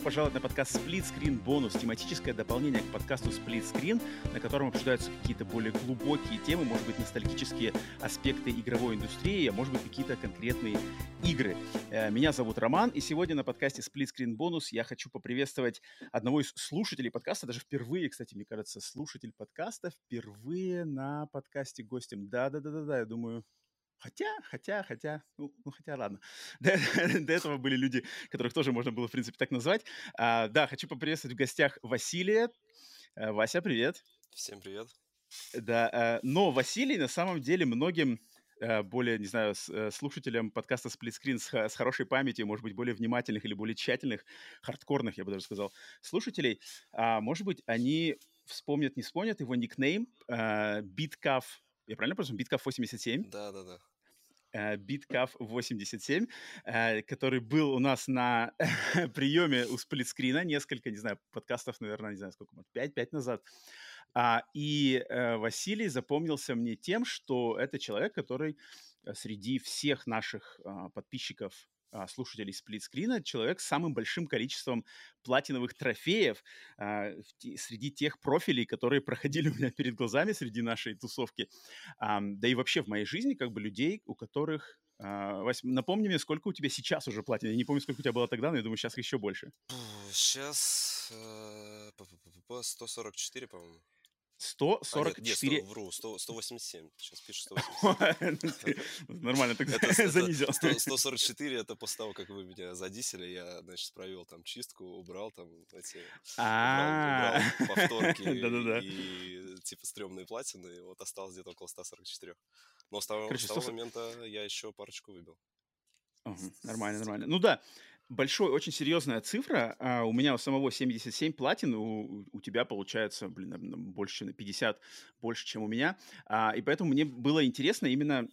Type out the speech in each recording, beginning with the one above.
Добро пожаловать на подкаст Split Screen Bonus, тематическое дополнение к подкасту Split Screen, на котором обсуждаются какие-то более глубокие темы, может быть, ностальгические аспекты игровой индустрии, а может быть, какие-то конкретные игры. Э, Меня зовут Роман, и сегодня на подкасте Split Screen Bonus я хочу поприветствовать одного из слушателей подкаста, даже впервые, кстати, мне кажется, слушатель подкаста впервые на подкасте гостем. Да-да-да-да, я думаю, Хотя, хотя, хотя, ну, ну хотя, ладно. До, до этого были люди, которых тоже можно было, в принципе, так назвать. А, да, хочу поприветствовать в гостях Василия. А, Вася, привет. Всем привет. Да, а, но Василий на самом деле многим а, более, не знаю, с, а, слушателям подкаста Сплитскрин с, с хорошей памятью, может быть, более внимательных или более тщательных, хардкорных, я бы даже сказал, слушателей, а, может быть, они вспомнят, не вспомнят его никнейм а, BitCaf, я правильно понял? BitCaf 87? Да, да, да. BitCaf 87, э, который был у нас на приеме у сплитскрина несколько, не знаю, подкастов, наверное, не знаю, сколько, 5-5 назад. А, и э, Василий запомнился мне тем, что это человек, который э, среди всех наших а, подписчиков слушателей сплитскрина человек с самым большим количеством платиновых трофеев а, среди тех профилей, которые проходили у меня перед глазами среди нашей тусовки. А, да и вообще в моей жизни как бы людей, у которых... А, Вась, напомни мне, сколько у тебя сейчас уже платин? Я не помню, сколько у тебя было тогда, но я думаю, сейчас еще больше. Сейчас э, 144, по-моему. 144... А, нет, нет, 100, вру, 100, 187. Сейчас пишешь 187. Нормально, так занизил. 144 это после того, как вы меня задисили, я, значит, провел там чистку, убрал там эти... Убрал повторки и типа стрёмные платины, вот осталось где-то около 144. Но с того момента я еще парочку выбил. Нормально, нормально. Ну да, большой, очень серьезная цифра. А у меня у самого 77 платин, у, у тебя получается, блин, больше, на 50, больше, чем у меня. А, и поэтому мне было интересно именно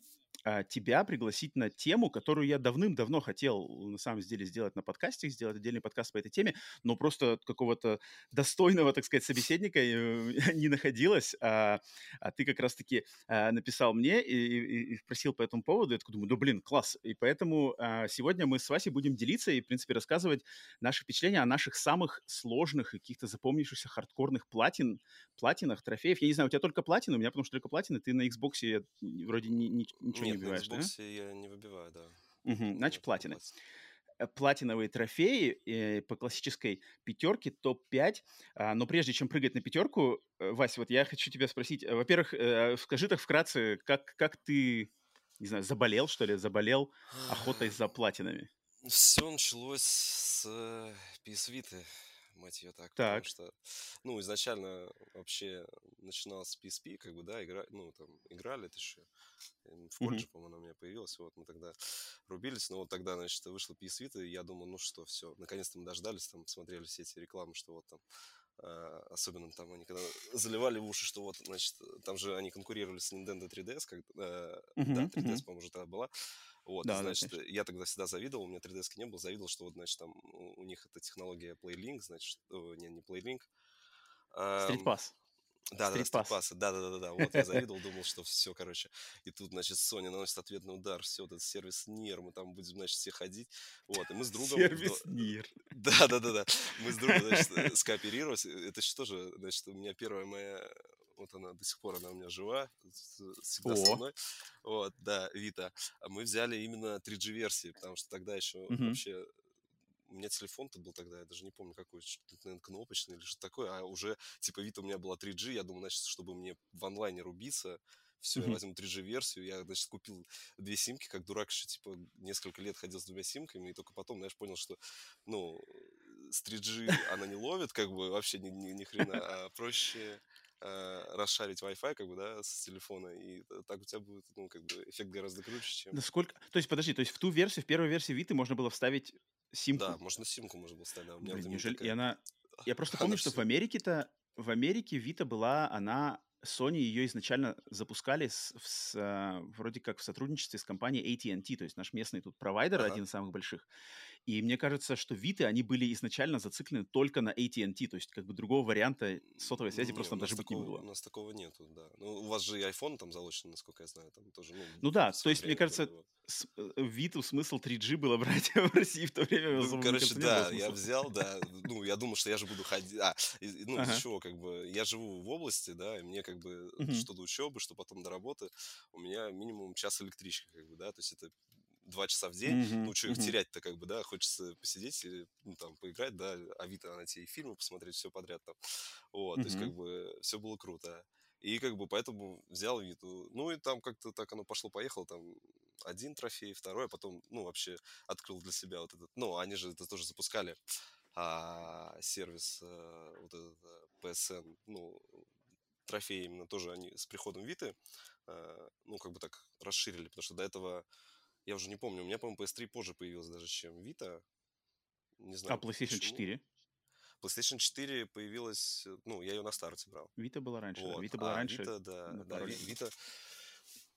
тебя пригласить на тему, которую я давным-давно хотел, на самом деле, сделать на подкасте, сделать отдельный подкаст по этой теме, но просто какого-то достойного, так сказать, собеседника э, не находилось. А, а ты как раз-таки а, написал мне и, и, спросил по этому поводу. Я такой думаю, да блин, класс. И поэтому а, сегодня мы с Васей будем делиться и, в принципе, рассказывать наши впечатления о наших самых сложных и каких-то запомнившихся хардкорных платин, платинах, трофеев. Я не знаю, у тебя только платины, у меня потому что только платины, ты на Xbox вроде ни, ни, ничего Нет, не выбиваешь, на Xbox да? я не выбиваю, да. Угу, значит, платины. Платиновые трофеи э, по классической пятерке топ-5. А, но прежде чем прыгать на пятерку, э, Вась, вот я хочу тебя спросить. Э, во-первых, э, скажи так вкратце, как, как ты, не знаю, заболел, что ли, заболел охотой за платинами? Все началось с PS Vita мать ее так. Так. Потому что, ну, изначально вообще начинал с PSP, как бы, да, игра, ну, там, играли, это еще в колледже, mm-hmm. по-моему, она у меня появилась, вот, мы тогда рубились, но вот тогда, значит, вышла PS Vita, и я думал, ну что, все, наконец-то мы дождались, там, смотрели все эти рекламы, что вот там, Uh, особенно там они когда заливали в уши, что вот, значит, там же они конкурировали с Nintendo 3DS, как, uh, uh-huh, да, 3DS, uh-huh. по-моему, уже тогда была, вот, да, значит, да, я тогда всегда завидовал, у меня 3DS не было, завидовал, что вот, значит, там у, них эта технология PlayLink, значит, о, не, не PlayLink. Street Pass. Да, да, да, да, да, да, да, да, вот я завидовал, думал, что все, короче. И тут, значит, Sony наносит ответный удар, все, этот сервис НИР, мы там будем, значит, все ходить. Вот, и мы с другом... Сервис НИР. Да, да, да, да. Мы с другом, значит, скооперировались. Это что же, значит, у меня первая моя вот она до сих пор, она у меня жива, всегда О. со мной. Вот, да, Вита. А мы взяли именно 3G-версии, потому что тогда еще угу. вообще у меня телефон-то был тогда, я даже не помню какой, наверное, кнопочный или что такое, а уже, типа, Вита у меня была 3G, я думаю, значит, чтобы мне в онлайне рубиться, все, mm-hmm. я возьму 3G-версию, я, значит, купил две симки, как дурак еще, типа, несколько лет ходил с двумя симками, и только потом, знаешь, понял, что, ну, с 3G она не ловит, как бы, вообще ни, ни, ни хрена, а проще э, расшарить Wi-Fi, как бы, да, с телефона, и так у тебя будет, ну, как бы, эффект гораздо круче, чем... Насколько... То есть, подожди, то есть в ту версию, в первой версии Vita можно было вставить симку? Да, можно симку можно было вставить, да. У меня Блин, неужели... Такая... И она... Я просто помню, она что все... в Америке-то, в Америке Vita была, она Sony ее изначально запускали с, с, а, вроде как в сотрудничестве с компанией AT&T, то есть наш местный тут провайдер, ага. один из самых больших. И мне кажется, что Виты, они были изначально зациклены только на AT&T, то есть как бы другого варианта сотовой связи не, просто там даже такого, быть не было. У нас такого нету, да. Ну, у вас же и iPhone там заложен, насколько я знаю, там тоже, ну... Ну да, то есть, мне кажется, с, э, Виту смысл 3G было брать в России в то время. Ну, короче, да, я взял, да, ну, я думал, что я же буду ходить, а, ну, ага. чего, как бы, я живу в области, да, и мне как бы угу. что до учебы, что потом до работы, у меня минимум час электрички, как бы, да, то есть это два часа в день, mm-hmm. ну, что их mm-hmm. терять-то, как бы, да, хочется посидеть ну, там, поиграть, да, Авито найти фильмы посмотреть, все подряд там, вот, mm-hmm. то есть, как бы, все было круто. И как бы поэтому взял Виту. Ну и там как-то так оно пошло-поехало, там один трофей, второй, а потом, ну, вообще открыл для себя вот этот, ну, они же это тоже запускали, а, сервис а, вот этот PSN, э, ну, трофей именно тоже они с приходом Виты, а, ну, как бы так расширили, потому что до этого я уже не помню. У меня, по-моему, PS3 позже появилась даже, чем Vita. Не а знаю. А PlayStation почему. 4? PlayStation 4 появилась, э, ну, я ее на старте брал. Вита была раньше. Вот. Vita была а, раньше. Vita, да, да, Vita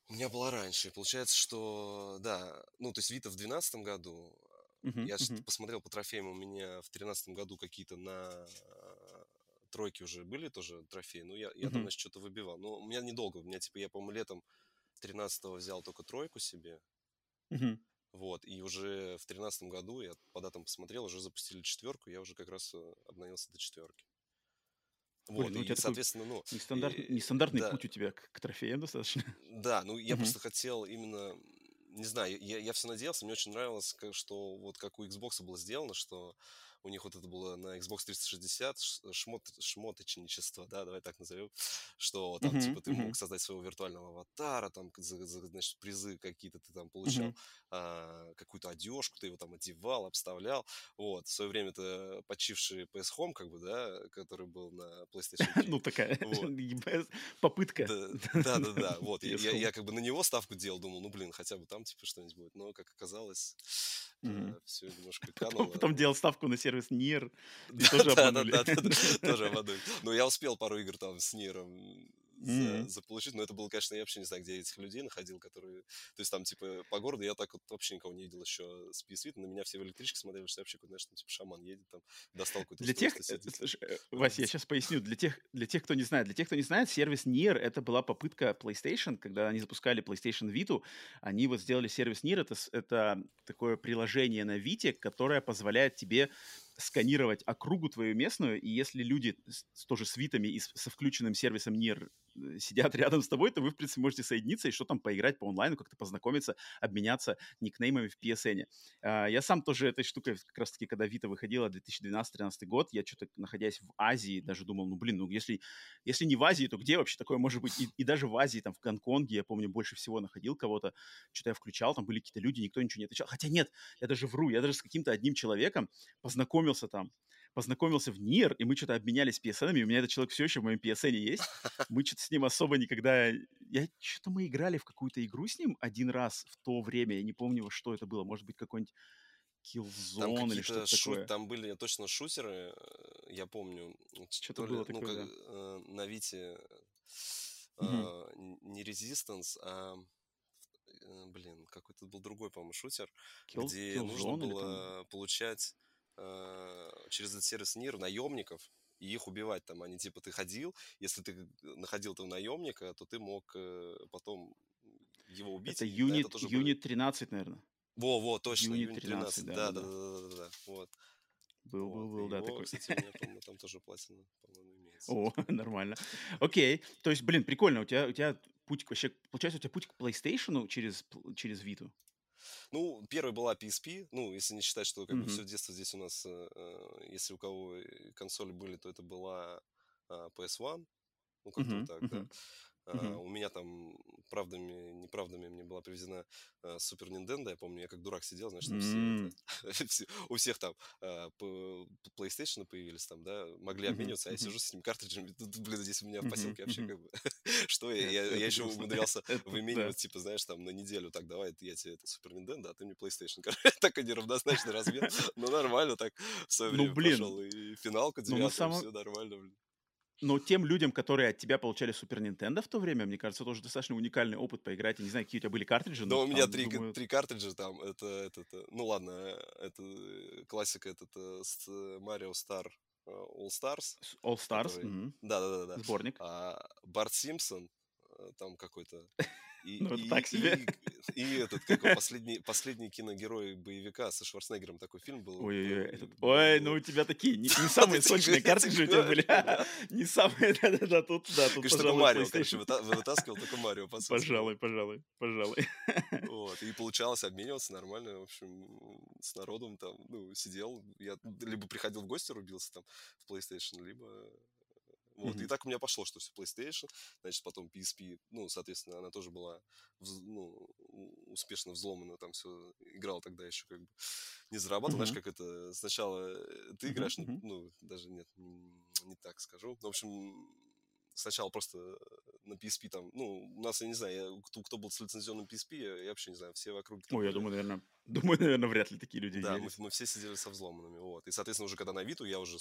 у меня была раньше. Получается, что, да, ну, то есть Vita в 2012 году. Uh-huh, я uh-huh. посмотрел по трофеям, у меня в 2013 году какие-то на тройке уже были тоже трофеи. Ну, я, я uh-huh. там, значит, что-то выбивал. Но у меня недолго. У меня, типа, я, по-моему, летом 13-го взял только тройку себе. Угу. Вот, и уже в тринадцатом году я по датам посмотрел, уже запустили четверку, я уже как раз э, обновился до четверки. Вот, Блин, ну, и, соответственно, ну... Нестандарт, и, нестандартный да, путь у тебя к, к трофеям достаточно. Да, ну, я угу. просто хотел именно... Не знаю, я, я все надеялся, мне очень нравилось, что вот как у Xbox было сделано, что у них вот это было на Xbox 360 шмот, шмоточничество, да, давай так назовем, что там, uh-huh, типа, ты uh-huh. мог создать своего виртуального аватара, там, за, за значит, призы какие-то ты там получал, uh-huh. а, какую-то одежку, ты его там одевал, обставлял, вот, в свое время это почивший PS Home, как бы, да, который был на PlayStation 3. Ну, такая попытка. Да-да-да, вот, я как бы на него ставку делал, думал, ну, блин, хотя бы там, типа, что-нибудь будет, но, как оказалось, все немножко кануло. Потом делал ставку на сервис Нир. Тоже обманули. Тоже обманули. Но я успел пару игр там с Ниром mm-hmm. заполучить. Но это было, конечно, я вообще не знаю, где я этих людей находил, которые... То есть там, типа, по городу я так вот вообще никого не видел еще с PS На меня все в электричке смотрели, что я вообще, знаешь, там, типа, шаман едет, там, достал какой-то... Для тех... Э, слушай, э, Вась, я сейчас поясню. Для тех, для тех, кто не знает. Для тех, кто не знает, сервис Nier — это была попытка PlayStation, когда они запускали PlayStation Vita, они вот сделали сервис Nier. Это, это такое приложение на Vita, которое позволяет тебе сканировать округу твою местную, и если люди с, тоже с витами и с, со включенным сервисом NIR сидят рядом с тобой, то вы, в принципе, можете соединиться и что там поиграть по онлайну, как-то познакомиться, обменяться никнеймами в PSN. А, я сам тоже этой штукой, как раз-таки, когда Вита выходила, 2012-2013 год, я что-то, находясь в Азии, даже думал, ну, блин, ну, если, если не в Азии, то где вообще такое может быть? И, и даже в Азии, там, в Гонконге, я помню, больше всего находил кого-то, что-то я включал, там были какие-то люди, никто ничего не отвечал. Хотя нет, я даже вру, я даже с каким-то одним человеком познакомился там, познакомился в НИР, и мы что-то обменялись PSN, и у меня этот человек все еще в моем PSN есть. Мы что-то с ним особо никогда... Я что-то мы играли в какую-то игру с ним один раз в то время, я не помню, что это было, может быть, какой-нибудь Killzone там или что-то шу- такое. Там были точно шутеры, э, я помню. Что-то было ну, такое, как, да. э, на Вите э, mm не Resistance, а э, блин, какой-то был другой, по-моему, шутер, Kill, где Killzone нужно было получать Э, через этот сервис НИР наемников и их убивать там. Они типа ты ходил, если ты находил этого наемника, то ты мог э, потом его убить. Это юнит, да, это юнит 13, наверное. Во, во, точно, юнит 13, 13 да, да, да, да, да, да, вот. Был, вот. был, был, да, такой. Кстати, у меня, по-моему, там тоже платина, по-моему, имеется. О, нормально. Окей, то есть, блин, прикольно, у тебя, у тебя путь вообще, получается, у тебя путь к PlayStation через, через Vita? Ну, первая была PSP, ну, если не считать, что как mm-hmm. бы все детство здесь у нас, э, э, если у кого консоли были, то это была э, PS1, ну, как-то mm-hmm. вот так, mm-hmm. да. Uh-huh. у меня там правдами, неправдами мне была привезена Супер uh, Nintendo, я помню, я как дурак сидел, знаешь, там mm-hmm. все, все, у всех там uh, PlayStation появились там, да, могли mm-hmm. обмениваться, а я сижу с этими картриджами, блин, здесь у меня в поселке вообще как бы, что я, я, я еще умудрялся выменивать, типа, знаешь, там на неделю, так, давай, я тебе это Супер Nintendo, а ты мне PlayStation, так и неравнозначный размер, ну нормально так в свое ну, время прошел, и финалку девятую, все нормально, блин. Но тем людям, которые от тебя получали Супер Нинтендо в то время, мне кажется, тоже достаточно уникальный опыт поиграть. Я не знаю, какие у тебя были картриджи. Но, но у меня там, три, думаю... три картриджа там. Это, это, это, ну ладно, это классика, это, это Mario Star All Stars. All Stars. Да, да, да, да. Сборник. А Барт Симпсон там какой-то и, ну, и, так себе. И, и этот, как последний, последний киногерой боевика со Шварценеггером такой фильм был. Ой-ой-ой, этот... Ой, ну у тебя такие не, не самые сочные картриджи у тебя были. Не самые, да-да-да, тут, да, тут, только Марио, короче, вытаскивал только Марио, по сути. Пожалуй, пожалуй, пожалуй. Вот, и получалось обмениваться нормально, в общем, с народом там, ну, сидел, я либо приходил в гости, рубился там в PlayStation, либо вот, mm-hmm. и так у меня пошло, что все PlayStation, значит, потом PSP, ну, соответственно, она тоже была, ну, успешно взломана, там все, играл тогда еще как бы, не зарабатывал, mm-hmm. знаешь, как это, сначала э, ты играешь, mm-hmm. ну, ну, даже нет, не так скажу, в общем, сначала просто на PSP там, ну, у нас, я не знаю, я, кто, кто был с лицензионным PSP, я, я вообще не знаю, все вокруг... Ой, я думаю, наверное, думаю, наверное, вряд ли такие люди Да, мы, мы все сидели со взломанными, вот. И, соответственно, уже когда на Виту, я уже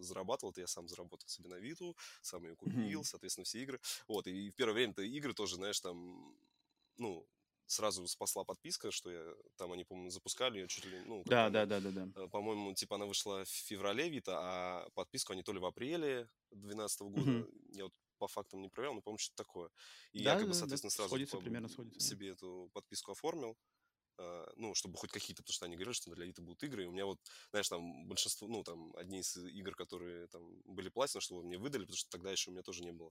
зарабатывал, это я сам заработал себе на Виту, сам ее купил, mm-hmm. соответственно, все игры. Вот, и в первое время-то игры тоже, знаешь, там, ну, сразу спасла подписка, что я там они, по-моему, запускали ее чуть ли, ну, да, да, да, да, да. По-моему, типа она вышла в феврале Вита, а подписку они то ли в апреле 2012 года, mm-hmm. я вот по фактам не проверял, но, по-моему, что-то такое. И да, я, как бы, соответственно, да, сразу сходится, по, примерно сходится, себе да. эту подписку оформил. Uh, ну, чтобы хоть какие-то, потому что они говорили, что для Вита будут игры, и у меня вот, знаешь, там большинство, ну, там, одни из игр, которые там были платины, чтобы мне выдали, потому что тогда еще у меня тоже не было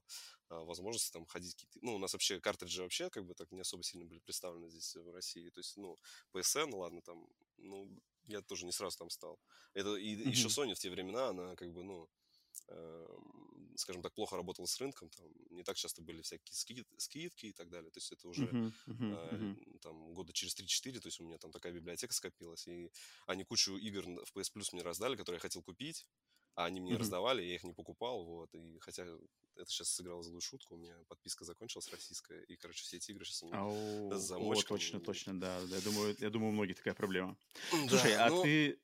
uh, возможности там ходить какие-то, ну, у нас вообще картриджи вообще как бы так не особо сильно были представлены здесь в России, то есть, ну, PSN, ладно, там, ну, я тоже не сразу там стал. Это и mm-hmm. еще Sony в те времена, она как бы, ну, скажем так, плохо работал с рынком, там не так часто были всякие скид, скидки и так далее, то есть это уже uh-huh, uh-huh, uh-huh. там года через 3-4, то есть у меня там такая библиотека скопилась, и они кучу игр в PS Plus мне раздали, которые я хотел купить, а они мне uh-huh. раздавали, я их не покупал, вот, и хотя это сейчас сыграл злую шутку, у меня подписка закончилась российская, и, короче, все эти игры сейчас у меня oh, с замочком. О, точно, точно, да, я думаю, я думаю, у многих такая проблема. Слушай, а ты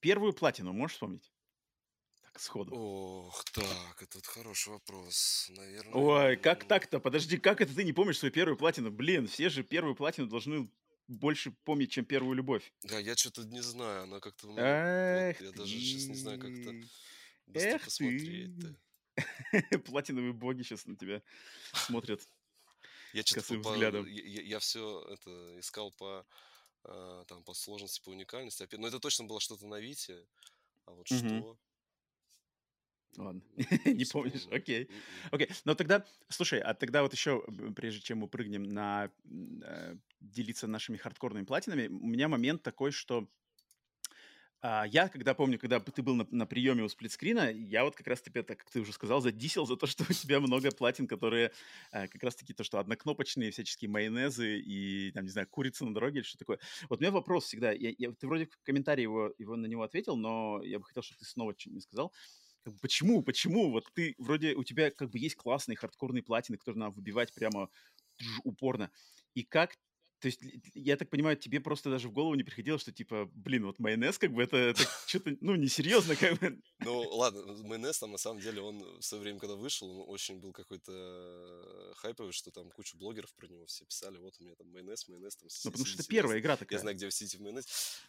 первую платину можешь вспомнить? Сходу? Ох, так, это вот хороший вопрос, наверное. Ой, как так-то? Подожди, как это ты не помнишь свою первую платину? Блин, все же первую платину должны больше помнить, чем первую любовь. Да, я что-то не знаю, она как-то... Ну, Эх я даже сейчас не знаю, как это Эх посмотреть-то. Платиновые боги сейчас на тебя смотрят я что-то по, взглядом. Я, я все это искал по а, там по сложности, по уникальности. Но это точно было что-то на Вите. А вот угу. что? Ладно, не помнишь, окей. Окей, но тогда, слушай, а тогда вот еще, прежде чем мы прыгнем на э, делиться нашими хардкорными платинами, у меня момент такой, что а, я, когда помню, когда ты был на, на приеме у сплитскрина, я вот как раз тебе, так как ты уже сказал, задисел за то, что у тебя много платин, которые а, как раз-таки то, что однокнопочные всяческие майонезы и, там, не знаю, курица на дороге или что такое. Вот у меня вопрос всегда, я, я, ты вроде в комментарии его, его на него ответил, но я бы хотел, чтобы ты снова что-нибудь сказал почему, почему? Вот ты вроде у тебя как бы есть классные хардкорные платины, которые надо выбивать прямо упорно. И как то есть, я так понимаю, тебе просто даже в голову не приходило, что, типа, блин, вот майонез, как бы, это, это что-то, ну, несерьезно, как бы. Ну, ладно, майонез там, на самом деле, он в свое время, когда вышел, он очень был какой-то хайповый, что там куча блогеров про него все писали, вот у меня там майонез, майонез, там... Ну, потому что это первая игра такая. Я знаю, где вы сидите в майонез.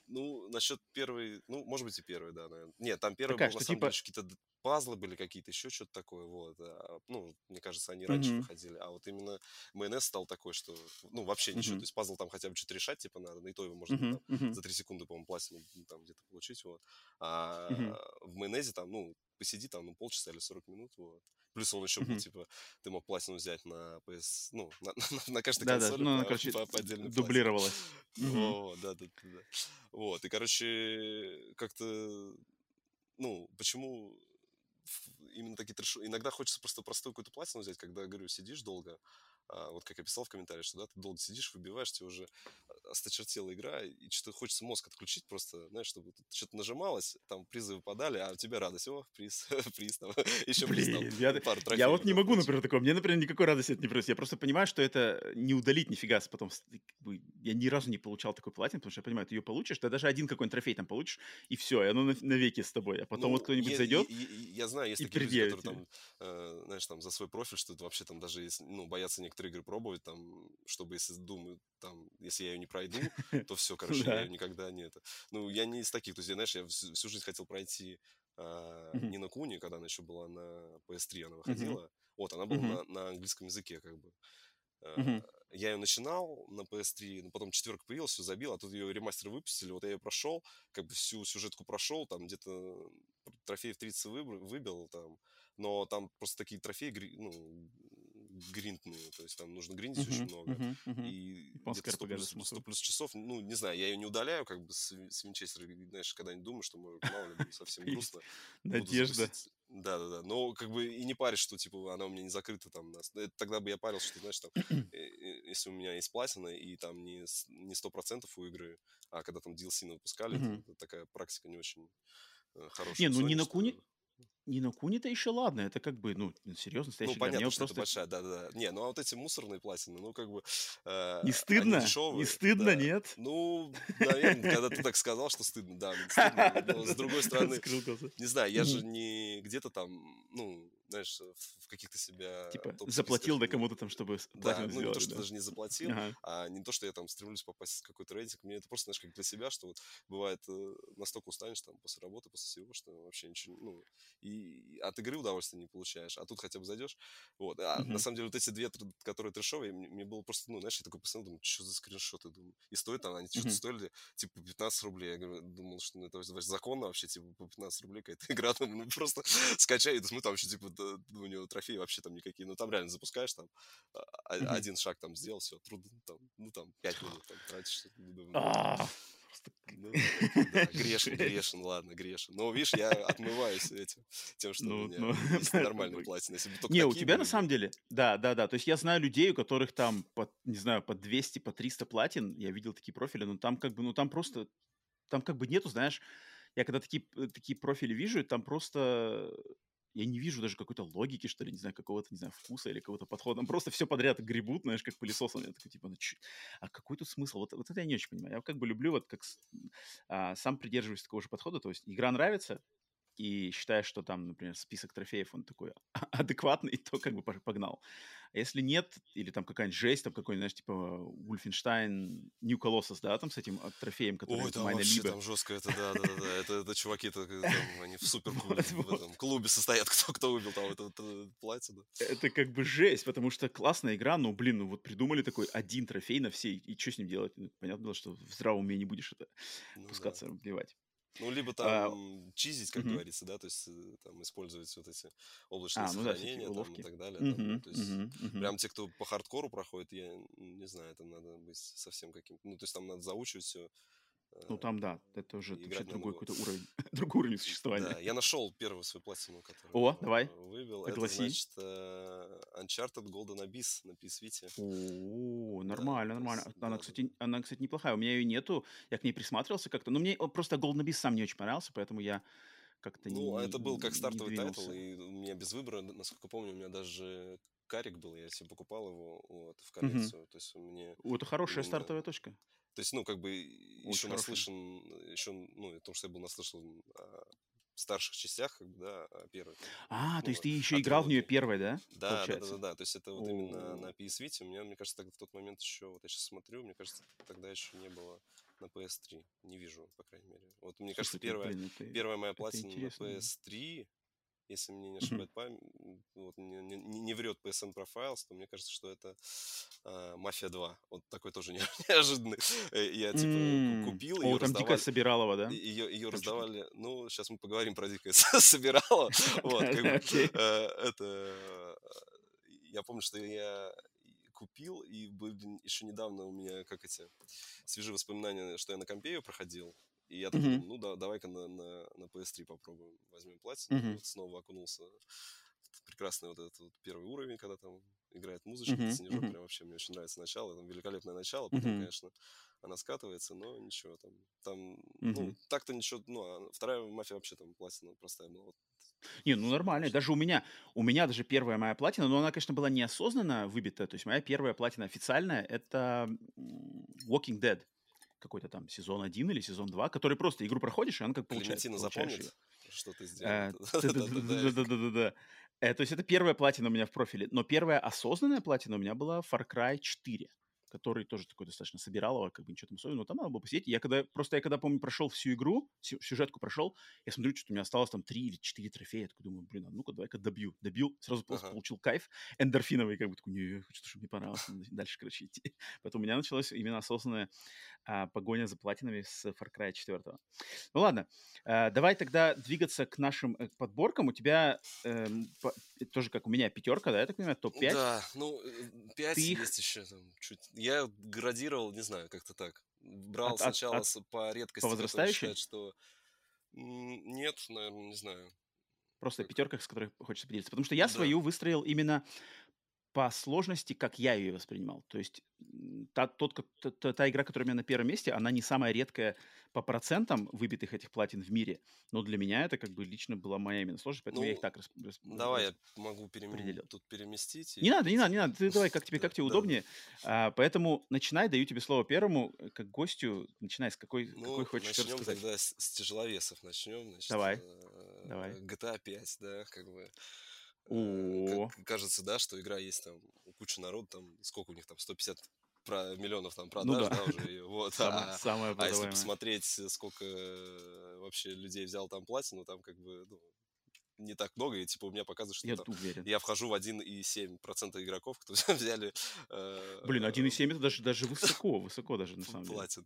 Ну, насчет первой, ну, может быть, и первой, да, наверное. Нет, там первая была, на самом типа... деле, какие-то пазлы были какие-то, еще что-то такое, вот. А, ну, мне кажется, они раньше выходили, а вот именно майонез стал такой, что, ну, вообще ничего, то есть пазл там хотя бы что-то решать, типа, надо, на и то его можно mm-hmm. там, mm-hmm. за 3 секунды, по-моему, платину там где-то получить, вот. А mm-hmm. в майонезе там, ну, посиди там, ну, полчаса или 40 минут, вот. Плюс он еще был, типа, ты мог платину взять на PS, ну, на, на, на каждой да, консоли да, ну, по, короче, по, по дублировалось. О, да, да, да. Вот, и, короче, как-то, ну, почему именно такие трэш... Иногда хочется просто простую какую-то платину взять, когда, говорю, сидишь долго, вот как я писал в комментариях, что да, ты долго сидишь, выбиваешь, тебе уже осточертела игра, и что-то хочется мозг отключить просто, знаешь, чтобы что-то нажималось, там призы выпадали, а у тебя радость, о, приз, приз, там, еще приз, там, я, пару трофеев, я вот не могу, например, такого, мне, например, никакой радости это не приносит, я просто понимаю, что это не удалить нифига, потом я ни разу не получал такой платин, потому что я понимаю, ты ее получишь, ты даже один какой-нибудь трофей там получишь, и все, и оно навеки с тобой. А потом ну, вот кто-нибудь я, зайдет я, я, я знаю, есть такие люди, которые там, э, знаешь, там за свой профиль, что это вообще там даже, ну, боятся некоторые игры пробовать, там, чтобы, если думают, там, если я ее не пройду, то все, короче, я никогда не это. Ну, я не из таких, то есть, знаешь, я всю жизнь хотел пройти Нина Куни, когда она еще была на PS3, она выходила. Вот, она была на, на английском языке, как бы. Uh, я ее начинал на PS3, но потом четверка появилась, все забил, а тут ее ремастер выпустили, вот я ее прошел, как бы всю сюжетку прошел, там где-то трофей в 30 выбил, выбил, там, но там просто такие трофеи, ну, гринтные, то есть там нужно гриндить uh-huh, очень много. Uh-huh, uh-huh. И где-то 100 плюс, 100 плюс часов, ну, не знаю, я ее не удаляю, как бы с, с Винчестера, знаешь, когда-нибудь думаю, что, может, мало ли, совсем грустно. Надежда. Да-да-да, но как бы и не паришь, что, типа, она у меня не закрыта там. Это, тогда бы я парился, что, знаешь, там, если у меня есть платина, и там не, не 100% у игры, а когда там DLC выпускали, такая практика не очень э, хорошая. Не, ну не на Куни... Не, ну Куни-то еще ладно, это как бы, ну, серьезно, настоящий Ну, понятно, что просто... это большая, да-да-да. Не, ну а вот эти мусорные платины, ну, как бы... Э, не стыдно? Дешевые, не стыдно, да. нет? Ну, наверное, когда ты так сказал, что стыдно, да, стыдно. Но с другой стороны, не знаю, я же не где-то там, ну, знаешь, в каких-то себя... Типа заплатил да кому-то там, чтобы Да, ну не то, что даже не заплатил, а не то, что я там стремлюсь попасть в какой-то рейтинг. Мне это просто, знаешь, как для себя, что вот бывает э, настолько устанешь там после работы, после всего, что вообще ничего, ну, и от игры удовольствия не получаешь, а тут хотя бы зайдешь. Вот. А на самом деле вот эти две, которые трешовые, мне было просто, ну, знаешь, я такой посмотрел, думаю, что за скриншоты, думаю. И стоят там, они что-то стоили, типа, 15 рублей. Я говорю, думал, что ну, это законно вообще, типа, по 15 рублей какая-то игра, ну, просто скачай, и смотрю, там еще, типа, у него трофеи вообще там никакие. Ну, там реально запускаешь, там, а, один шаг там сделал, все, трудно, там, ну, там, пять минут там тратишь. А, ну, да, грешен, грешен, ладно, грешен. Но, видишь, я отмываюсь этим, тем, что ну, у меня ну, есть нормальный платин. Если бы не, у тебя были... на самом деле, да, да, да. То есть я знаю людей, у которых там, по, не знаю, по 200, по 300 платин. Я видел такие профили, но там как бы, ну там просто, там как бы нету, знаешь, я когда такие, э, такие профили вижу, там просто я не вижу даже какой-то логики, что ли, не знаю, какого-то, не знаю, вкуса или какого-то подхода. Там просто все подряд гребут, знаешь, как пылесосом. Я такой, типа, ну, чё? а какой тут смысл? Вот, вот это я не очень понимаю. Я как бы люблю, вот как а, сам придерживаюсь такого же подхода. То есть игра нравится, и считаешь, что там, например, список трофеев, он такой адекватный, то как бы погнал. А если нет, или там какая-нибудь жесть, там какой-нибудь, знаешь, типа Wolfenstein New Colossus, да, там с этим а, трофеем, который Ой, там вообще там жестко, это да, да, да, это, это чуваки, это, там, они в супер клубе, в клубе состоят, кто, кто убил там это, это платье, да. Это как бы жесть, потому что классная игра, но, блин, ну вот придумали такой один трофей на все, и что с ним делать? Ну, понятно было, что в здравом уме не будешь это ну, пускаться, да. плевать. Ну, либо там а, чизить, как угу. говорится, да, то есть э, там использовать вот эти облачные а, ну, сохранения да, там, и так далее. Угу, там, то есть угу, угу. прям те, кто по хардкору проходит, я не знаю, это надо быть совсем каким-то, ну, то есть там надо заучивать все, ну там да, это уже другой какой-то уровень, другой уровень существования. Да, я нашел первую свою платину, которую О, давай. выбил. Огласи. Это значит э, Uncharted Golden Abyss на PS Vita. О, нормально, да, нормально. Есть, она, да, кстати, она, кстати, неплохая. У меня ее нету, я к ней присматривался как-то. Но мне просто Golden Abyss сам не очень понравился, поэтому я как-то ну, не Ну, это был как стартовый title, и у меня без выбора, насколько помню, у меня даже карик был, я себе покупал его вот, в коллекцию. Угу. То есть мне... О, это хорошая именно... стартовая точка. То есть, ну, как бы еще наслышан, еще, ну, потому что я был наслышан о старших частях, как бы, да, о первой. А, ну, то есть ты еще играл в нее первой, да? Да, да, да, да, да. То есть это вот именно на PS Vita. У меня, мне кажется, тогда в тот момент еще, вот я сейчас смотрю, мне кажется, тогда еще не было на PS3. Не вижу, по крайней мере. Вот мне кажется, первая, первая моя платина на PS3 если мне не ошибает память, вот, не, не, не врет PSN Profiles, то мне кажется, что это э, Мафия 2. Вот такой тоже не, неожиданный. Э, я типа mm. купил ее. О, там Дика Собиралова, да? Ее, ее раздавали. Ну, сейчас мы поговорим про Дика Собиралова. Вот, как бы, э, это... Я помню, что я купил, и были еще недавно у меня, как эти, свежие воспоминания, что я на компе ее проходил. И я такой, ну да, давай-ка на, на, на PS3 попробуем, возьмем платину. Uh-huh. Вот снова окунулся в прекрасный вот этот вот первый уровень, когда там играет музычка, uh-huh. снежок, прям вообще мне очень нравится начало, там великолепное начало, потом, uh-huh. конечно, она скатывается, но ничего, там, там, uh-huh. ну, так-то ничего, ну, а вторая мафия вообще там платина простая была, вот Не, ну нормально. Даже у меня, у меня даже первая моя платина, но она, конечно, была неосознанно выбита. То есть моя первая платина официальная — это Walking Dead. Какой-то там сезон один или сезон два, который просто игру проходишь, и она как получается. Клементина запомнит, что ты сделал. Э, Да-да-да-да-да. Э, То есть это первая платина у меня в профиле. Но первая осознанная платина у меня была Far Cry 4 который тоже такой достаточно собиралово, как бы ничего там особенного, но там надо было посидеть. Я когда, просто я когда, помню, прошел всю игру, сю- сюжетку прошел, я смотрю, что у меня осталось там три или четыре трофея, я такой думаю, блин, а ну-ка, давай-ка добью. Добил, сразу просто Ага. получил кайф эндорфиновый, как бы такой, не, что ж мне понравилось, дальше, короче, идти. Поэтому у меня началась именно осознанная а, погоня за платинами с Far Cry 4. Ну ладно, а, давай тогда двигаться к нашим э, подборкам. У тебя эм, по- э, тоже, как у меня, пятерка, да, я так понимаю, топ-5? Да, ну, 5 Ты их- есть еще там чуть. Я градировал, не знаю, как-то так. Брал От- сначала от- по редкости, по возрастающей? считают, что... Нет, наверное, не знаю. Просто Как? пятерка, с которой хочется поделиться. Потому что я Да. свою выстроил именно по сложности, как я ее воспринимал. То есть та, тот, та, та- игра, которая у меня на первом месте, она не самая редкая по процентам выбитых этих платин в мире. Но для меня это как бы лично была моя именно сложность, поэтому я их Ну, так рас- рас- Давай рас- я могу перем- определил. тут переместить. Не и- надо, не надо, не надо. Ты давай, как тебе, как тебе удобнее. А, поэтому начинай, даю тебе слово первому, э, как гостю. Начинай с какой, какой Ну, хочешь что начнем рассказать. тогда с, с тяжеловесов. Начнем, значит, Давай, э, давай. GTA 5, да, как бы. О, как кажется, да, что игра есть там у кучи народу, там, сколько у них там, 150 про- миллионов там ну продаж, да, да, уже, и вот, самое, а, самое а если посмотреть, э, сколько э, вообще людей взял там платину, там как бы, ну, не так много, и типа у меня показывает, что Я там уверен. я вхожу в 1,7% игроков, кто взяли э, Блин, 1,7 это даже, даже высоко, высоко даже на самом деле. платин.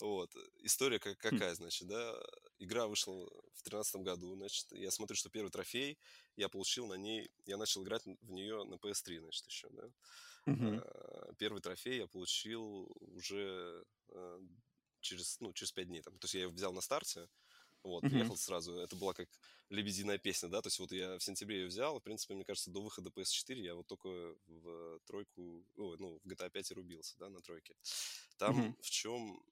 Вот. История как, Хм. какая, значит, да? Игра вышла в тринадцатом году, значит, я смотрю, что первый трофей я получил на ней, я начал играть в нее на PS3, значит, еще, да? А, Первый трофей я получил уже э, через, ну, через пять дней. Там. То есть я его взял на старте, вот, приехал сразу. Это была как лебединая песня, да, то есть вот я в сентябре ее взял, в принципе, мне кажется, до выхода PS4 я вот только в тройку, ой, ну, в GTA 5 и рубился, да, на тройке. Там Мгм. в чем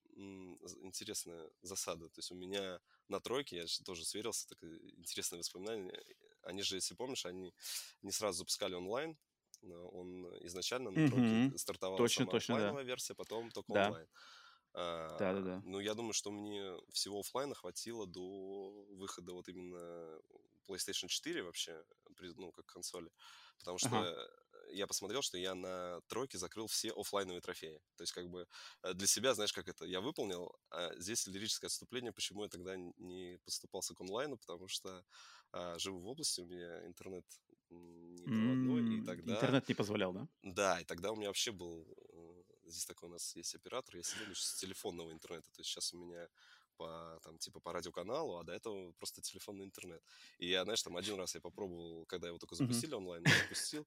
интересная засада, то есть у меня на тройке, я же тоже сверился, такое интересное воспоминание, они же, если помнишь, они не сразу запускали онлайн, он изначально на тройке Мгм. стартовала Точно, сама точно, да. версия, потом только Да. онлайн. А, Да-да-да. ну, я думаю, что мне всего оффлайна хватило до выхода вот именно PlayStation 4 вообще, при- ну, как консоли. Потому что Ага. я посмотрел, что я на тройке закрыл все оффлайновые трофеи. То есть, как бы э, для себя, знаешь, как это, я выполнил, а здесь лирическое отступление, почему я тогда не поступался к онлайну, потому что а, живу в области, у меня интернет не проводной, и тогда... Интернет не позволял, да? Да, и тогда у меня вообще был... э, Здесь такой у нас есть оператор, я сидел лишь с телефонного интернета. То есть сейчас у меня по, там, типа, по радиоканалу, а до этого просто телефонный интернет. И я, знаешь, там один раз я попробовал, когда его только запустили онлайн, я запустил.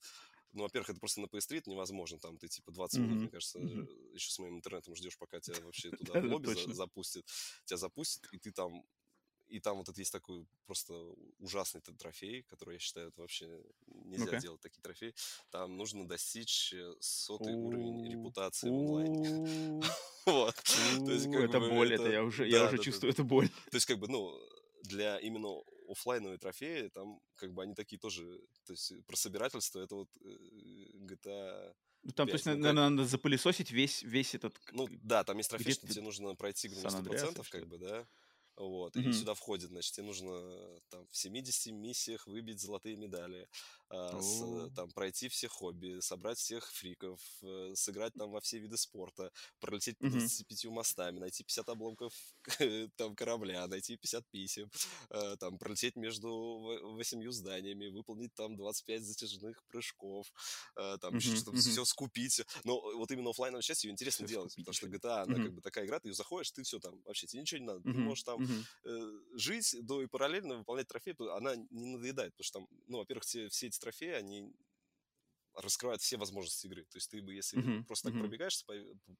Ну, во-первых, это просто на PS3 это невозможно. Там ты, типа, 20 минут, Мгм. мне кажется, Мгм. еще с моим интернетом ждешь, пока тебя вообще туда в лобби за- запустит. Тебя запустит, и ты там и там вот это есть такой просто ужасный т- трофей, который я считаю, это вообще нельзя Ну-ка. делать такие трофеи. Там нужно достичь э, сотый уровень репутации в онлайне. Вот. То Это боль, это я уже, я уже чувствую, это боль. То есть, как бы, ну, для именно оффлайновые трофеи, там, как бы, они такие тоже, то есть, про собирательство, это вот э, GTA Ну, Там, то 5. есть, Ну, наверное, надо запылесосить весь, весь этот... ну, да, там есть трофей, что тебе нужно пройти игру на Сан-Андреас или 100%, что как бы, да, вот, и Мгм. сюда входит, значит, тебе нужно там в 70 миссиях выбить золотые медали, с, э, там пройти все хобби, собрать всех фриков, э, сыграть там во все виды спорта, пролететь по мгм. 25 мостами, найти 50 обломков там корабля, найти 50 писем, э, там пролететь между во- восемью зданиями, выполнить там 25 затяжных прыжков, э, там мгм. все скупить. Но вот именно оффлайновая часть ее интересно делать, потому что. GTA, она как бы такая игра, ты ее заходишь, ты все там, вообще тебе ничего не надо, ты можешь там э, жить, до и параллельно выполнять трофеи, она не надоедает, потому что там, ну, во-первых, все, все эти трофеи, они раскрывают все возможности игры. То есть ты бы, если Мгм, просто так мгм. пробегаешься по,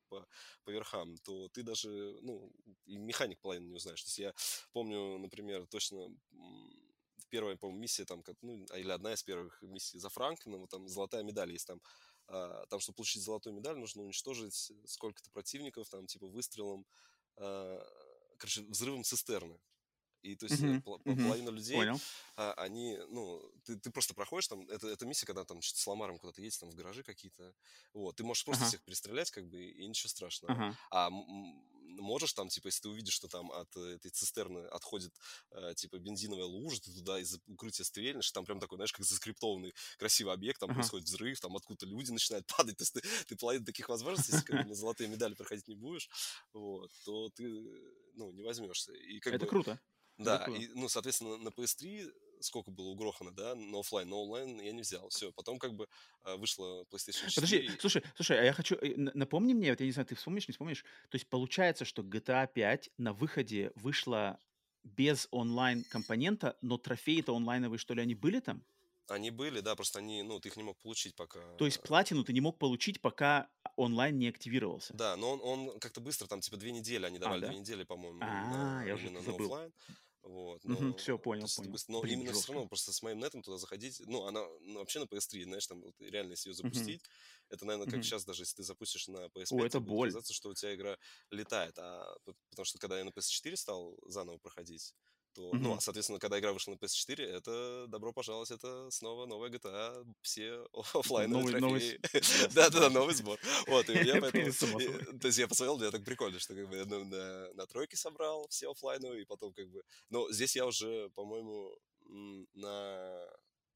по, по верхам, то ты даже, ну, и механик половину не узнаешь. То есть я помню, например, точно первая, по-моему, миссия там, как, ну, а, или одна из первых миссий за Франклином, там золотая медаль есть там. а, там, чтобы получить золотую медаль, нужно уничтожить сколько-то противников, там, типа, выстрелом, а, короче, взрывом цистерны. И то есть мгм. половина людей, Понял. а, они, ну, ты, ты просто проходишь там, это, это миссия, когда там что-то с ломаром куда-то едешь, там в гаражи какие-то, вот, ты можешь просто Ага, всех перестрелять, как бы, и ничего страшного. ага. А можешь там, типа, если ты увидишь, что там от этой цистерны отходит, э, типа, бензиновая лужа, ты туда из укрытия стрельнешь, там прям такой, знаешь, как заскриптованный красивый объект, там Ага. происходит взрыв, там откуда-то люди начинают падать, то есть ты, ты половину таких возможностей, если как бы на золотые медали проходить не будешь, вот, то ты, ну, не возьмешься. И как Это бы, круто. Да, и, ну, соответственно, на PS3 сколько было угрохано, да, на оффлайн, на онлайн я не взял. Все, потом как бы а, вышла PlayStation 4. Подожди, слушай, слушай, а я хочу, э, напомни мне, вот я не знаю, ты вспомнишь, не вспомнишь, то есть получается, что GTA 5 на выходе вышла без онлайн-компонента, но трофеи-то онлайновые, что ли, они были там? Они были, да, просто они, ну, ты их не мог получить пока. То есть платину ты не мог получить, пока онлайн не активировался? Да, но он, он как-то быстро, там, типа, две недели они давали, да? две недели, по-моему, А, на- я уже забыл. оффлайн. Вот, но, всё, то понял, есть понял. быстро- но Блин, именно все жестко. равно просто с моим нетом туда заходить, ну, она ну, вообще на PS3, знаешь, там вот, реально, если ее запустить, это, наверное, как Мгм. сейчас даже, если ты запустишь на PS5, О, это боль. казаться, что у тебя игра летает, а потому что когда я на PS4 стал заново проходить, то, ну, Мгм. а, соответственно, когда игра вышла на PS4, это добро пожаловать, это снова новая GTA, все оффлайновые новый- Да-да-да, новый сбор. Вот, и я поэтому... Собой. То есть я посмотрел, мне так прикольно, что как бы я на, тройке собрал все оффлайновые, и потом как бы... Но здесь я уже, по-моему, на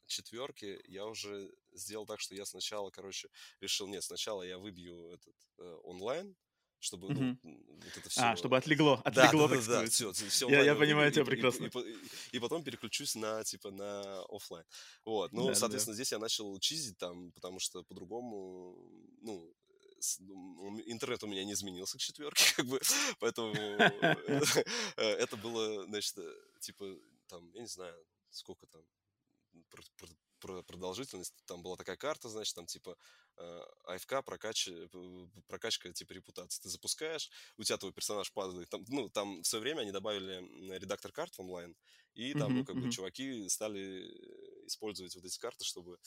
четверке я уже сделал так, что я сначала, короче, решил, нет, сначала я выбью этот э, онлайн, чтобы, ну, м, вот это все... А, чтобы отлегло, Да, отлегло, да, так да, да, сказать. все, все Я- я понимаю тебя прекрасно. И, и- и потом переключусь на, типа, на оффлайн. Вот, ну, Да, да. соответственно, здесь я начал чизить там, потому что по-другому, ну, ну, интернет у меня не изменился к четверке, как бы, поэтому э, это было, значит, э, типа, там, я не знаю, сколько там, пр- пр- пр- продолжительность, там была такая карта, значит, там типа э, АФК прокач, прокачка типа репутации. Ты запускаешь, у тебя твой персонаж падает. Там, ну, там в свое время они добавили редактор карт в онлайн, и там, ну, Мгм, как бы, мгм. чуваки стали э, использовать вот эти карты, чтобы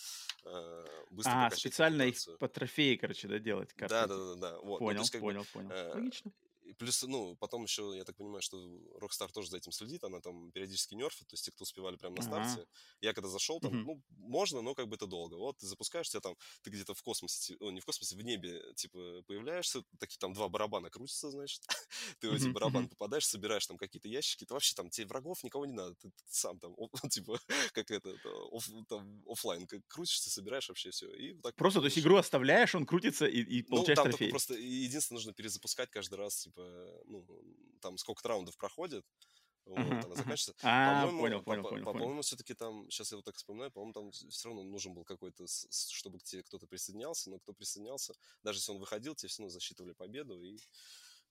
э, быстро А, прокачать специально их репутацию. по трофеи, короче, да, делать карты Да, да, да, да. Вот. Ну, Понял, есть, как бы, понял, понял. э, Логично. И плюс, ну, потом еще, я так понимаю, что Rockstar тоже за этим следит, она там периодически нерфит, то есть те, кто успевали прямо на старте. Я когда зашел, там, Мгм. ну, можно, но как бы это долго. Вот ты запускаешь, тебя там, ты где-то в космосе, ну, не в космосе, в небе, типа, появляешься, такие там два барабана крутятся, значит, ты в эти барабаны попадаешь, собираешь там какие-то ящики, ты вообще там, тебе врагов никого не надо, ты, сам там, типа, как это, там, оффлайн, как крутишься, собираешь вообще все, и так Просто, то есть игру оставляешь, он крутится и, Ну, получаешь трофей. просто единственное нужно перезапускать каждый раз, типа, ну, там сколько раундов проходит, вот, она заканчивается. А, По-моему, понял, по- понял, по- понял, по- по-моему, все-таки там, сейчас я вот так вспоминаю, по-моему, там все равно нужен был какой-то, с- с- чтобы к тебе кто-то присоединялся, но кто присоединялся, даже если он выходил, тебе все равно засчитывали победу, и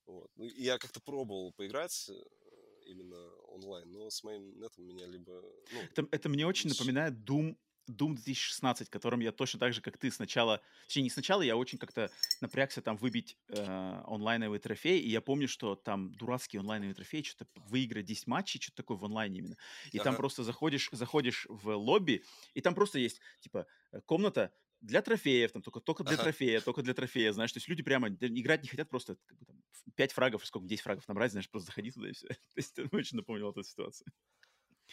вот. Ну, и я как-то пробовал поиграть э, именно онлайн, но с моим нетом меня либо, ну, Это, это мне очень Ш- напоминает Doom, Doom 2016, которым я точно так же, как ты, сначала... Точнее, не сначала, я очень как-то напрягся там выбить э, онлайновый трофей, и я помню, что там дурацкий онлайновый трофей, что-то выиграть 10 матчей, что-то такое в онлайне именно. И там Ага. просто заходишь, заходишь в лобби, и там просто есть, типа, э, комната для трофеев, там только, только для Ага. трофея, только для трофея, знаешь, то есть люди прямо играть не хотят, просто как бы, там, 5 фрагов, сколько, 10 фрагов набрать, знаешь, просто заходи туда и все. То есть очень напомнило эту ситуацию.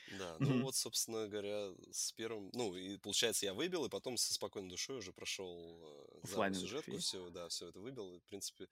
Да, ну Мгм. вот, собственно говоря, с первым, ну, и получается, я выбил, и потом со спокойной душой уже прошел э, сюжетку, трофей. все, да, все это выбил, и, в принципе,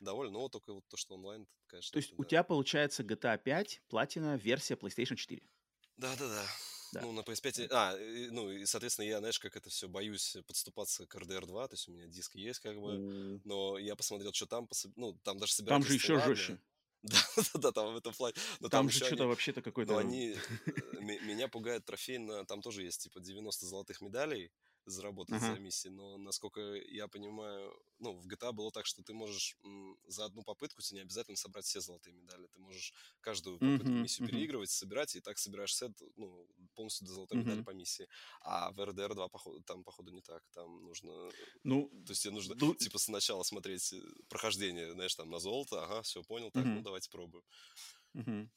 доволен, но вот только вот то, что онлайн, конечно, То есть это у да. тебя получается GTA 5, платина, версия PlayStation 4. Да-да-да. Да. Ну, на PS5, а, и, ну, и, соответственно, я, знаешь, как это все, боюсь подступаться к RDR 2, то есть у меня диск есть, как бы, У, но я посмотрел, что там, ну, там даже Там же еще жестче. Да-да-да, там в этом плане, но Там там же что-то они, вообще-то но какой-то... они, э, ме- меня пугает трофей, на, там тоже есть, типа, 90 золотых медалей заработать Ага. за миссии, но, насколько я понимаю, ну, в GTA было так, что ты можешь м, за одну попытку, тебе не обязательно собрать все золотые медали, ты можешь каждую попытку Мгм, миссию мгм. переигрывать, собирать, и так собираешь сет, ну, полностью до золотой медали Мгм. по миссии. А в RDR 2, походу, там, походу, не так, там нужно, Ну, то есть тебе нужно, ду- типа, сначала смотреть э, прохождение, знаешь, там, на золото, ага, все, понял, так, ну, Мгм. давайте пробуем. мгм.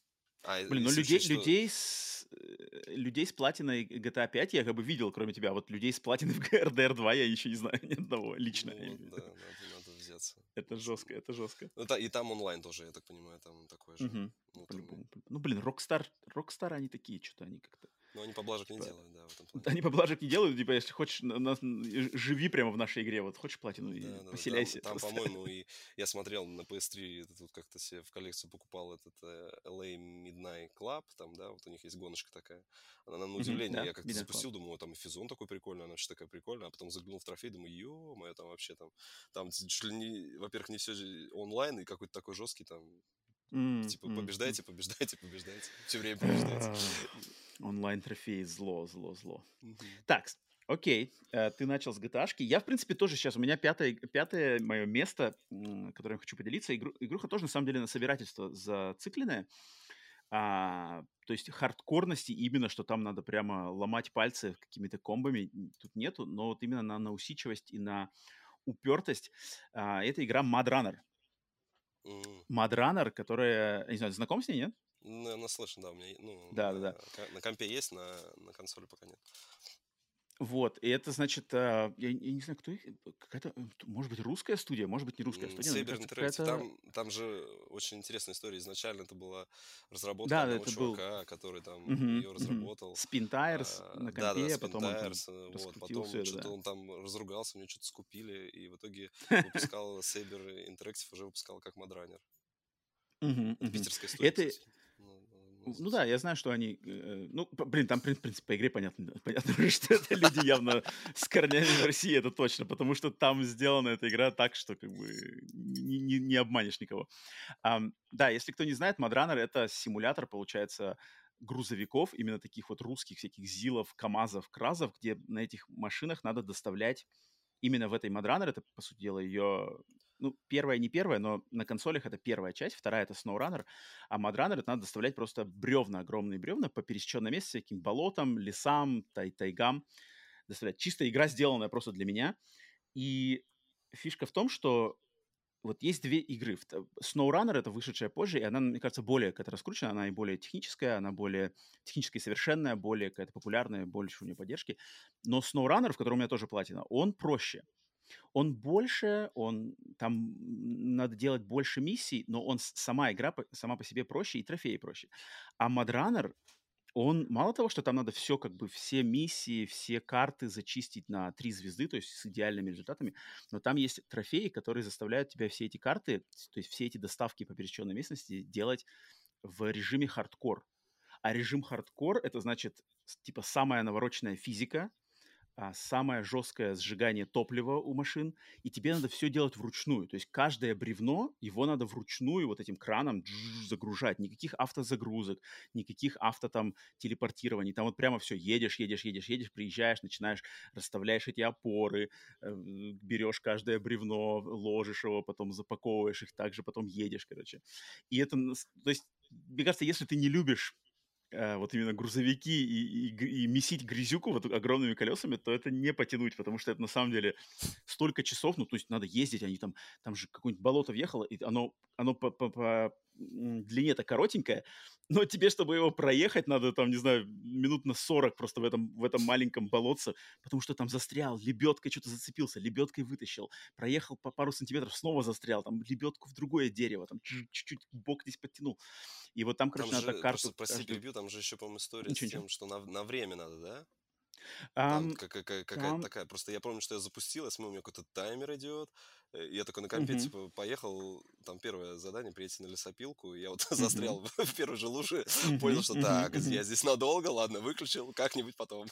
А Блин, ну людей, что... людей, с, э, людей с платиной GTA 5 я как бы видел, кроме тебя. Вот людей с платиной в RDR 2 я еще не знаю ни одного лично. Ну, да, надо, надо пиздец. Это жестко, это жестко. Ну, и там онлайн тоже, я так понимаю, там такое же. Угу. Ну, там... ну, блин, Rockstar, Rockstar они такие, что-то они как-то... Но они поблажек не делают, да. Они поблажек не делают, типа, если хочешь, живи прямо в нашей игре, вот хочешь платину, и да, поселяйся. Там, там по-моему, и я смотрел на PS3, это тут как-то себе в коллекцию покупал этот э, LA Midnight Club, там, да, вот у них есть гоночка такая. Она, на удивление, я как-то запустил, думаю, там и Физон такой прикольный, она вообще такая прикольная, а потом заглянул в трофей, думаю, ё-моё, там вообще там, там чуть ли не, во-первых, не все онлайн, и какой-то такой жесткий там, Mm, типа, побеждайте, побеждайте, побеждайте. Все время побеждайте. Онлайн-трофеи зло, зло, зло. Так, окей, э, ты начал с gta -шки. Я, в принципе, тоже сейчас, у меня пятое, пятое мое место, которым я хочу поделиться. Игру, игруха тоже, на самом деле, на собирательство зацикленная. А, то есть хардкорности именно, что там надо прямо ломать пальцы какими-то комбами, тут нету, но вот именно на, на усидчивость и на упертость. А, это игра Mad Runner. Mad Runner, которая, не знаю, знаком с ней, нет? На, наслышан, да, у меня, ну, да, на, да, да. на компе есть, на, на консоли пока нет. Вот, и это значит, а, я, я не знаю, кто их, какая-то, может быть, русская студия, может быть, не русская студия. Saber Interactive, там, там же очень интересная история. Изначально это была разработка да, одного это чувака, был... который там угу, ее разработал. Spin Tires а, на компе, да, да, потом Tires, он там вот, потом что-то да. он там разругался, у него что-то скупили, и в итоге выпускал Saber Interactive, уже выпускал как Мадранер. Питерская студия, это... Ну да, я знаю, что они... Э, ну, блин, там, в принципе, по игре понятно, понятно что это люди явно с корнями в России, это точно, потому что там сделана эта игра так, что как бы не, не, не обманешь никого. Um, да, если кто не знает, Мадранер — это симулятор, получается, грузовиков, именно таких вот русских всяких ЗИЛов, КАМАЗов, КРАЗов, где на этих машинах надо доставлять именно в этой Мадранер, это, по сути дела, ее ну, первая не первая, но на консолях это первая часть, вторая это SnowRunner, а MudRunner это надо доставлять просто бревна, огромные бревна по пересеченным местам, всяким болотам, лесам, тай тайгам доставлять. Чистая игра, сделанная просто для меня. И фишка в том, что вот есть две игры. SnowRunner — это вышедшая позже, и она, мне кажется, более какая-то раскручена, она и более техническая, она более технически совершенная, более какая-то популярная, больше у нее поддержки. Но SnowRunner, в котором у меня тоже платина, он проще. Он больше, он там надо делать больше миссий, но он сама игра сама по себе проще и трофеи проще. А MudRunner, он мало того, что там надо все как бы все миссии, все карты зачистить на три звезды, то есть с идеальными результатами, но там есть трофеи, которые заставляют тебя все эти карты, то есть все эти доставки по пересеченной местности делать в режиме хардкор. А режим хардкор это значит типа самая навороченная физика, а, самое жесткое сжигание топлива у машин, и тебе надо все делать вручную. То есть каждое бревно, его надо вручную вот этим краном загружать. Никаких автозагрузок, никаких авто там телепортирований. Там вот прямо все, едешь, едешь, едешь, едешь, приезжаешь, начинаешь, расставляешь эти опоры, э, берешь каждое бревно, ложишь его, потом запаковываешь их, также потом едешь, короче. И это, то есть, мне кажется, если ты не любишь вот именно грузовики и, и, и месить грязюку вот огромными колесами, то это не потянуть, потому что это на самом деле столько часов, ну, то есть надо ездить, они там, там же какое-нибудь болото въехало, и оно, оно по, по, по длине-то коротенькое, но тебе, чтобы его проехать, надо там, не знаю, минут на 40 просто в этом, в этом маленьком болотце, потому что там застрял, лебедкой что-то зацепился, лебедкой вытащил, проехал по пару сантиметров, снова застрял, там лебедку в другое дерево, там чуть-чуть бок здесь подтянул. И вот там, короче, там надо же, карту... Прости, каждый... там же еще, по-моему, история ничего, с тем, ничего. что на, на время надо, да? Там, um, какая-то там... такая. Просто я помню, что я запустил, я смотрю, у меня какой-то таймер идет. И я такой на компе, типа, поехал, там первое задание, прийти на лесопилку, я вот застрял в, в первой же луже, понял, что так, я здесь надолго, ладно, выключил, как-нибудь потом.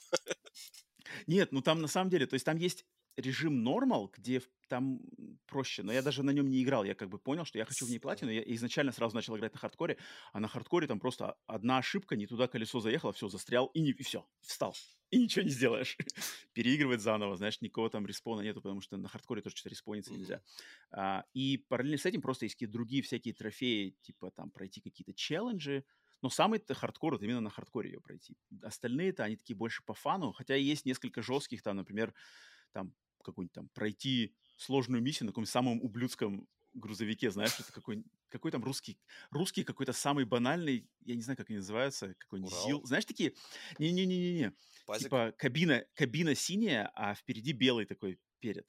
Нет, ну там на самом деле, то есть там есть режим normal, где там проще, но я даже на нем не играл, я как бы понял, что я хочу в ней платину, я изначально сразу начал играть на хардкоре, а на хардкоре там просто одна ошибка, не туда колесо заехало, все, застрял, и, не, и все, встал, и ничего не сделаешь. Переигрывать заново, знаешь, никого там respawn а нету, потому что на хардкоре тоже что-то респониться нельзя. А, и параллельно с этим просто есть какие-то другие всякие трофеи, типа там пройти какие-то челленджи, но самый-то хардкор, это именно на хардкоре ее пройти. Остальные-то, они такие больше по фану, хотя есть несколько жестких, там, например, там какой-нибудь там пройти сложную миссию на каком-нибудь самом ублюдском грузовике, знаешь, это какой, какой там русский, русский какой-то самый банальный, я не знаю, как они называются, какой-нибудь ЗИЛ. Знаешь, такие, не-не-не-не-не, типа кабина, кабина синяя, а впереди белый такой перед.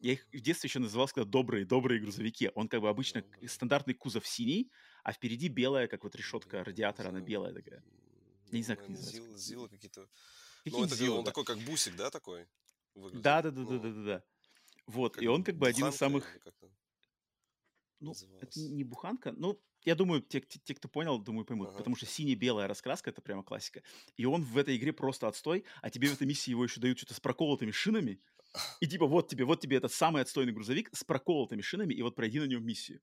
я их в детстве еще называл, когда добрые, добрые грузовики. Он как бы обычно стандартный кузов синий, а впереди белая, как вот решетка радиатора, она белая такая. Я не знаю, как Ну, называется. Зил- Зила какие-то. Ну, Какие-нибудь это Зилы, он да. такой, как бусик, да, такой? Выглядит? Да, да, да, да, Ну, да, да, да. Вот, как и он как бы один из самых, ну, это не буханка, ну, я думаю, те, те, те, кто понял, думаю, поймут, Ага. потому что сине-белая раскраска это прямо классика. И он в этой игре просто отстой, а тебе в этой миссии его еще дают что-то с проколотыми шинами. И типа вот тебе, вот тебе этот самый отстойный грузовик с проколотыми шинами, и вот пройди на нем миссию.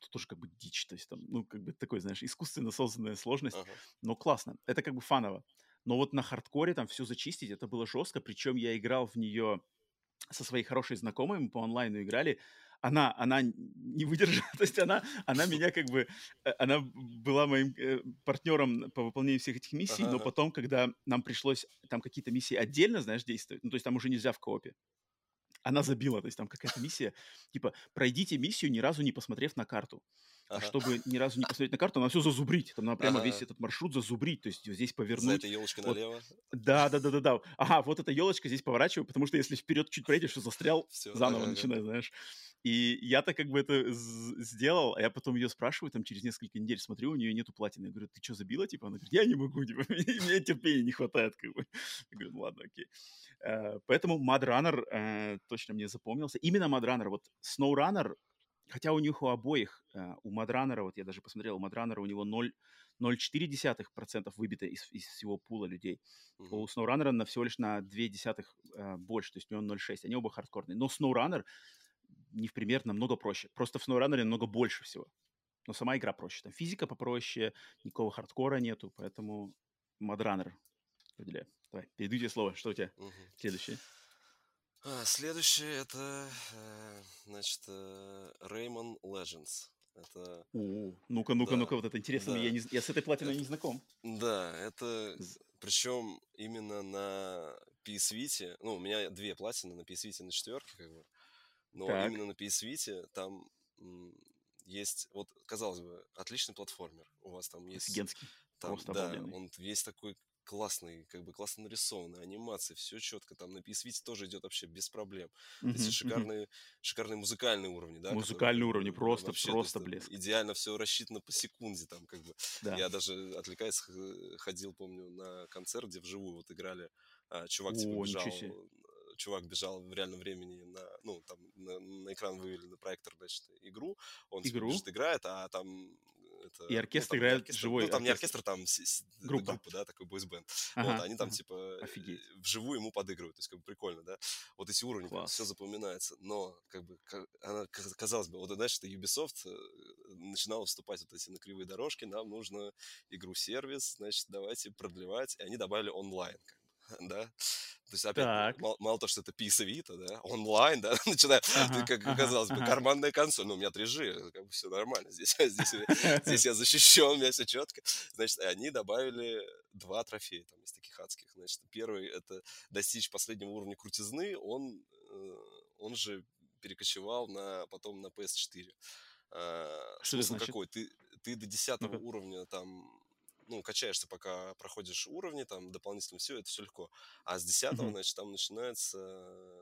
Тут тоже как бы дичь, то есть там, ну, как бы такой, знаешь, искусственно созданная сложность. Ага. но классно. Это как бы фаново. Но вот на хардкоре там все зачистить, это было жестко. Причем я играл в нее со своей хорошей знакомой, мы по онлайну играли. Она, она не выдержала, то есть она, она меня как бы, э, она была моим э, партнером по выполнению всех этих миссий, Ага, но потом, когда нам пришлось там какие-то миссии отдельно, знаешь, действовать, ну, то есть там уже нельзя в коопе, она забила, то есть там какая-то миссия, типа, пройдите миссию, ни разу не посмотрев на карту. А Ага. чтобы ни разу не посмотреть на карту, надо все зазубрить. Там надо прямо Ага. весь этот маршрут зазубрить. То есть здесь За повернуть. этой елочкой Вот. налево. Да, да, да, да, да. Ага, вот эта елочка здесь поворачиваю, потому что если вперед чуть проедешь, застрял, Все. заново начинай, знаешь. И я-то как бы это сделал, а я потом ее спрашиваю, там через несколько недель смотрю, у нее нету платины. Я говорю, ты что, забила? Типа, она говорит, я не могу, типа, мне, мне терпения не хватает, как бы. Я говорю, ну ладно, окей. Э, Поэтому Mad Runner э, точно мне запомнился. Именно Mad Runner, вот Snow Runner, хотя у них у обоих, э, у Runner, вот я даже посмотрел, у Runner у него 0 0,4% выбито из, из всего пула людей. Мгм. У SnowRunner на всего лишь на 2 десятых э, больше, то есть у него 0,6. Они оба хардкорные. Но SnowRunner не в пример намного проще. Просто в SnowRunner намного больше всего. Но сама игра проще. Там физика попроще, никакого хардкора нету, поэтому Mudrunner определяю. Давай, тебе слово. Что у тебя Мгм. следующее? А, Следующее это, э, значит, э, Rayman Legends. Это, О, ну-ка, ну-ка, Да, ну-ка, вот это интересно. да. Я, не, я с этой платиной Это- не знаком. да, это, причем именно на PS Vita, ну, у меня две платины на PS Vita на четверке, как бы, но Так. именно на PS Vita там есть, вот, казалось бы, отличный платформер, у вас там есть Офигенский. Там, Просто да, обалденный. он весь такой классный, как бы классно нарисованный, анимация, все четко. Там на PS Vita тоже идет вообще без проблем. Мгм, Эти шикарные, шикарные музыкальные уровни, да? Музыкальные уровни, э, просто- вообще, то просто есть, э, блеск. Идеально все рассчитано по секунде, там, как бы. Да. Я даже, отвлекаясь, х- ходил, помню, на концерт, где вживую вот играли. а, чувак, типа, О, бежал, э, чувак бежал в реальном времени на, ну, там, на, на экран вывели на проектор, значит, игру. Он типа, Игру? бежит, играет, а там это, И оркестр там не играет оркестр, живой Ну, там не оркестр. оркестр, там это Группа. группа, да, такой бойсбенд. Ага, Вот, они там, ага. типа, э, Офигеть. вживую ему подыгрывают, то есть, как бы, прикольно, да. Вот эти уровни, Класс. все запоминается, но, как бы, она, ка- казалось бы, вот, знаешь, что Ubisoft э, начинала вступать вот эти на кривые дорожки, нам нужно игру-сервис, значит, давайте продлевать, и они добавили онлайн, как да. То есть, опять, Так. мало, мало того, что это PS Vita, да, онлайн, да, начиная, Ага, как ага, казалось бы, ага. карманная консоль, ну, у меня 3G, как бы все нормально, здесь, здесь, здесь я защищен, у меня все четко. Значит, они добавили два трофея, там, из таких адских. Значит, первый — это достичь последнего уровня крутизны, он, э, он же перекочевал на, потом на PS4. А, Что это смысл значит? какой? Ты, ты до 10 Ну-ка. уровня там ну, качаешься, пока проходишь уровни, там, дополнительно все, это все легко. А с 10 Мгм. значит, там начинается э,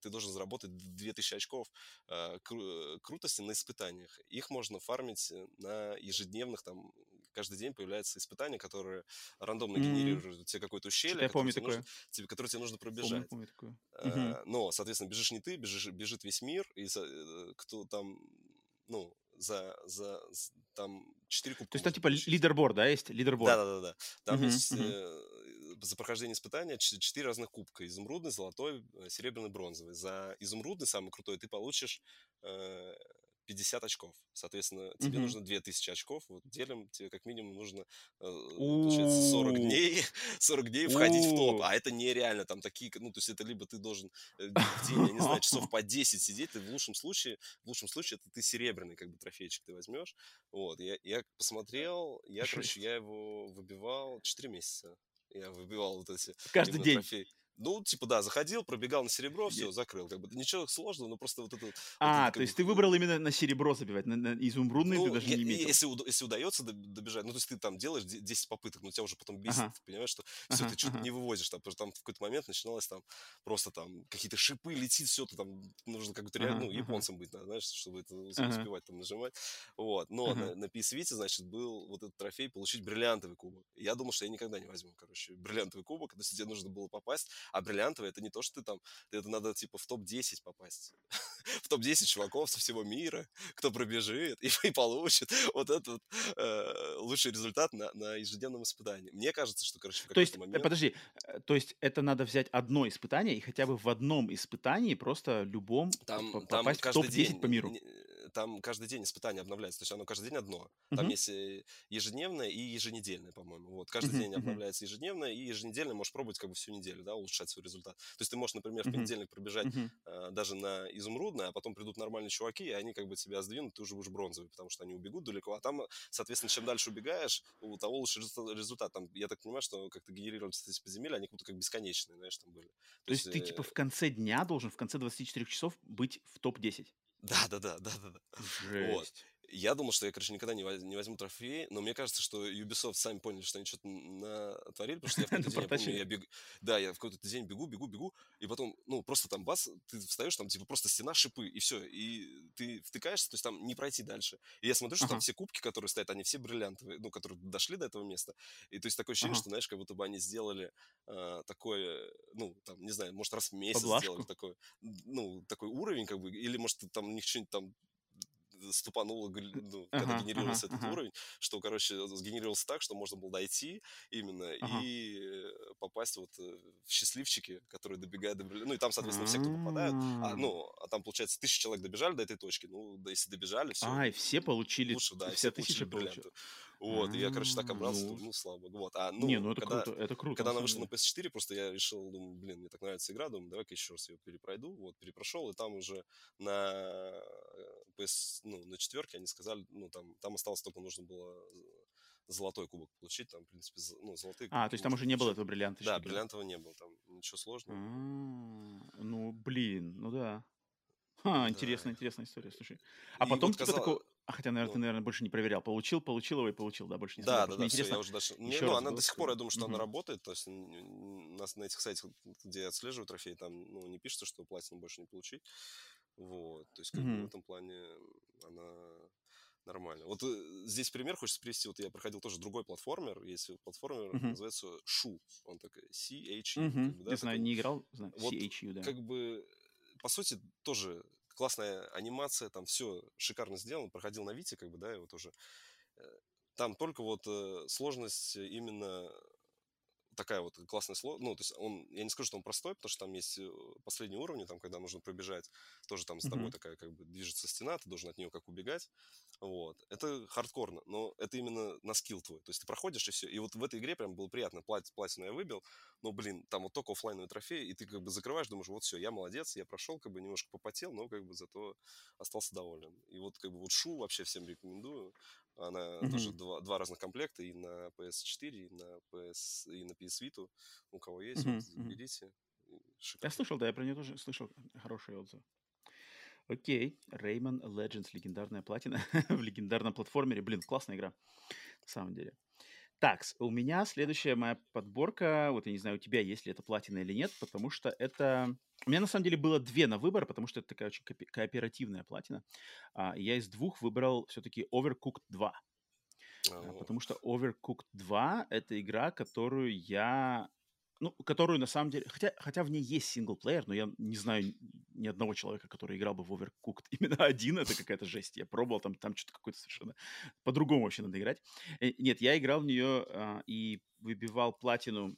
ты должен заработать 2000 очков э, кру- крутости на испытаниях. Их можно фармить э, на ежедневных, там, каждый день появляются испытания, которые рандомно Мгм. генерируют тебе какое-то ущелье, я помню тебе такое. нужно, тебе, которое тебе нужно Помню, пробежать. помню такое. Мгм. Э, Но, соответственно, бежишь не ты, бежишь, бежит весь мир, и кто там, ну, за, за, з- там 4 кубка То есть там типа лидерборд, да, есть? Лидерборд. Да-да-да. Там Мгм, есть мгм. э, за прохождение испытания ч- четыре разных кубка. Изумрудный, золотой, э, серебряный, бронзовый. За изумрудный, самый крутой, ты получишь э, 50 очков. Соответственно, тебе Мгм. нужно 2000 очков. Вот делим, тебе как минимум нужно, э, получается, 40 У. дней, 40 дней входить в топ. А это нереально. Там такие, ну, то есть это либо ты должен э, в день, я не знаю, часов по 10 сидеть, ты в лучшем случае, в лучшем случае это ты серебряный, как бы, трофейчик ты возьмешь. Вот, я, я посмотрел, я, короче, я его выбивал 4 месяца. Я выбивал вот эти Каждый день. трофеи. Ну, типа, да, заходил, пробегал на серебро, все, закрыл. Как бы ничего сложного, но просто вот это... А, вот это, то есть бы... ты выбрал именно на серебро забивать, на, на изумрудный ну, ты даже я, не метил. Если, если удается добежать, ну, то есть ты там делаешь 10 попыток, но тебя уже потом бесит, ага. понимаешь, что все, ага, ты что-то ага. не вывозишь, там, потому что там в какой-то момент начиналось там просто там какие-то шипы летит, все, ты там нужно как то ага, ну, японцем ага. быть, знаешь, чтобы это ага. успевать там нажимать. Вот, но ага. на, на PS Vita, значит, был вот этот трофей получить бриллиантовый кубок. Я думал, что я никогда не возьму, короче, бриллиантовый кубок, то есть тебе нужно было попасть, а бриллиантовый это не то, что ты там, это надо типа в топ-10 попасть. в топ-10 чуваков со всего мира, кто пробежит и, и получит вот этот э, лучший результат на, на ежедневном испытании. Мне кажется, что, короче, в То есть, э, момент... подожди, э, то есть это надо взять одно испытание и хотя бы в одном испытании просто любом там, попасть там в топ-10 по миру? Там каждый день испытание обновляется, то есть оно каждый день одно. Там uh-huh. есть э, ежедневное и еженедельное, по-моему. Вот, каждый uh-huh. день обновляется ежедневное, и еженедельное можешь пробовать как бы всю неделю, да, улучшать свой результат. То есть ты можешь, например, в понедельник пробежать uh-huh. э, даже на изумрудное, а потом придут нормальные чуваки, и они как бы тебя сдвинут, ты уже будешь бронзовый, потому что они убегут далеко. А там, соответственно, чем дальше убегаешь, у того лучше результат. Там, я так понимаю, что как-то генерировались эти подземелья, они как-то как бесконечные, знаешь, там были. То, То есть, есть ты типа в конце дня должен, в конце 24 часов быть в топ-10? Да, да, да, да, да, да. Вот. Я думал, что я, короче, никогда не, не возьму трофеи, но мне кажется, что Ubisoft сами поняли, что они что-то натворили, потому что я в какой-то день, я помню, я бегу, да, я в какой-то день бегу, бегу, бегу, и потом, ну, просто там бас, ты встаешь, там, типа, просто стена, шипы, и все, и ты втыкаешься, то есть там не пройти дальше. И я смотрю, что ага. там все кубки, которые стоят, они все бриллиантовые, ну, которые дошли до этого места, и то есть такое ощущение, ага. что, знаешь, как будто бы они сделали э, такое, ну, там, не знаю, может, раз в месяц Поблажку. сделали такой, ну, такой уровень, как бы, или, может, там у них что-нибудь там ступануло, ну, ага, когда генерировался ага, этот ага. уровень, что, короче, сгенерировался так, что можно было дойти именно ага. и попасть вот э, в счастливчики, которые добегают до... Ну, и там, соответственно, все, кто попадают. А, ну, а там, получается, тысяча человек добежали до этой точки. Ну, да, если добежали, все. А, и все получили... Лучше, да, все тысячи бриллианты. Вот, и я, короче, так обрался, ну, ну слава богу. Вот. А, ну, не, ну это когда, круто, это круто. Когда она вышла на PS4, просто я решил, думаю, блин, мне так нравится игра, думаю, давай-ка еще раз ее перепройду. Вот, перепрошел, и там уже на PS, ну, на четверке они сказали, ну, там, там осталось только нужно было золотой кубок получить, там, в принципе, ну, золотые А, то есть там уже не было этого бриллианта? Да, бриллиантового не было, там ничего сложного. А, ну, блин, ну да. Ха, интересная, интересная история, слушай. А потом типа такой... А хотя, наверное, ну, ты, наверное, больше не проверял. Получил, получил его и получил, да, больше не Да, да, да, все, я уже дальше... Не, ну, она до сих пор, я думаю, что она работает. То есть нас на этих сайтах, где я отслеживаю трофей, там, ну, не пишется, что платину больше не получить. Вот, то есть как бы в этом плане она нормально. Вот э, здесь пример хочется привести. Вот я проходил тоже другой платформер. Есть платформер, uh-huh. называется Шу. Он такой C-H-U. Uh-huh. Как бы, да, я знаю, не играл, знаю. Вот, C-H-U, да. Как бы по сути, тоже классная анимация, там все шикарно сделано. Проходил на Вите, как бы, да, и вот уже. Э, там только вот э, сложность именно такая вот классная сложность. Ну, то есть он, я не скажу, что он простой, потому что там есть э, последние уровни, там, когда нужно пробежать, тоже там с тобой mm-hmm. такая как бы движется стена, ты должен от нее как убегать. Вот. Это хардкорно, но это именно на скилл твой. То есть ты проходишь и все. И вот в этой игре прям было приятно. Плат, платину я выбил, но, блин, там вот только офлайновый трофей, и ты как бы закрываешь, думаешь, вот все, я молодец, я прошел, как бы немножко попотел, но как бы зато остался доволен. И вот как бы вот Шу вообще всем рекомендую. Она mm-hmm. тоже два, два разных комплекта и на PS4, и на PS, и на PS Vita. У кого есть, mm-hmm. вот, заберите. Шикарно. Я слышал, да, я про нее тоже слышал хорошие отзывы. Окей, Rayman Legends, легендарная платина в легендарном платформере. Блин, классная игра, на самом деле. Так, у меня следующая моя подборка, вот я не знаю, у тебя есть ли это платина или нет, потому что это... У меня на самом деле было две на выбор, потому что это такая очень ко- кооперативная платина. А, я из двух выбрал все-таки Overcooked 2. А, потому что Overcooked 2 — это игра, которую я ну, которую на самом деле, хотя, хотя в ней есть синглплеер, но я не знаю ни одного человека, который играл бы в Overcooked. Именно один это какая-то жесть. Я пробовал, там, там что-то какое-то совершенно по-другому вообще надо играть. Э, нет, я играл в нее а, и выбивал платину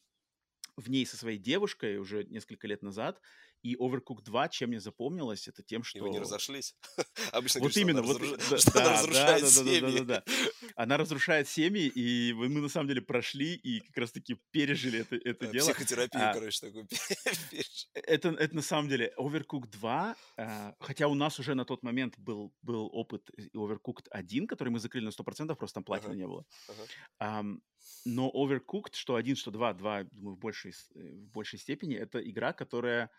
в ней со своей девушкой уже несколько лет назад, И Overcooked 2, чем мне запомнилось, это тем, что... И вы не разошлись? Обычно вот именно, вот, что она разрушает семьи. Да, да, да, Она разрушает семьи, и мы на самом деле прошли и как раз-таки пережили это, это дело. Психотерапию, а, короче, такую это, это на самом деле Overcooked 2, а, хотя у нас уже на тот момент был, был опыт Overcooked 1, который мы закрыли на 100%, просто там платина uh-huh. не было. Um, но Overcooked, что один, что два, два, думаю, в большей, э, в большей степени, это игра, которая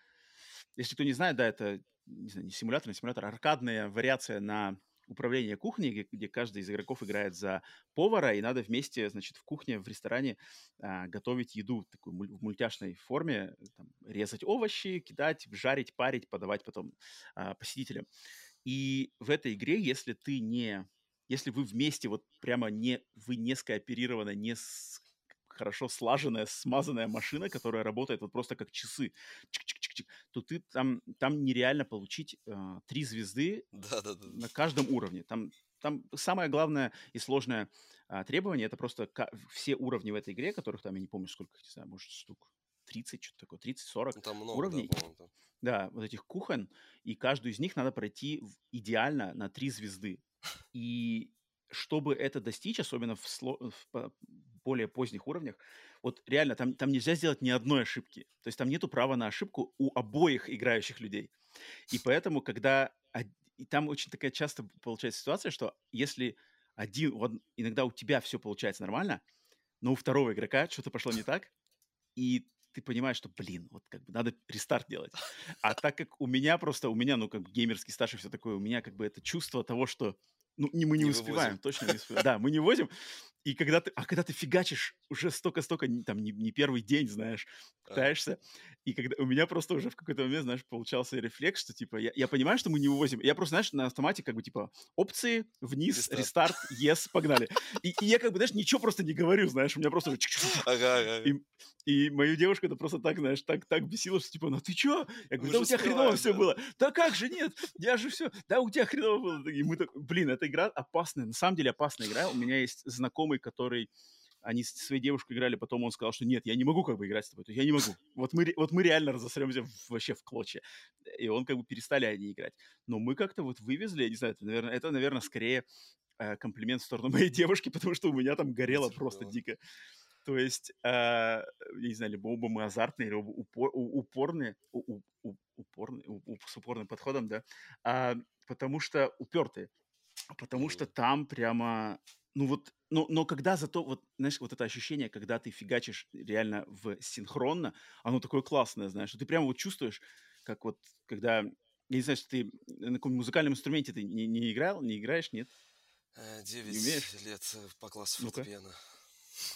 если кто не знает, да, это не, знаю, не симулятор, не симулятор, аркадная вариация на управление кухней, где, каждый из игроков играет за повара, и надо вместе, значит, в кухне, в ресторане а, готовить еду такой в мультяшной форме, там, резать овощи, кидать, жарить, парить, подавать потом а, посетителям. И в этой игре, если ты не если вы вместе вот прямо не, вы не скооперированы, не с, хорошо слаженная, смазанная машина, которая работает вот просто как часы, чик-чик-чик-чик, то ты там, там нереально получить э, три звезды да, да, да. на каждом уровне. Там, там самое главное и сложное э, требование это просто все уровни в этой игре, которых там, я не помню, сколько, не знаю, может, штук 30, что-то такое, 30-40 ну, там много, уровней. Да, да, вот этих кухонь, и каждую из них надо пройти идеально на три звезды. И чтобы это достичь, особенно в, сло, в более поздних уровнях, вот реально там, там нельзя сделать ни одной ошибки. То есть там нету права на ошибку у обоих играющих людей. И поэтому, когда... И там очень такая часто получается ситуация, что если один... Вот иногда у тебя все получается нормально, но у второго игрока что-то пошло не так, и ты понимаешь, что, блин, вот как бы надо рестарт делать. А так как у меня просто, у меня, ну, как бы геймерский стаж и все такое, у меня как бы это чувство того, что ну, не, мы не, не успеваем, вывозим. точно не успеваем. Да, мы не возим. И когда ты, а когда ты фигачишь уже столько-столько, там, не, не первый день, знаешь, пытаешься, и когда у меня просто уже в какой-то момент, знаешь, получался рефлекс, что, типа, я, я понимаю, что мы не вывозим, я просто, знаешь, на автомате, как бы, типа, опции, вниз, рестарт, yes, погнали. И, и я, как бы, знаешь, ничего просто не говорю, знаешь, у меня просто... Ага, ага. И, и мою девушку это просто так, знаешь, так, так бесило, что, типа, ну ты чё? Я говорю, да у тебя хреново все было. Да как же, нет, я же все, да у тебя хреново было. И мы так, блин, эта игра опасная, на самом деле опасная игра. У меня есть знакомый, который они с своей девушкой играли, потом он сказал, что нет, я не могу как бы играть с тобой, то есть я не могу. Вот мы, вот мы реально разосремся вообще в клочья. И он как бы перестали они играть. Но мы как-то вот вывезли, я не знаю, это, наверное, это, наверное скорее э, комплимент в сторону моей девушки, потому что у меня там горело это просто дико. То есть, э, я не знаю, либо оба мы азартные, либо упор, упорные, у, у, упорные, у, с упорным подходом, да, а, потому что упертые. Потому что там прямо ну вот, но, но когда зато, вот, знаешь, вот это ощущение, когда ты фигачишь реально в синхронно, оно такое классное, знаешь, что ты прямо вот чувствуешь, как вот, когда, я не знаю, что ты на каком музыкальном инструменте ты не, не играл, не играешь, нет? Э, девять лет э, по классу фортепиано.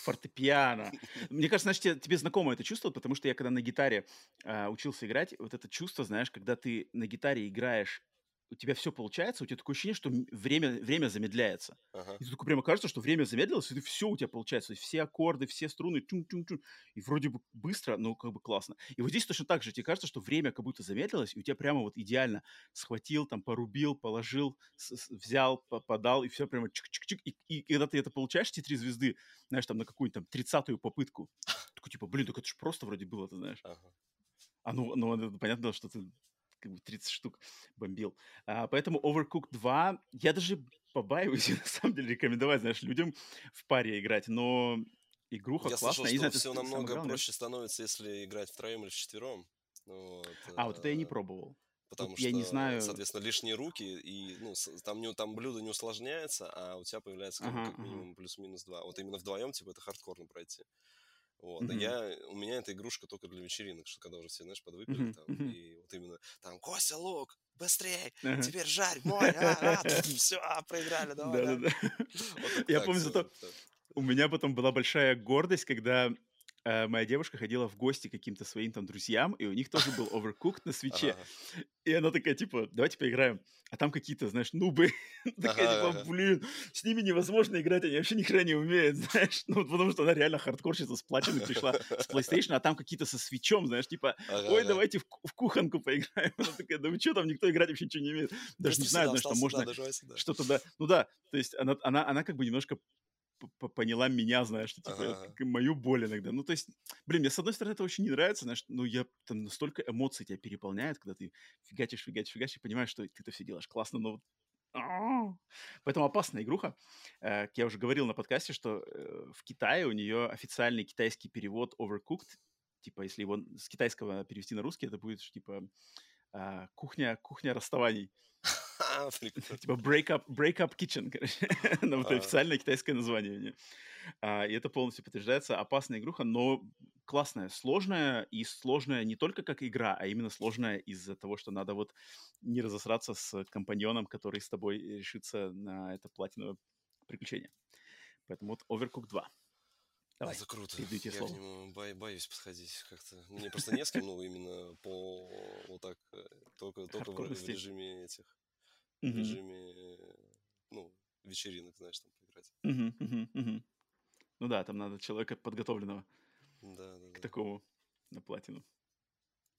Фортепиано. Мне кажется, значит, тебе, тебе знакомо это чувство, потому что я когда на гитаре э, учился играть, вот это чувство, знаешь, когда ты на гитаре играешь у тебя все получается, у тебя такое ощущение, что время, время замедляется. Ага. И ты такой прямо кажется, что время замедлилось, и ты все у тебя получается. Все аккорды, все струны, чун -чун -чун, и вроде бы быстро, но как бы классно. И вот здесь точно так же. Тебе кажется, что время как будто замедлилось, и у тебя прямо вот идеально схватил, там, порубил, положил, взял, подал, и все прямо чик-чик-чик. И, и когда ты это получаешь, эти три звезды, знаешь, там на какую-нибудь там тридцатую попытку, такой типа, блин, так это же просто вроде было, ты знаешь. Ага. А ну, ну, понятно, что ты как бы 30 штук бомбил. А, поэтому Overcooked 2, я даже побаиваюсь, на самом деле, рекомендовать, знаешь, людям в паре играть, но игруха я классная. Я слышал, что все намного проще становится, если играть втроем или вчетвером. Вот, а, вот это я не э, пробовал. Потому Тут что, я не знаю... соответственно, лишние руки, и ну, там, не, там блюдо не усложняется, а у тебя появляется как, ага, как минимум ага. плюс-минус два. Вот именно вдвоем, типа, это хардкорно пройти. Вот. Mm-hmm. я, у меня эта игрушка только для вечеринок, что когда уже все, знаешь, подвыпили mm-hmm. там, и вот именно там, Костя, лук, быстрее, uh-huh. теперь жарь, мой, а, а, все, а, проиграли, давай. Да-да-да. Я помню, зато у меня потом была большая гордость, когда э, моя девушка ходила в гости к каким-то своим там друзьям, и у них тоже был Overcooked на свече. Ага. И она такая, типа, давайте поиграем. А там какие-то, знаешь, нубы. такая, ага, типа, блин, с ними невозможно играть, они вообще ни хрена не умеют, знаешь. Ну, потому что она реально хардкорщица с платиной пришла с PlayStation, а там какие-то со свечом, знаешь, типа, ой, давайте в, в кухонку поиграем. Она такая, да вы что, там никто играть вообще ничего не умеет. Даже не знаю, знаешь, что можно что-то, да. Ну да, то есть она, она, она как бы немножко поняла меня, знаешь, что, типа, ага. мою боль иногда. Ну, то есть, блин, мне, с одной стороны, это очень не нравится, знаешь, ну, я, там настолько эмоций тебя переполняет, когда ты фигачишь, фигачишь, фигачишь, и понимаешь, что ты это все делаешь классно, но Поэтому опасная игруха. Э, я уже говорил на подкасте, что э, в Китае у нее официальный китайский перевод Overcooked. Типа, если его с китайского перевести на русский, это будет типа а, кухня, кухня расставаний. Типа break up, break up kitchen, короче. Но это официальное китайское название. А, и это полностью подтверждается. Опасная игруха, но классная, сложная. И сложная не только как игра, а именно сложная из-за того, что надо вот не разосраться с компаньоном, который с тобой решится на это платиновое приключение. Поэтому вот Overcooked 2. Давай, это круто. Я слово. к нему бо- боюсь подходить как-то. Мне просто не с кем, ну, именно по вот так, э, только, только в, в режиме этих, в режиме, ну, вечеринок, знаешь, там поиграть. Ну да, там надо человека подготовленного да, да, к такому на платину.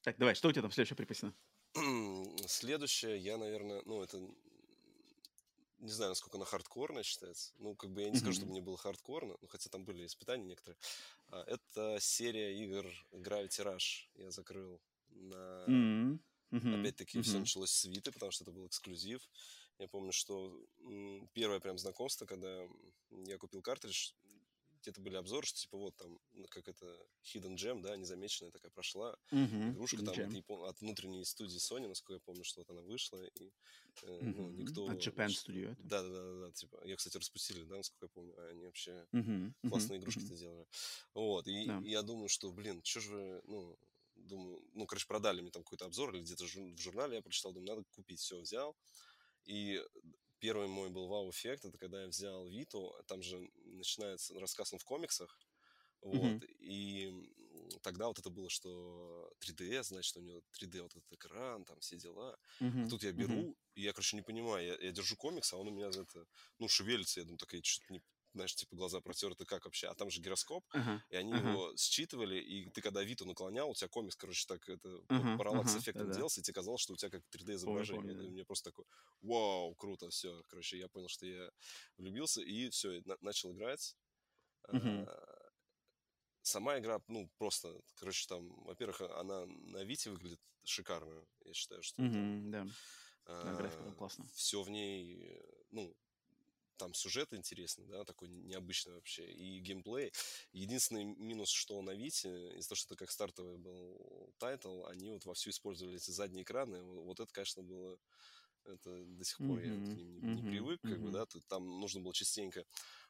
Так, давай, что у тебя там следующее припасено? Следующее, я, наверное, ну, это не знаю, насколько она хардкорная считается. Ну, как бы я не скажу, чтобы мне было хардкорно, ну, хотя там были испытания некоторые. А, это серия игр Gravity Rush. Я закрыл на... Mm-hmm. Mm-hmm. Опять-таки, mm-hmm. все началось с Виты, потому что это был эксклюзив. Я помню, что первое прям знакомство, когда я купил картридж, где-то были обзоры, что типа вот там, как это, Hidden Gem, да, незамеченная такая прошла. Uh-huh, игрушка там от, Япон... от внутренней студии Sony, насколько я помню, что вот она вышла, и э, uh-huh. ну, никто... От Japan Studio. Да, да, да, да, типа, я, кстати, распустили, да, насколько я помню, а они вообще uh-huh. классные игрушки-то uh-huh. делали. Вот, и, yeah. я думаю, что, блин, что же вы, ну, думаю, ну, короче, продали мне там какой-то обзор, или где-то в журнале я прочитал, думаю, надо купить, все, взял. И первый мой был вау-эффект, это когда я взял Виту, там же начинается рассказ он в комиксах, вот, mm-hmm. и тогда вот это было, что 3DS, значит, у него 3D вот этот экран, там все дела. Mm-hmm. А тут я беру, mm-hmm. и я, короче, не понимаю, я, я держу комикс, а он у меня за это, ну, шевелится, я думаю, так я что-то не, знаешь, типа глаза протерты, как вообще, а там же гироскоп, uh-huh, и они uh-huh. его считывали, и ты когда Виту наклонял, у тебя комикс, короче, так это uh-huh, параллакс uh-huh, эффектом да, делался, и тебе казалось, что у тебя как 3D изображение. Помню, да. И мне просто такой, вау, круто, все, короче, я понял, что я влюбился, и все, на- начал играть. Uh-huh. А- сама игра, ну, просто, короче, там, во-первых, она на Вите выглядит шикарно, я считаю, что mm-hmm, там, да. А, классно. Все в ней, ну, там сюжет интересный, да, такой необычный вообще, и геймплей. Единственный минус, что на Вите, из-за того, что это как стартовый был title, они вот вовсю использовали эти задние экраны. Вот это, конечно, было это до сих пор mm-hmm. я к ним не, не mm-hmm. привык, как mm-hmm. бы, да, там нужно было частенько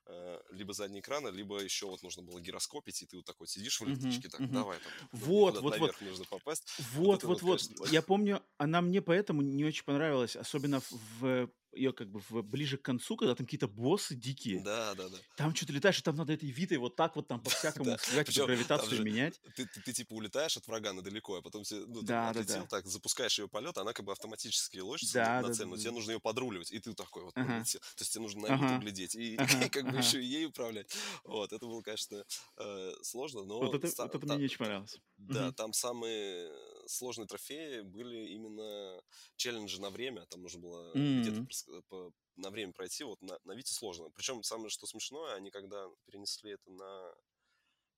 э, либо задний экран, либо еще вот нужно было гироскопить, и ты вот такой сидишь в электричке, mm-hmm. так, давай там, вот, вот, вот. нужно попасть. Вот, вот, вот, вот. Конечно... я помню, она мне поэтому не очень понравилась, особенно в ее как бы в, ближе к концу, когда там какие-то боссы дикие. Да, да, да. Там что-то летаешь, и там надо этой витой вот так вот там по-всякому эту гравитацию менять. Ты, ты, ты, типа улетаешь от врага на далеко, а потом тебе, ну, да, да, отлетел, да. так, запускаешь ее полет, она как бы автоматически ложится да, на, на цель, но тебе нужно ее подруливать, и ты такой вот ага. То есть тебе нужно на ага. глядеть, и, ага. и как бы ага. еще и ей управлять. Вот, это было, конечно, э, сложно, но... Вот это, вот это мне не очень понравилось. Да, там самые сложные трофеи были именно челленджи на время, там нужно было где-то на время пройти, вот на, на Вите сложно. Причем самое, что смешное, они когда перенесли это на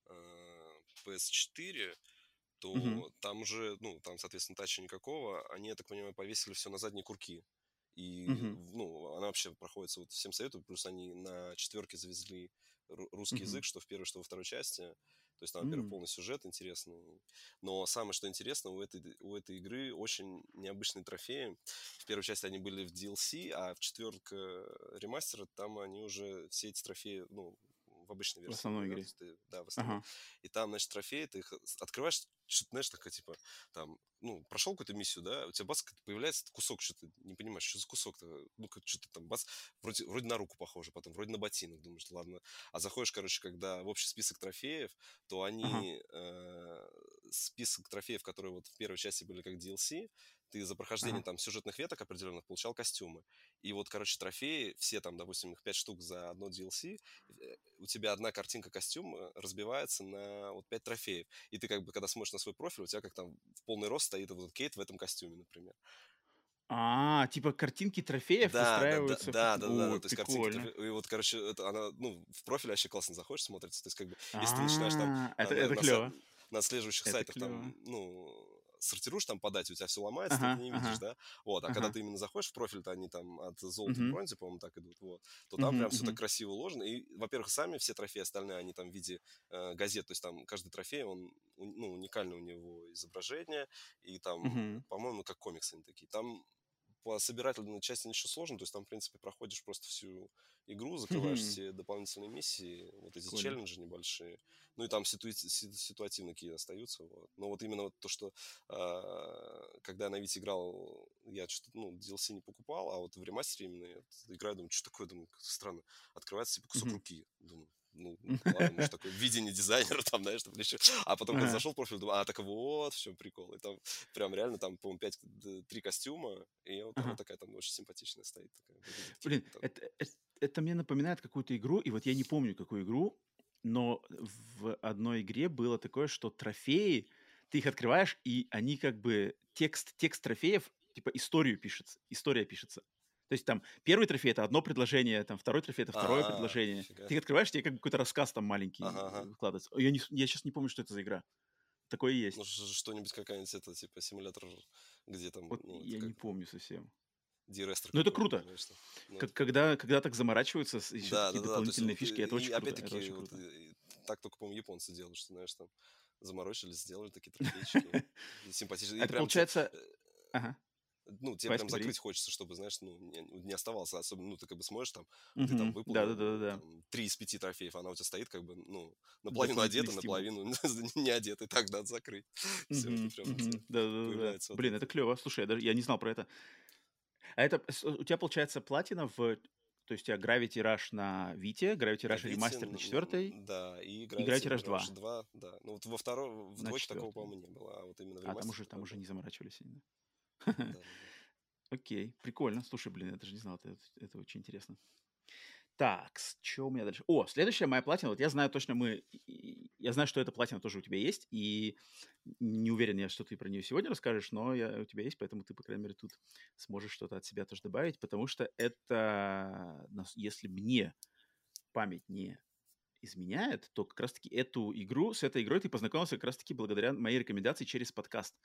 э, PS4, то mm-hmm. там уже, ну, там, соответственно, тача никакого, они, я так понимаю, повесили все на задние курки. И, mm-hmm. ну, она вообще проходится, вот всем советую, плюс они на четверке завезли русский mm-hmm. язык, что в первой, что во второй части. То есть там, во-первых, mm-hmm. полный сюжет интересный. Но самое, что интересно, у этой, у этой игры очень необычные трофеи. В первой части они были в DLC, а в четверка ремастера там они уже все эти трофеи, ну, в обычной версии. В основной игре. Ты, да, в основной. Ага. И там, значит, трофеи, ты их открываешь, что-то, знаешь, такая, типа, там, ну, прошел какую-то миссию, да, у тебя бац, появляется кусок, что ты не понимаешь, что за кусок-то, ну, что-то там, бац, вроде, вроде на руку похоже, потом вроде на ботинок, думаешь, ладно. А заходишь, короче, когда в общий список трофеев, то они, ага. э, список трофеев, которые вот в первой части были как DLC, ты за прохождение там сюжетных веток определенных получал костюмы. И вот, короче, трофеи, все там, допустим, их 5 штук за одно DLC, э, у тебя одна картинка костюма разбивается на вот 5 трофеев. И ты как бы, когда смотришь на свой профиль, у тебя как там в полный рост стоит вот Кейт в этом костюме, например. А, типа картинки трофеев Да, да, да, да, да, да, да, то есть картинки, прикольно. трофе- и вот, короче, это она, ну, в профиль вообще классно заходишь, смотрится, то есть как бы, если ты начинаешь там А, это на, это клево. на Это сайтах там, ну, сортируешь там по дате, у тебя все ломается, ты Ага, это не видишь, ага, да, вот, а когда ага. ты именно заходишь в профиль-то они там от золота к Мгм, бронзе, по-моему, так идут, вот, то там мгм, прям все так красиво уложено, и, во-первых, сами все трофеи остальные, они там в виде э, газет, то есть там каждый трофей, он, ну, уникальное у него изображение, и там, Мгм. по-моему, как комиксы они такие, там по собирательной части ничего сложного, то есть там, в принципе, проходишь просто всю игру, закрываешь все дополнительные миссии, вот эти челленджи небольшие, ну и там ситуи- си- ситуативные какие остаются, вот. Но вот именно вот то, что а, когда я на Вите играл, я что-то, ну, DLC не покупал, а вот в ремастере именно я играю, думаю, что такое, думаю, странно, открывается типа кусок руки, думаю, ну, ладно, может, такое видение дизайнера там, знаешь, там еще. А потом, когда зашел в профиль, думаю, а, так вот, все, прикол. И там прям реально, там, по-моему, 5, 3 костюма, и вот Ага. такая там очень симпатичная стоит. Такая, Блин, там. это, это, это мне напоминает какую-то игру, и вот я не помню, какую игру, но в одной игре было такое, что трофеи, ты их открываешь, и они как бы текст, текст трофеев, типа историю пишется, история пишется. То есть там первый трофей это одно предложение, там второй трофей это второе А, предложение. нифига. Ты их открываешь, тебе как бы какой-то рассказ там маленький ага. выкладывается. Я, не, я сейчас не помню, что это за игра. Такое есть. Ну, что-нибудь какая-нибудь, это, типа, симулятор, где там, вот ну, я не как помню совсем. Дирестер Ну, это круто. там. Ну, Как, когда, когда так заморачиваются, еще Да, такие да, да, есть дополнительные вот, фишки, это и, очень и круто. Это опять-таки, очень вот, круто. и так только, по-моему, японцы делают, что, знаешь, там, заморочились, сделали такие трофейчики, симпатичные. Это получается... э, Ага. ну, тебе Вась, прям закрыть хочется, чтобы, знаешь, ну, не, не оставался, особенно, ну, ты как бы смотришь там, ты там выполнил там, три из пяти трофеев, она у тебя стоит как бы, ну, наполовину Дополнительный одета, наполовину не одета, и так надо закрыть. Все, это прям Да-да-да-да. появляется вот Блин, это. это клево. Слушай, я даже я не знал про это. А это у тебя получается платина в... То есть у тебя Gravity Rush на Вите, Gravity Rush ремастер на четвертой, да, и и Gravity Rush 2 2, да. Ну, вот во втором, в на двойке такого, по-моему, не было, а вот именно в А там уже, там уже не заморачивались они. Да. Окей, прикольно. Слушай, блин, я даже не знал, это, это очень интересно. Так, что у меня дальше? О, следующая моя платина. Вот я знаю точно, мы... Я знаю, что эта платина тоже у тебя есть, и не уверен я, что ты про нее сегодня расскажешь, но я, у тебя есть, поэтому ты, по крайней мере, тут сможешь что-то от себя тоже добавить, потому что это, если мне память не изменяет, то как раз-таки эту игру, с этой игрой ты познакомился как раз-таки благодаря моей рекомендации через подкаст,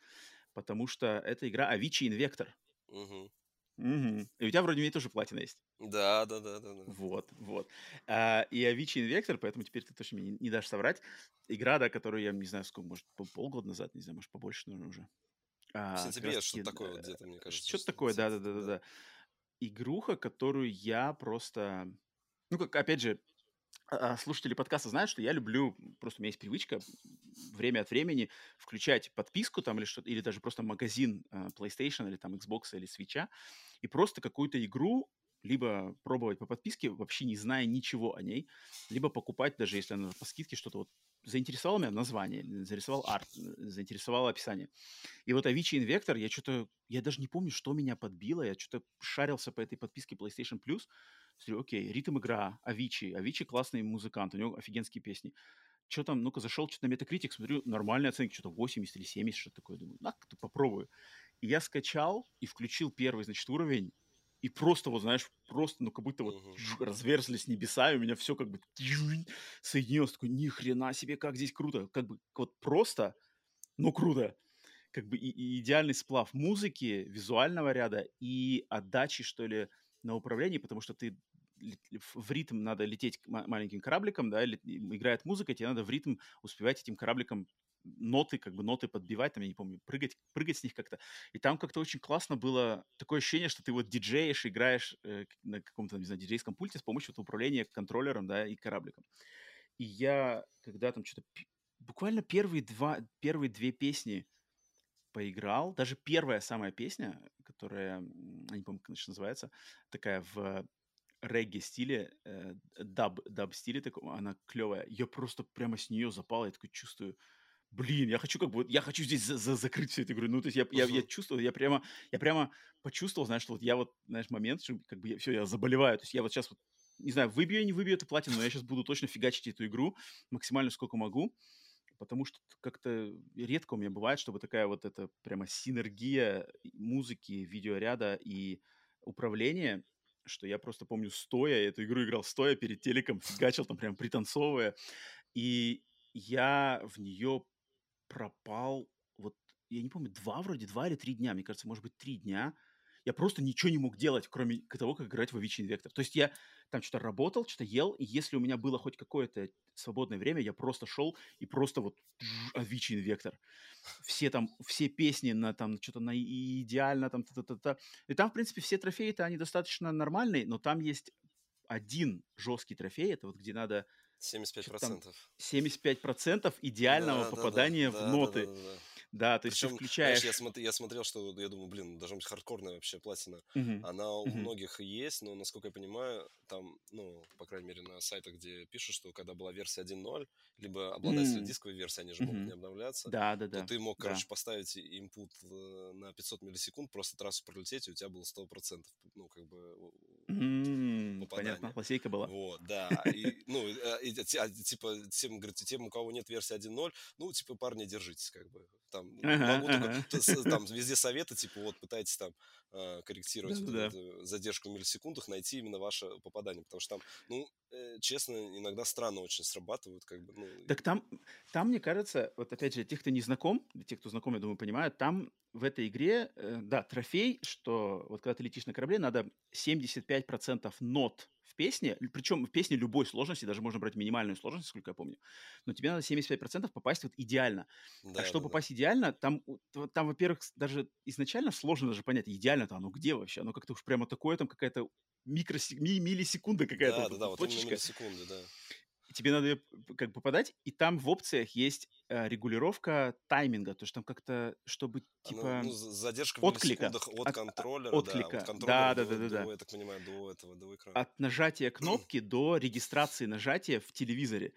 потому что это игра Avicii Invector. Мгм. Мгм. И у тебя вроде тоже платина есть. Да, да, да, да, да. Вот, вот. А, и Avicii Invector, поэтому теперь ты точно мне не, не дашь соврать. Игра, да, которую я, не знаю, сколько, может, пол- полгода назад, не знаю, может, побольше, наверное, уже. В А, как сентябре что-то такое вот э, где-то, мне кажется. Что-то что такое, где-то, да-да-да-да. Игруха, которую я просто... Ну, как, опять же, слушатели подкаста знают, что я люблю, просто у меня есть привычка время от времени включать подписку там или что-то, или даже просто магазин а, PlayStation или там Xbox или Switch, и просто какую-то игру либо пробовать по подписке, вообще не зная ничего о ней, либо покупать, даже если она по скидке что-то вот заинтересовало меня название, заинтересовал арт, заинтересовало описание. И вот Avicii Invector, я что-то, я даже не помню, что меня подбило, я что-то шарился по этой подписке PlayStation Plus, смотрю, окей, ритм игра, Avicii, Avicii классный музыкант, у него офигенские песни. Что там, ну-ка, зашел что-то на Metacritic, смотрю, нормальные оценки, что-то 80 или 70, что-то такое. Думаю, на попробую. И я скачал и включил первый, значит, уровень, и просто, вот знаешь, просто, ну, как будто вот жух, разверзлись небеса, и у меня все как бы соединилось. Такой, ни хрена себе, как здесь круто. Как бы вот просто, ну, круто. Как бы и, и идеальный сплав музыки, визуального ряда и отдачи, что ли, на управлении, потому что ты в ритм надо лететь маленьким корабликом, да, играет музыка, тебе надо в ритм успевать этим корабликом ноты, как бы ноты подбивать, там, я не помню, прыгать, прыгать с них как-то. И там как-то очень классно было такое ощущение, что ты вот диджеешь, играешь э, на каком-то, не знаю, диджейском пульте с помощью вот управления контроллером, да, и корабликом. И я, когда там что-то... Буквально первые два, первые две песни поиграл. Даже первая самая песня, которая, я не помню, как она сейчас называется, такая в регги стиле, э, даб стиле таком, она клевая. Я просто прямо с нее запал, я такой чувствую, блин, я хочу как бы, я хочу здесь за- за- закрыть всю эту игру. Ну, то есть я, я, я чувствовал, я прямо, я прямо почувствовал, знаешь, что вот я вот, знаешь, момент, что как бы все, я заболеваю. То есть я вот сейчас вот, не знаю, выбью я не выбью эту платину, но я сейчас буду точно фигачить эту игру максимально сколько могу потому что как-то редко у меня бывает, чтобы такая вот эта прямо синергия музыки, видеоряда и управления, что я просто помню стоя, эту игру играл стоя перед телеком, фигачил там прям пританцовывая, и я в нее пропал, вот, я не помню, два вроде, два или три дня, мне кажется, может быть, три дня, я просто ничего не мог делать, кроме того, как играть в Avicii Invector. То есть я там что-то работал, что-то ел, и если у меня было хоть какое-то свободное время, я просто шел и просто вот Avicii Invector. Все там, все песни на там что-то на идеально там та-та-та-та. И там, в принципе, все трофеи-то они достаточно нормальные, но там есть один жесткий трофей, это вот где надо 75%. 75% идеального Да, да, попадания да, в да, ноты. да, да, да. Да, то есть ты Причем, знаешь, включаешь... я, смотр- я смотрел, что я думаю, блин, должна быть хардкорная вообще платина. Мгм, Она у мгм, многих есть, но, насколько я понимаю, там, ну, по крайней мере, на сайтах, где пишут, что когда была версия 1.0, либо обладатели м, дисковой версии, они же могут мгм. не обновляться, Да, да, то да, ты мог, да. короче, поставить инпут э, на 500 миллисекунд, просто трассу пролететь, и у тебя было 100%, ну, как бы, у- Попадание. Понятно, лазейка была. Вот, да. И, ну, и, те- а, типа, тем, говорит, тем, у кого нет версии 1.0, ну, типа, парни, держитесь, как бы. Там, Ага, могу только, ага. то есть, там, везде советы, типа, вот, пытайтесь там э, корректировать Да-да-да. эту задержку в миллисекундах, найти именно ваше попадание, потому что там, ну, э, честно, иногда странно очень срабатывают, как бы, ну, Так там, там, мне кажется, вот опять же, для тех, кто не знаком, для тех, кто знаком, я думаю, понимают, там в этой игре, э, да, трофей, что вот когда ты летишь на корабле, надо 75% нот в песне, причем в песне любой сложности, даже можно брать минимальную сложность, сколько я помню, но тебе надо 75% попасть вот идеально. да, а чтобы да, да. попасть идеально, там, там, во-первых, даже изначально сложно даже понять, идеально-то оно где вообще, оно как-то уж прямо такое, там какая-то микроси- ми- миллисекунда какая-то, Да, вот да, да, вот точечка. миллисекунды, да. Тебе надо как бы попадать, и там в опциях есть, э, регулировка тайминга, то есть там как-то, чтобы типа ну, за- задержка в отклика, от от а, контроллера, да, от отклика. контроллера до, Да-да-да-да-да. до, я так понимаю, до этого, до экрана. От нажатия кнопки до регистрации нажатия в телевизоре.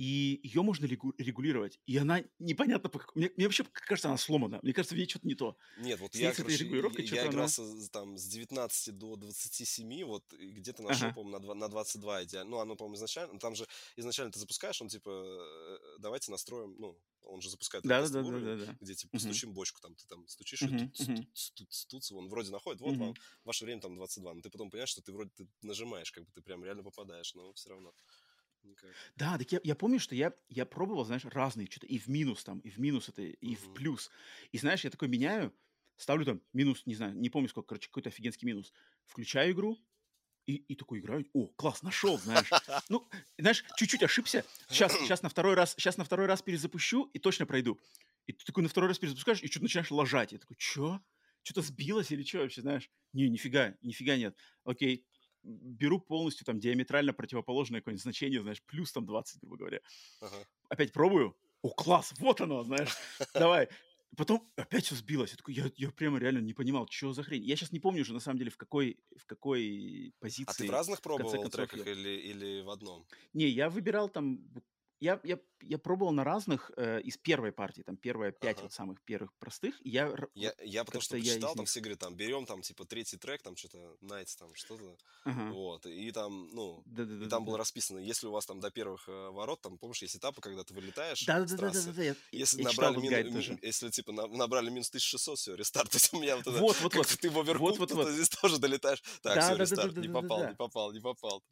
И ее можно регу регулировать. И она непонятно по как мне мне вообще кажется, она сломана. Мне кажется, в ней чё-то не то. Нет, вот С я, короче, регулировкой я, я она игрался с- там с 19 до 27, вот, и где-то нашел, Ага. по-моему, на, два- на 22 идеально. Ну, оно, по-моему, изначально, там же изначально ты запускаешь, он, типа, э, давайте настроим, ну, он же запускает там тестовый уровень, Да-да-да-да-да. где, типа, Мгм. стучим бочку, там, ты там стучишь, и Мгм, тут стуц, стуц, он вроде находит, вот вам, Мгм. ваше время там 22, но ты потом понимаешь, что ты вроде ты нажимаешь, как бы ты прям реально попадаешь, но все равно никак. Да, так я я помню, что я я пробовал, знаешь, разные чё-то и в минус там, и в минус это, и в Мгм. плюс. И знаешь, я такой меняю, ставлю там минус, не знаю, не помню сколько, короче, какой-то офигенский минус. Включаю игру и и такой играю. О, класс, нашел, знаешь. Ну, знаешь, чуть-чуть ошибся. Сейчас сейчас на второй раз сейчас на второй раз перезапущу и точно пройду. И ты такой на второй раз перезапускаешь и что-то начинаешь лажать. Я такой: "Чё? Чё-то сбилось или чё вообще?" Знаешь. Не, нифига, нифига нет. Окей, беру полностью там диаметрально противоположное какое-нибудь значение, знаешь, плюс там 20, грубо говоря. Ага. Опять пробую. О, класс, вот оно, знаешь. Давай. Потом опять все сбилось. Я такой, я, я прямо реально не понимал, что за хрень. Я сейчас не помню уже, на самом деле, в какой, в какой А позиции. ты в разных в пробовал концов, треках я- или, или в одном? Не, я выбирал там... Я, я, я пробовал на разных э, из первой партии, там первые пять Ага. вот самых первых простых. Я, Я, я потому что я почитал, из там них... все говорят, там, берем, там, типа, третий трек, там, что-то, Nights, там, что-то, Ага. вот, и там, ну, и там было расписано, если у вас там до первых э, ворот, там, помнишь, есть этапы, когда ты вылетаешь с Да-да-да-да-да. трассы, Я, если я набрали, мин- гайд ми- тоже. если, типа, на- набрали минус 1600, все, рестарт, то есть у меня вот это, Вот, вот, вот. ты в оверкук, Вот, вот, вот. здесь тоже долетаешь, так, все, рестарт, не попал, не попал, не попал.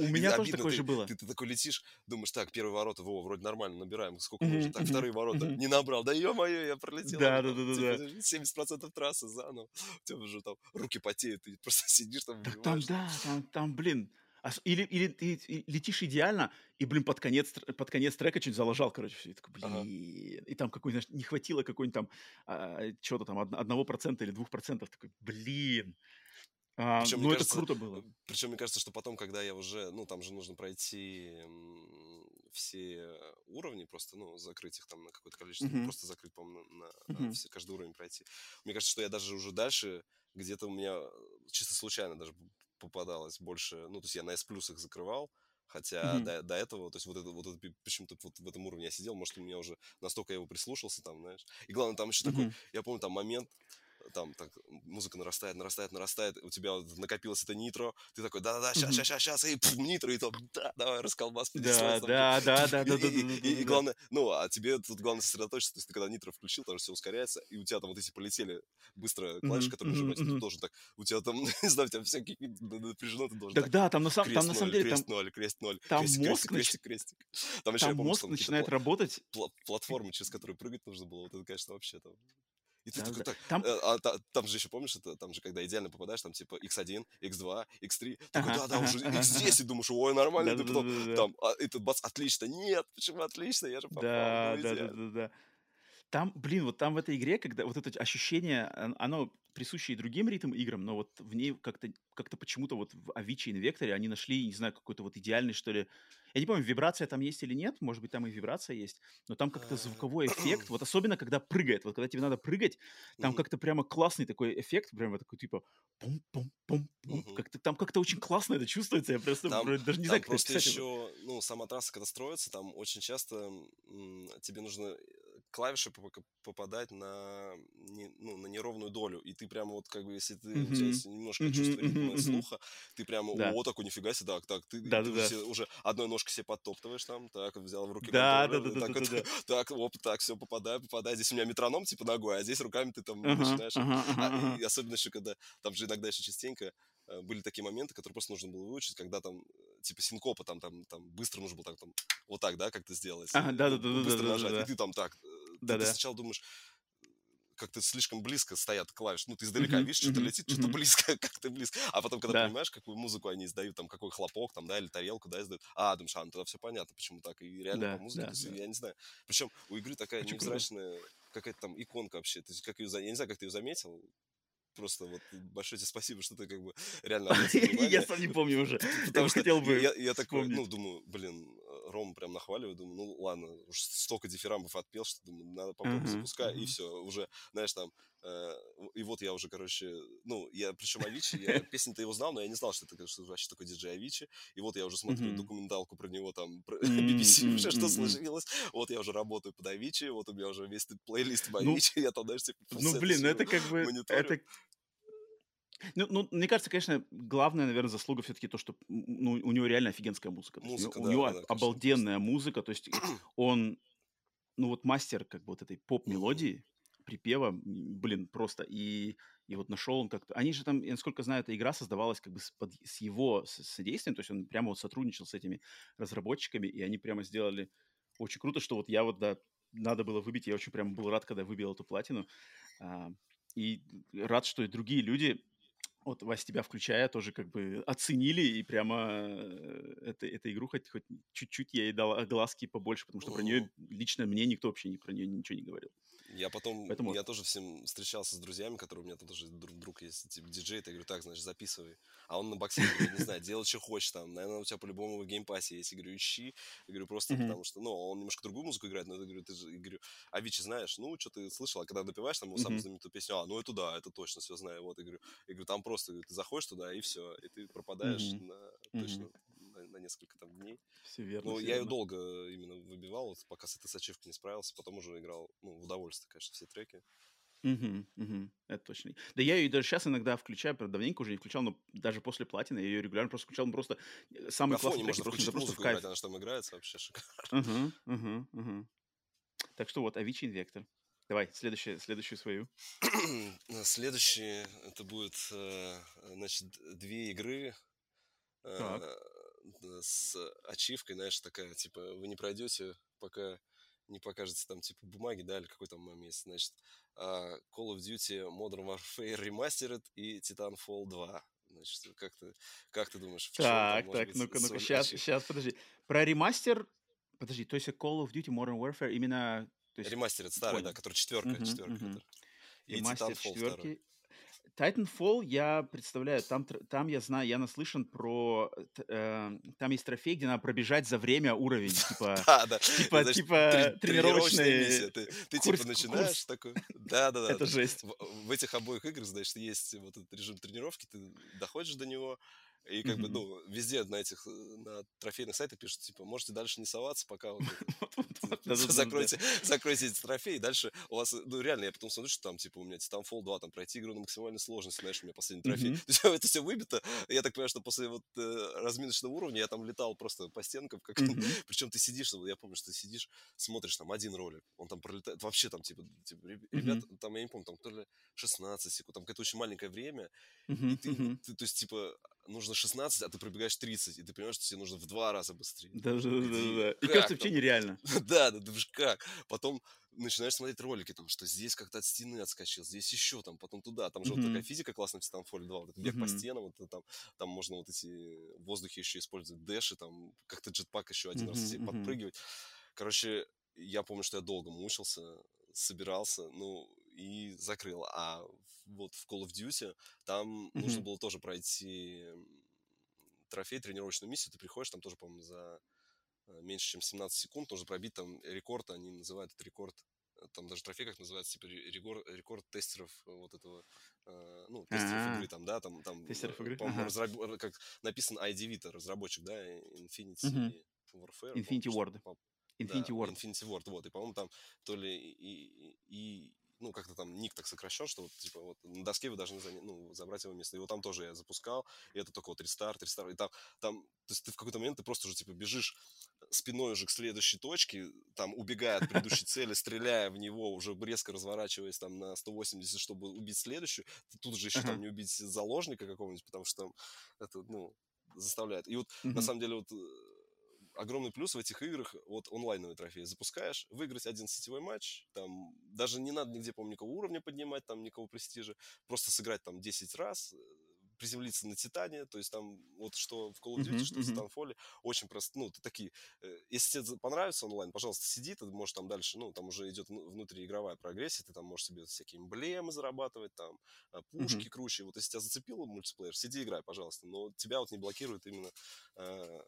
У меня тоже обидно, такое ты, же было. ты, ты такой летишь, думаешь, так, первые ворота, во, вроде нормально, набираем, сколько нужно, Мгм, так, вторые ворота, мгм. не набрал, да ё-моё, я пролетел, уже там, Да-да-да-да-да. типа, 70% трассы заново, у тебя уже там руки потеют, ты просто сидишь там, Так там, да, там, там, блин, ос- или, или ты летишь идеально, и, блин, под конец, под конец трека чуть залажал, короче, все. И такой, Ага. блин. И там какой, знаешь, не хватило какой-нибудь там, а, чего-то там, од- одного процента или двух процентов. Такой, блин. А, Причем, ну, мне это кажется, круто было. причем мне кажется, что потом, когда я уже, ну, там же нужно пройти все уровни, просто, ну, закрыть их там на какое-то количество, Мгм, просто закрыть, по-моему, на, на, мгм. все, каждый уровень пройти. Мне кажется, что я даже уже дальше, где-то у меня э, чисто случайно даже попадалось больше, ну, то есть я на S их закрывал, хотя Мгм. до, до этого, то есть вот это, вот это, почему-то вот в этом уровне я сидел, может, у меня уже настолько я его прислушался там, знаешь. И главное, там еще такой, Мгм. я помню, там момент, там так, музыка нарастает, нарастает, нарастает, у тебя накопилось это нитро, ты такой, да-да-да, сейчас, сейчас, сейчас, сейчас, и пф, нитро, и то, да, давай, расколбас, Да, да, да, да, да, да, И главное, ну, а тебе тут главное сосредоточиться, то есть ты когда нитро включил, там все ускоряется, и у тебя там вот эти полетели быстро клавиши, которые нажимать, ты должен так, у тебя там, не знаю, у тебя всякие напряжено, ты должен Так да, там на самом деле, крест ноль, крест ноль, крестик, крестик. Там еще, там мозг начинает работать. Платформы, через которые прыгать нужно было, вот это, конечно, вообще там и ты Да, такой, да. так, Там, э, а, та- там же еще, помнишь, это, там же, когда идеально попадаешь, там типа x1, x2, x3, такой, да-да, уже ага, x10, и думаешь, ой, нормально, ты потом, там, а, этот бац, отлично, нет, почему отлично, я же попал, Да, ну да, да, да, да. Там, блин, вот там в этой игре, когда вот это ощущение, он- оно присуще и другим ритм играм, но вот в ней как-то как-то почему-то вот в Avicii Invector они нашли, не знаю, какой-то вот идеальный, что ли. Я не помню, вибрация там есть или нет, может быть, там и вибрация есть, но там как-то А, звуковой эффект, вот особенно когда прыгает, вот когда тебе надо прыгать, там как-то прямо классный такой эффект, прямо такой типа пум-пум-пум-пум, мгм. как-то там как-то очень классно это чувствуется, я просто Там, даже не там знаю, как просто это. еще, ну, сама трасса, когда строится, там очень часто м, тебе нужно э, клавиши поп- попадать на, не- ну, на неровную долю, и ты прямо вот как бы, если ты, у тебя есть немножко Мгм, чувство ритма мгм. слуха, ты прямо, Да. о, такой, нифига себе, так, так, ты, и ты Да-да-да. все уже одной ножкой себе подтоптываешь там, так, взял в руки Да, да, да, так, да, вот, да, да. так, оп, так, все, попадаю, попадаю, здесь у меня метроном, типа, ногой, а здесь руками ты там Ага, начинаешь, а, ага. и особенно еще, когда, там же иногда еще частенько э, были такие моменты, которые просто нужно было выучить, когда там, э, типа, синкопа, там, там, там, быстро нужно было так, там, вот так, да, как-то сделать, Ага, э, ну, да-да-да-да-да-да-да. быстро нажать, и ты там так, ты, Да-да. сначала думаешь, как-то слишком близко стоят клавиши. Ну, ты издалека Мгм, видишь, что-то летит, что-то мгм. близко, как ты близко. А потом, когда Да. понимаешь, какую музыку они издают, там, какой хлопок, там, да, или тарелку, да, издают, а, думаешь, а, ну тогда все понятно, почему так. И реально по Да, музыке, да, есть, да. я не знаю. Причем у игры такая Очень круто. невзрачная какая-то там иконка вообще. То есть, как ее, я не знаю, как ты ее заметил, просто вот большое тебе спасибо, что ты как бы реально Я сам не помню уже. Потому что хотел бы я, такой, ну, думаю, блин, Ром прям нахваливаю, думаю, ну, ладно, уж столько дифирамбов отпел, что, думаю, надо попробовать Ага, запускать, и ага. все, уже, знаешь, там, э, и вот я уже, короче, ну, я, причем Авичи, я песни-то его знал, но я не знал, что это, конечно, вообще такой диджей Авичи, и вот я уже смотрю Мгм. документалку про него, там, про BBC, уже что случилось, вот я уже работаю под Авичи, вот у меня уже весь плейлист в Ну, Авичи, я там, знаешь, типа, ну, блин, ну это как бы, это... Ну, ну, мне кажется, конечно, главная, наверное, заслуга все-таки то, что ну, у него реально офигенская музыка. То есть у него, Музыка, у да, него да, да, конечно, просто. обалденная музыка, то есть он, ну вот мастер как бы вот этой поп-мелодии, припева, м, блин, просто. И, и вот нашел он как-то... Они же там, я насколько знаю, эта игра создавалась как бы с, под- с его содействием, то есть он прямо вот сотрудничал с этими разработчиками, и они прямо сделали очень круто, что вот я вот, да, надо было выбить, я очень прям был рад, когда выбил эту платину. А, и рад, что и другие люди, вот Вась, тебя включая, тоже как бы оценили и прямо э, это, эту игру хоть, хоть чуть-чуть я ей дал глазки побольше, потому что про нее лично мне никто вообще не, про нее ничего не говорил. Я потом, Поэтому я тоже всем встречался с друзьями, которые у меня там тоже друг, друг есть, типа диджей, я говорю, так, значит, записывай. А он на боксе, говорит, не знаю, делай, что хочешь там, наверное, у тебя по-любому в Game Pass е есть. Я говорю, ищи. Я говорю, просто Мгм. потому что, ну, он немножко другую музыку играет, но я говорю, ты же, я говорю, а Вичи знаешь, ну, что ты слышал, а когда напиваешь там его самую Мгм. знаменитую песню, а, ну, это да, это точно все знаю, вот, я говорю, я говорю, там просто ты заходишь туда, и все, и ты пропадаешь Мгм. на, точно на, на несколько там дней. Все верно, Ну, все я ее долго именно выбивал, вот, пока с этой сачивкой не справился, потом уже играл, ну, в удовольствие, конечно, все треки. Мгм, мгм. Это точно. Да я ее даже сейчас иногда включаю, правда, давненько уже не включал, но даже после платины я ее регулярно просто включал, просто э, самые На треки, можно просто, просто в кайф. играть, она же там играется, вообще шикарно. Мгм, мгм, мгм. Так что вот, Avicii Invector. Давай, следующую, следующую свою. Следующее, это будет, э, значит, две игры э, Так. с ачивкой, знаешь, такая, типа, вы не пройдете, пока не покажете там, типа, бумаги, да, или какой там мем есть, значит, а, Call of Duty Modern Warfare Remastered и Titanfall 2. Значит, как ты, как ты думаешь, в чем Так, так, ну-ка, ну-ка, сейчас, ачивки? сейчас, подожди. Про ремастер, подожди, то есть Call of Duty Modern Warfare именно, то есть, Ремастеред старый, да, который четверка, Мгм, четверка. мгм. это. И Ремастер Titanfall второй. четверки. Titanfall, я представляю, там, там я знаю, я наслышан про... э, т- э, там есть трофей, где надо пробежать за время уровень, типа, Да, да. типа, Значит, типа тренировочные... Ты, ты курс- типа начинаешь курс. такой. Да, да, да. Это жесть. В, в этих обоих играх, значит, есть вот этот режим тренировки, ты доходишь до него, И как бы, ну, везде на этих, на трофейных сайтах пишут, типа, можете дальше не соваться, пока вот закройте, закройте эти трофеи, дальше у вас, ну, реально, я потом смотрю, что там, типа, у меня Titanfall 2, там, пройти игру на максимальной сложности, знаешь, у меня последний трофей. То есть это все выбито. Я так понимаю, что после вот э, разминочного уровня я там летал просто по стенкам, как причем ты сидишь, я помню, что ты сидишь, смотришь там один ролик, он там пролетает, вообще там, типа, типа ребят, там, я не помню, там то ли 16 секунд, там какое-то очень маленькое время, и ты, то есть, типа, нужно 16, а ты пробегаешь 30, и ты понимаешь, что тебе нужно в два раза быстрее. Да, да, да, да. И кажется, вообще нереально. Да, да, думаешь, как? Потом начинаешь смотреть ролики, там, что здесь как-то от стены отскочил, здесь еще, там, потом туда. Там же вот такая физика классная в Titanfall 2, вот этот бег по стенам, вот, там, там можно вот эти в воздухе еще использовать дэши, там, как-то джетпак еще один раз подпрыгивать. Короче, я помню, что я долго мучился, собирался, ну, и закрыл. А вот в Call of Duty там mm-hmm. нужно было тоже пройти трофей, тренировочную миссию. Ты приходишь, там тоже, по-моему, за э, меньше, чем 17 секунд нужно пробить там рекорд, они называют этот рекорд э, там даже трофей как называется, типа рекорд, рекорд тестеров вот этого, э, ну, тестеров А-а-а. игры там, да, там, там тестеров игры? по-моему, ага. разраб... как написан ID Vita, разработчик, да, Infinity угу. Warfare. Infinity Ward. Infinity да, Ward. Infinity Ward, вот, и, по-моему, там то ли и, и, ну, как-то там ник так сокращен, что вот, типа, вот на доске вы должны занять, ну, забрать его место. Его там тоже я запускал, и это только вот рестарт, рестарт. И там, там, то есть ты в какой-то момент ты просто уже, типа, бежишь спиной уже к следующей точке, там, убегая от предыдущей цели, стреляя в него, уже резко разворачиваясь там на 180, чтобы убить следующую. Ты тут же еще там не убить заложника какого-нибудь, потому что там это, ну, заставляет. И вот, на самом деле, вот э, огромный плюс в этих играх, вот онлайновый трофей запускаешь, выиграть один сетевой матч, там даже не надо нигде, по-моему, никакого уровня поднимать, там никакого престижа, просто сыграть там 10 раз, э, приземлиться на Титане, то есть там вот что в Call of Duty, uh-huh, что uh-huh. в Titanfall, очень просто, ну, ты такие, э, если тебе понравится онлайн, пожалуйста, сиди, ты можешь там дальше, ну, там уже идет внутриигровая прогрессия, ты там можешь себе всякие эмблемы зарабатывать, там, а, пушки uh-huh. круче, вот если тебя зацепил мультиплеер, сиди играй, пожалуйста, но тебя вот не блокирует именно э,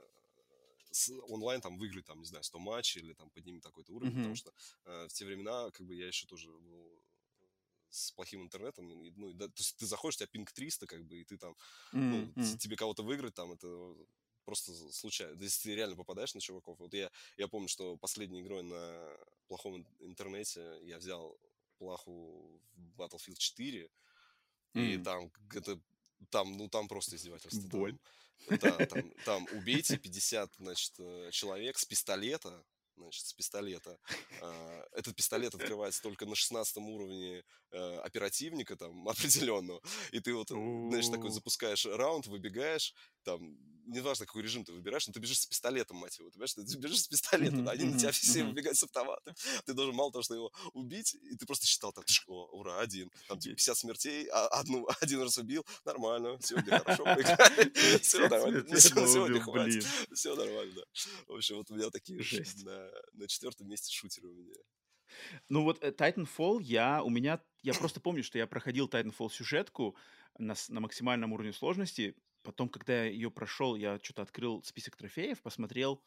онлайн там выиграть, там, не знаю, 100 матчей или там поднимет такой-то уровень, mm-hmm. потому что э, в те времена, как бы, я еще тоже был с плохим интернетом, и, ну, да, то есть ты заходишь, у тебя пинг 300, как бы, и ты там, mm-hmm. ну, тебе кого-то выиграть, там, это просто случайно. Если ты реально попадаешь на чуваков. Вот я, я помню, что последней игрой на плохом интернете я взял плаху в Battlefield 4, mm. и там это там, ну, там просто издевательство. Боль. Там, да, там, там убейте 50, значит, э, человек с пистолета, значит, с пистолета. А, этот пистолет открывается только на 16 уровне э, оперативника там определенного. И ты вот, знаешь, такой запускаешь раунд, выбегаешь, там, неважно, какой режим ты выбираешь, но ты бежишь с пистолетом, мать его, ты понимаешь, ты бежишь с пистолетом, mm-hmm, они mm-hmm, на тебя все mm-hmm. выбегают с автоматом, ты должен мало того, что его убить, и ты просто считал там, о, ура, один, там типа 50 смертей, а одну, один раз убил, нормально, сегодня хорошо все нормально, сегодня хватит, все нормально, да. В общем, вот у меня такие на, на четвертом месте шутеры у меня. Ну вот э, Titanfall, я, у меня, я просто помню, что я проходил Titanfall сюжетку на, на максимальном уровне сложности, Потом, когда я ее прошел, я что-то открыл список трофеев, посмотрел,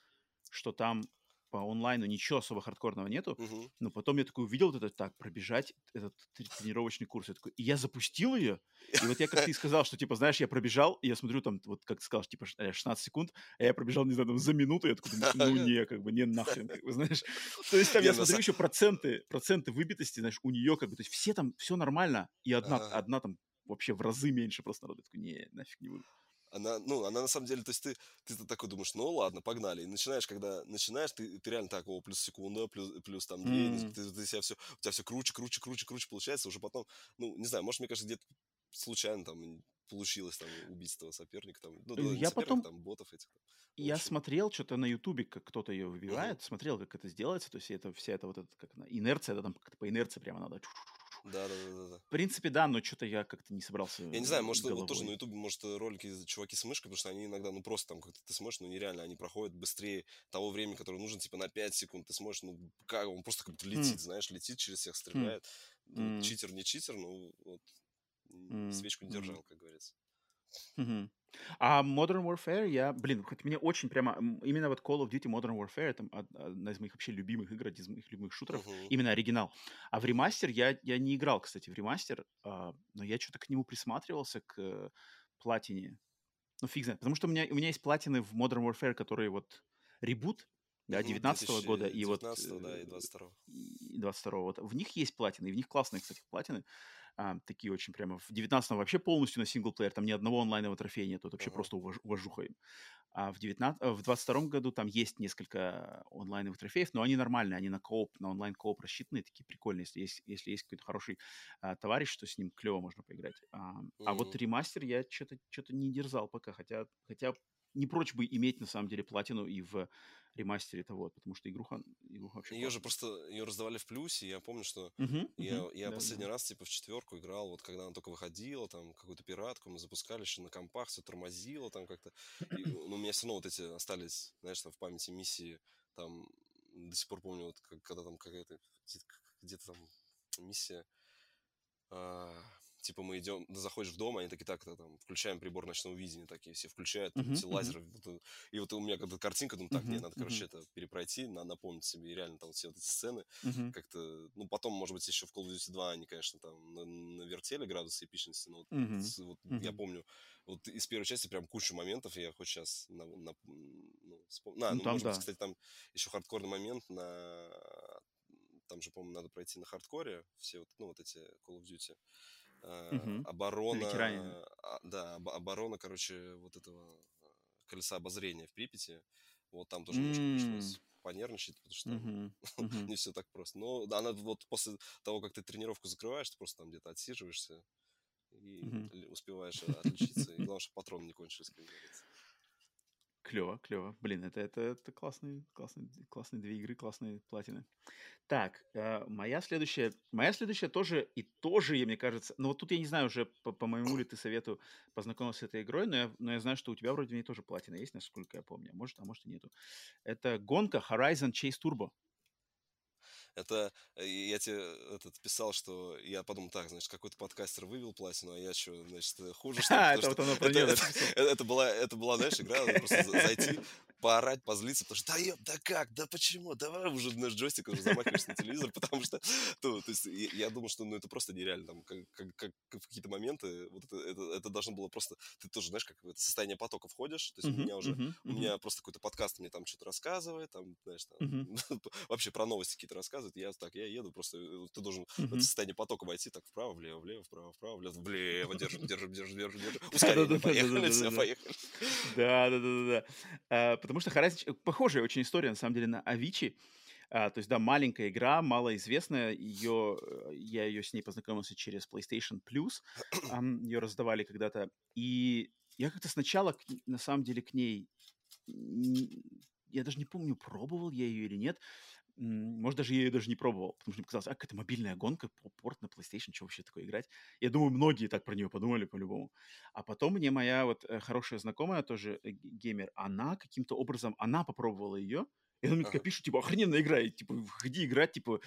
что там по онлайну ничего особо хардкорного нету, угу. но потом я такой увидел вот это, так, пробежать этот тренировочный курс, я такой, и я запустил ее, и вот я, как ты сказал, что, типа, знаешь, я пробежал, и я смотрю там, вот как ты сказал, типа, 16 секунд, а я пробежал, не знаю, там, за минуту, я такой, ну, не, как бы, не нахрен, как бы, знаешь. То есть там я смотрю еще проценты, проценты выбитости, знаешь, у нее, как бы, то есть все там, все нормально, и одна, одна там вообще в разы меньше просто народу. Я такой, не, нафиг не буду она, ну, она на самом деле, то есть ты, ты, такой думаешь, ну ладно, погнали. И начинаешь, когда начинаешь, ты, ты реально так, о, плюс секунда, плюс, плюс там две, mm-hmm. ты, ты себя все, у тебя все круче, круче, круче, круче получается, уже потом, ну, не знаю, может, мне кажется, где-то случайно там получилось там убить этого соперника, там, ну, я соперника, потом... там, ботов этих. Там, я смотрел что-то на Ютубе, как кто-то ее выбивает, mm-hmm. смотрел, как это сделается, то есть это вся эта вот эта, как инерция, это там как-то по инерции прямо надо да, да, да, да. В принципе, да, но что-то я как-то не собрался. Я не знаю, может, головой. вот тоже на Ютубе, может, ролики чуваки с мышкой, потому что они иногда, ну, просто там как-то ты смотришь, ну, нереально, они проходят быстрее того времени, которое нужно, типа, на 5 секунд. Ты смотришь, ну, как, он просто как будто летит, mm. знаешь, летит, через всех стреляет. Mm. Читер, не читер, ну, вот, mm. свечку не держал, mm. как говорится. Mm-hmm. А Modern Warfare я, блин, хоть мне очень прямо, именно вот Call of Duty Modern Warfare, это одна из моих вообще любимых игр, один из моих любимых шутеров, uh-huh. именно оригинал. А в ремастер я, я не играл, кстати, в ремастер, а, но я что-то к нему присматривался, к платине. Ну, фиг знает. Потому что у меня, у меня есть платины в Modern Warfare, которые вот ребут, да, 19 -го года и вот... да, и 22 -го. И 22 -го. Вот. В них есть платины, и в них классные, кстати, платины. А, такие очень прямо. В 19 вообще полностью на синглплеер, там ни одного онлайнового трофея нет, это вообще uh-huh. просто уваж, уважуха им. А в, 19, в 22 году там есть несколько онлайновых трофеев, но они нормальные, они на кооп, на онлайн-кооп рассчитаны, такие прикольные. Если есть, если есть какой-то хороший а, товарищ, то с ним клево можно поиграть. А, uh-huh. а вот ремастер я что-то, что-то не дерзал пока, хотя, хотя не прочь бы иметь на самом деле платину и в ремастере того, потому что игруха, игруха вообще... Ее же просто, ее раздавали в плюсе, я помню, что uh-huh, я, uh-huh, я да, последний да. раз типа в четверку играл, вот когда она только выходила, там какую-то пиратку мы запускали еще на компах, все тормозило там как-то. И, ну, у меня все равно вот эти остались, знаешь, там в памяти миссии, там до сих пор помню, вот когда там какая-то, где-то там миссия, а, типа мы идем, заходишь в дом, они такие, так, там, включаем прибор ночного видения, такие все включают, uh-huh, эти uh-huh. лазеры, вот, и вот у меня когда картинка, думаю, так, uh-huh, мне надо, короче, uh-huh. это перепройти, надо напомнить себе, и реально там все вот эти сцены, uh-huh. как-то, ну, потом, может быть, еще в Call of Duty 2 они, конечно, там на, на вертели градусы эпичности, но вот, uh-huh. вот uh-huh. я помню, вот из первой части прям куча моментов, я хоть сейчас на, на, ну, вспом... на, ну, ну там, может да. быть, кстати, там еще хардкорный момент на там же, по-моему, надо пройти на хардкоре все вот, ну, вот эти Call of Duty угу. оборона, а, да, оборона, короче, вот этого а, колеса обозрения в Припяти. Вот там тоже немножко пришлось понервничать, потому что не все так просто. Но она вот после того, как ты тренировку закрываешь, ты просто там где-то отсиживаешься и успеваешь отличиться. И главное, чтобы патроны не кончились, как говорится. Клево, клево. Блин, это, это, это классные, классные, классные две игры, классные платины. Так, э, моя следующая, моя следующая тоже, и тоже, мне кажется, ну вот тут я не знаю уже, по, по моему ли ты совету познакомился с этой игрой, но я, но я знаю, что у тебя вроде не тоже платина есть, насколько я помню. Может, а может и нету. Это гонка Horizon Chase Turbo. Это э, я тебе этот писал, что я подумал, так, значит, какой-то подкастер вывел платину, а я что, значит, э, хуже, что ли? это вот оно это, это, это, была, это была, знаешь, игра, просто зайти, поорать, позлиться, потому что да еб, да как, да почему, давай уже наш джойстик уже замахиваешься на телевизор, потому что, ну, то есть я, я думал, что ну, это просто нереально, там, как, как, как в какие-то моменты, вот это, это, это должно было просто, ты тоже, знаешь, как в это состояние потока входишь, то есть uh-huh, у меня уже, uh-huh, у меня просто какой-то подкаст мне там что-то рассказывает, там, знаешь, там, uh-huh. вообще про новости какие-то рассказывает, я так, я еду, просто э, ты должен uh-huh. в это состояние потока войти, так, вправо, влево, влево, вправо, вправо, влево, влево, держим, держим, держим, держим, держим, ускорение, поехали, все, поехали. Да, да, да, да, да. Потому что Horizon похожая очень история, на самом деле, на Авичи. А, то есть, да, маленькая игра, малоизвестная. Ее, э, я ее с ней познакомился через PlayStation Plus. ее раздавали когда-то. И я как-то сначала, на самом деле, к ней... Я даже не помню, пробовал я ее или нет. Может, даже я ее даже не пробовал, потому что мне казалось, а, какая-то мобильная гонка, порт на PlayStation, что вообще такое играть? Я думаю, многие так про нее подумали по-любому. А потом мне моя вот э, хорошая знакомая, тоже э, геймер, она каким-то образом, она попробовала ее, и она мне такая пишет, типа, охрененно играй, типа, ходи играть, типа,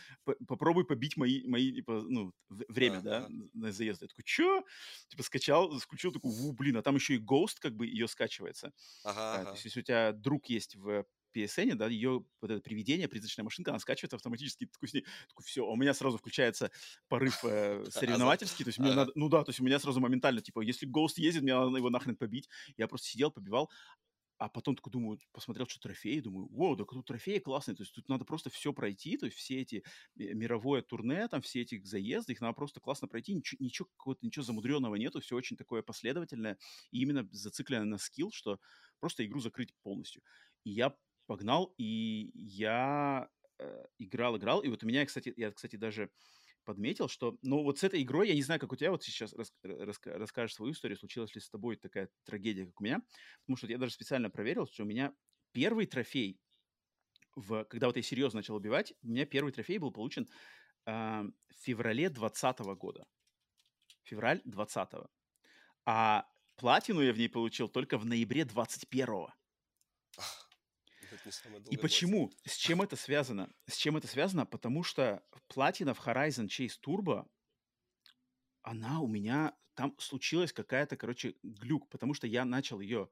попробуй побить мои, мои типа, ну, время, да, на заезд. Я такой, чё? Типа, скачал, включил, такой, у, блин, а там еще и Ghost, как бы, ее скачивается. Ага, а, То есть, если у тебя друг есть в PSN, да, ее вот это приведение, призрачная машинка, она скачивается автоматически, такой, такой все, а у меня сразу включается порыв э, соревновательский, то есть мне надо, ну да, то есть у меня сразу моментально, типа, если Ghost ездит, мне надо его нахрен побить, я просто сидел, побивал, а потом такой думаю, посмотрел, что трофеи, думаю, вау, да тут трофеи классные, то есть тут надо просто все пройти, то есть все эти э, мировое турне, там все эти заезды, их надо просто классно пройти, ничего, ничего какого-то, ничего замудренного нету, все очень такое последовательное и именно зациклено на скилл, что просто игру закрыть полностью. И я погнал, и я э, играл, играл, и вот у меня, кстати, я, кстати, даже подметил, что, ну, вот с этой игрой, я не знаю, как у тебя вот сейчас рас, рас, расскажешь свою историю, случилась ли с тобой такая трагедия, как у меня, потому что я даже специально проверил, что у меня первый трофей, в, когда вот я серьезно начал убивать, у меня первый трофей был получен э, в феврале 2020 года. Февраль 20 -го. А платину я в ней получил только в ноябре 21 -го. И почему? С чем это связано? С чем это связано? Потому что платина в Horizon Chase Turbo, она у меня... Там случилась какая-то, короче, глюк, потому что я начал ее...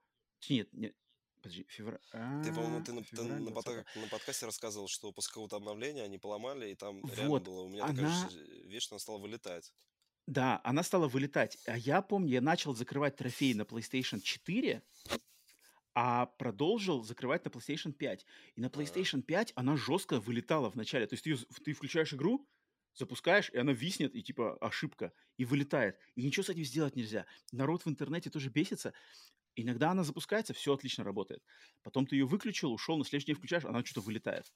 Нет, нет, Подожди, февраль... Ты, по-моему, ты, на, ты на, под, на подкасте рассказывал, что после какого-то обновления они поломали, и там вот, реально было... У меня она... такая же вещь, она стала вылетать. Да, она стала вылетать. А я помню, я начал закрывать трофеи на PlayStation 4, а продолжил закрывать на PlayStation 5. И на PlayStation 5 она жестко вылетала в начале. То есть ты, ты включаешь игру, запускаешь, и она виснет, и типа ошибка, и вылетает. И ничего с этим сделать нельзя. Народ в интернете тоже бесится. Иногда она запускается, все отлично работает. Потом ты ее выключил, ушел, на следующий день включаешь, она что-то вылетает.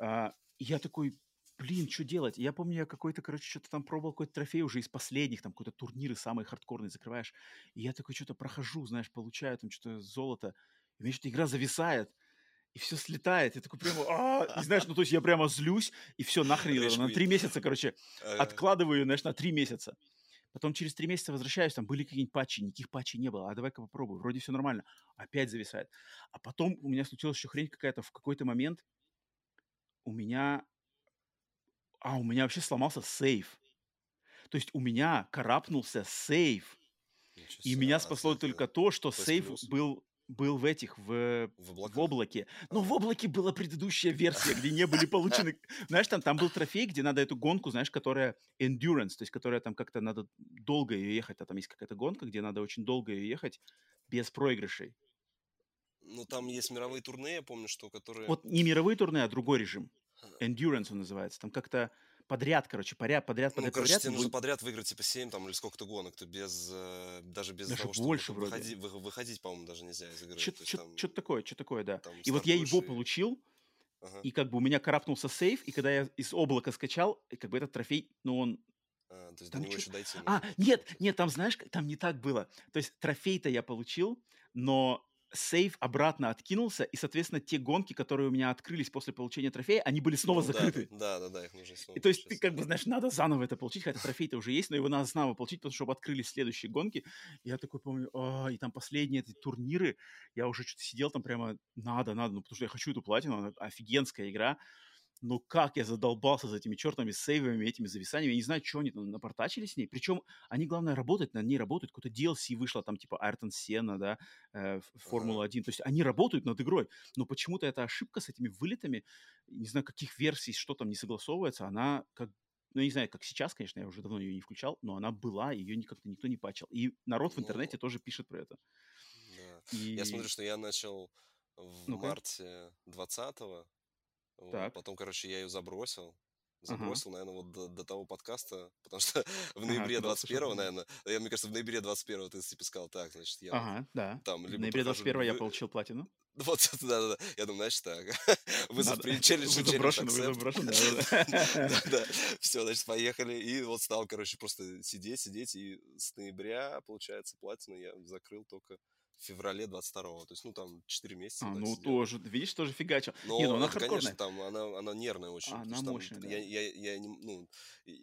А, я такой, блин, что делать? Я помню, я какой-то, короче, что-то там пробовал, какой-то трофей уже из последних, там какой-то турниры самые хардкорные закрываешь. И я такой что-то прохожу, знаешь, получаю там что-то золото. И у меня что-то игра зависает и все слетает. Я такой прямо, а, и знаешь, ну то есть я прямо злюсь, и все нахрен на три месяца, короче, откладываю, знаешь, на три месяца. Потом через три месяца возвращаюсь, там были какие-нибудь патчи, никаких патчей не было. А давай-ка попробую, вроде все нормально. Опять зависает. А потом у меня случилась еще хрень какая-то в какой-то момент. У меня... А, у меня вообще сломался сейф. То есть у меня карапнулся сейф. И меня спасло только то, что сейф был был в этих, в, в, в облаке. Но в облаке была предыдущая версия, где не были получены... Знаешь, там, там был трофей, где надо эту гонку, знаешь, которая endurance, то есть которая там как-то надо долго ее ехать, а там есть какая-то гонка, где надо очень долго ее ехать без проигрышей. Ну, там есть мировые турне, я помню, что которые... Вот не мировые турне, а другой режим. Endurance он называется. Там как-то подряд, короче, подряд, подряд, ну, короче, подряд. тебе нужно подряд выиграть типа 7 там или сколько-то гонок, ты без, э, даже без даже того, больше чтобы вроде. выходить, вы, выходить, по-моему, даже нельзя из игры. Что-то там... такое, что такое, да. И вот я его и... получил, ага. и как бы у меня карапнулся сейф, и когда я из облака скачал, и как бы этот трофей, ну он а, то есть там до него еще дойти А, нет, нет, там, знаешь, там не так было. То есть трофей-то я получил, но сейф обратно откинулся, и, соответственно, те гонки, которые у меня открылись после получения трофея, они были снова ну, закрыты. Да, да, да, их нужно снова. И, то есть ты как бы, знаешь, надо заново это получить, хотя трофей-то уже есть, но его надо заново получить, потому что чтобы открылись следующие гонки. Я такой помню, а, и там последние эти турниры, я уже что-то сидел там прямо, надо, надо, ну потому что я хочу эту платину, она офигенская игра ну как я задолбался за этими чертами сейвами, этими зависаниями. Я не знаю, что они там напортачили с ней. Причем они, главное, работают, над ней работают. Какой-то DLC вышло, там типа Айртон Сена, да, э, Формула-1. То есть они работают над игрой. Но почему-то эта ошибка с этими вылетами, не знаю, каких версий, что там не согласовывается, она как ну, я не знаю, как сейчас, конечно, я уже давно ее не включал, но она была, ее как-то никто не пачил. И народ в интернете ну, тоже пишет про это. Да. И... Я смотрю, что я начал в ну марте 20-го вот. Потом, короче, я ее забросил. Забросил, ага. наверное, вот до, до того подкаста, потому что в ноябре ага, 21-го, наверное, я, мне кажется, в ноябре 21-го ты типа сказал, так, значит, я ага, да. там либо В ноябре 21-го я получил платину. Вот, да-да-да. Я думаю, значит, так. Вызов при челлендж, Вы заброшены, вы да Да, Все, значит, поехали. И вот стал, короче, просто сидеть, сидеть. И с ноября, получается, платину я закрыл только в феврале 22-го. То есть, ну, там, 4 месяца. А, ну, сидел. тоже, видишь, тоже фигачил. Но, не, ну, она это, конечно, там, она, она нервная очень. А, она мощная, да. Я, я, я, не, ну,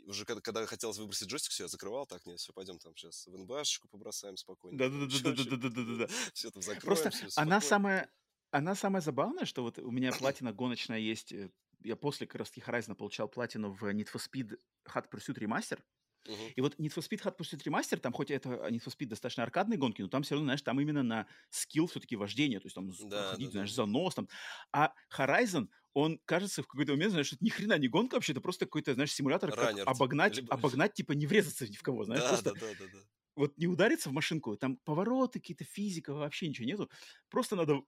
уже когда, когда хотелось выбросить джойстик, все, я закрывал, так, нет, все, пойдем там сейчас в НБАшечку побросаем спокойно. Да-да-да-да-да-да-да-да. Все там закроем, Просто она самая, она самая забавная, что вот у меня платина гоночная есть. Э, я после как раз Horizon получал платину в Need for Speed Hot Pursuit Remaster. Uh-huh. И вот Need for Speed Hot Pursuit Remaster, там хоть это Need for Speed достаточно аркадные гонки, но там все равно, знаешь, там именно на скилл все-таки вождение, то есть там да, ходить, да, знаешь, да. за нос там. А Horizon, он кажется в какой-то момент, знаешь, это ни хрена не гонка вообще, это просто какой-то, знаешь, симулятор, как обогнать, Либо... обогнать, типа не врезаться ни в кого, знаешь, да, просто... Да, да, да, да. Вот не удариться в машинку, там повороты, какие-то физика, вообще ничего нету. Просто надо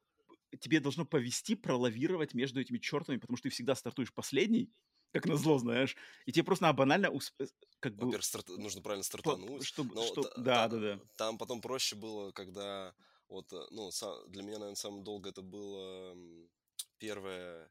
тебе должно повести пролавировать между этими чертами, потому что ты всегда стартуешь последний, как назло, знаешь, и тебе просто надо банально усп... Э, как бы... Во-первых, старт... нужно правильно стартануть. Чтобы, чтоб... да, да, да. Там потом проще было, когда вот, э, ну, для меня, наверное, самое долго это было первое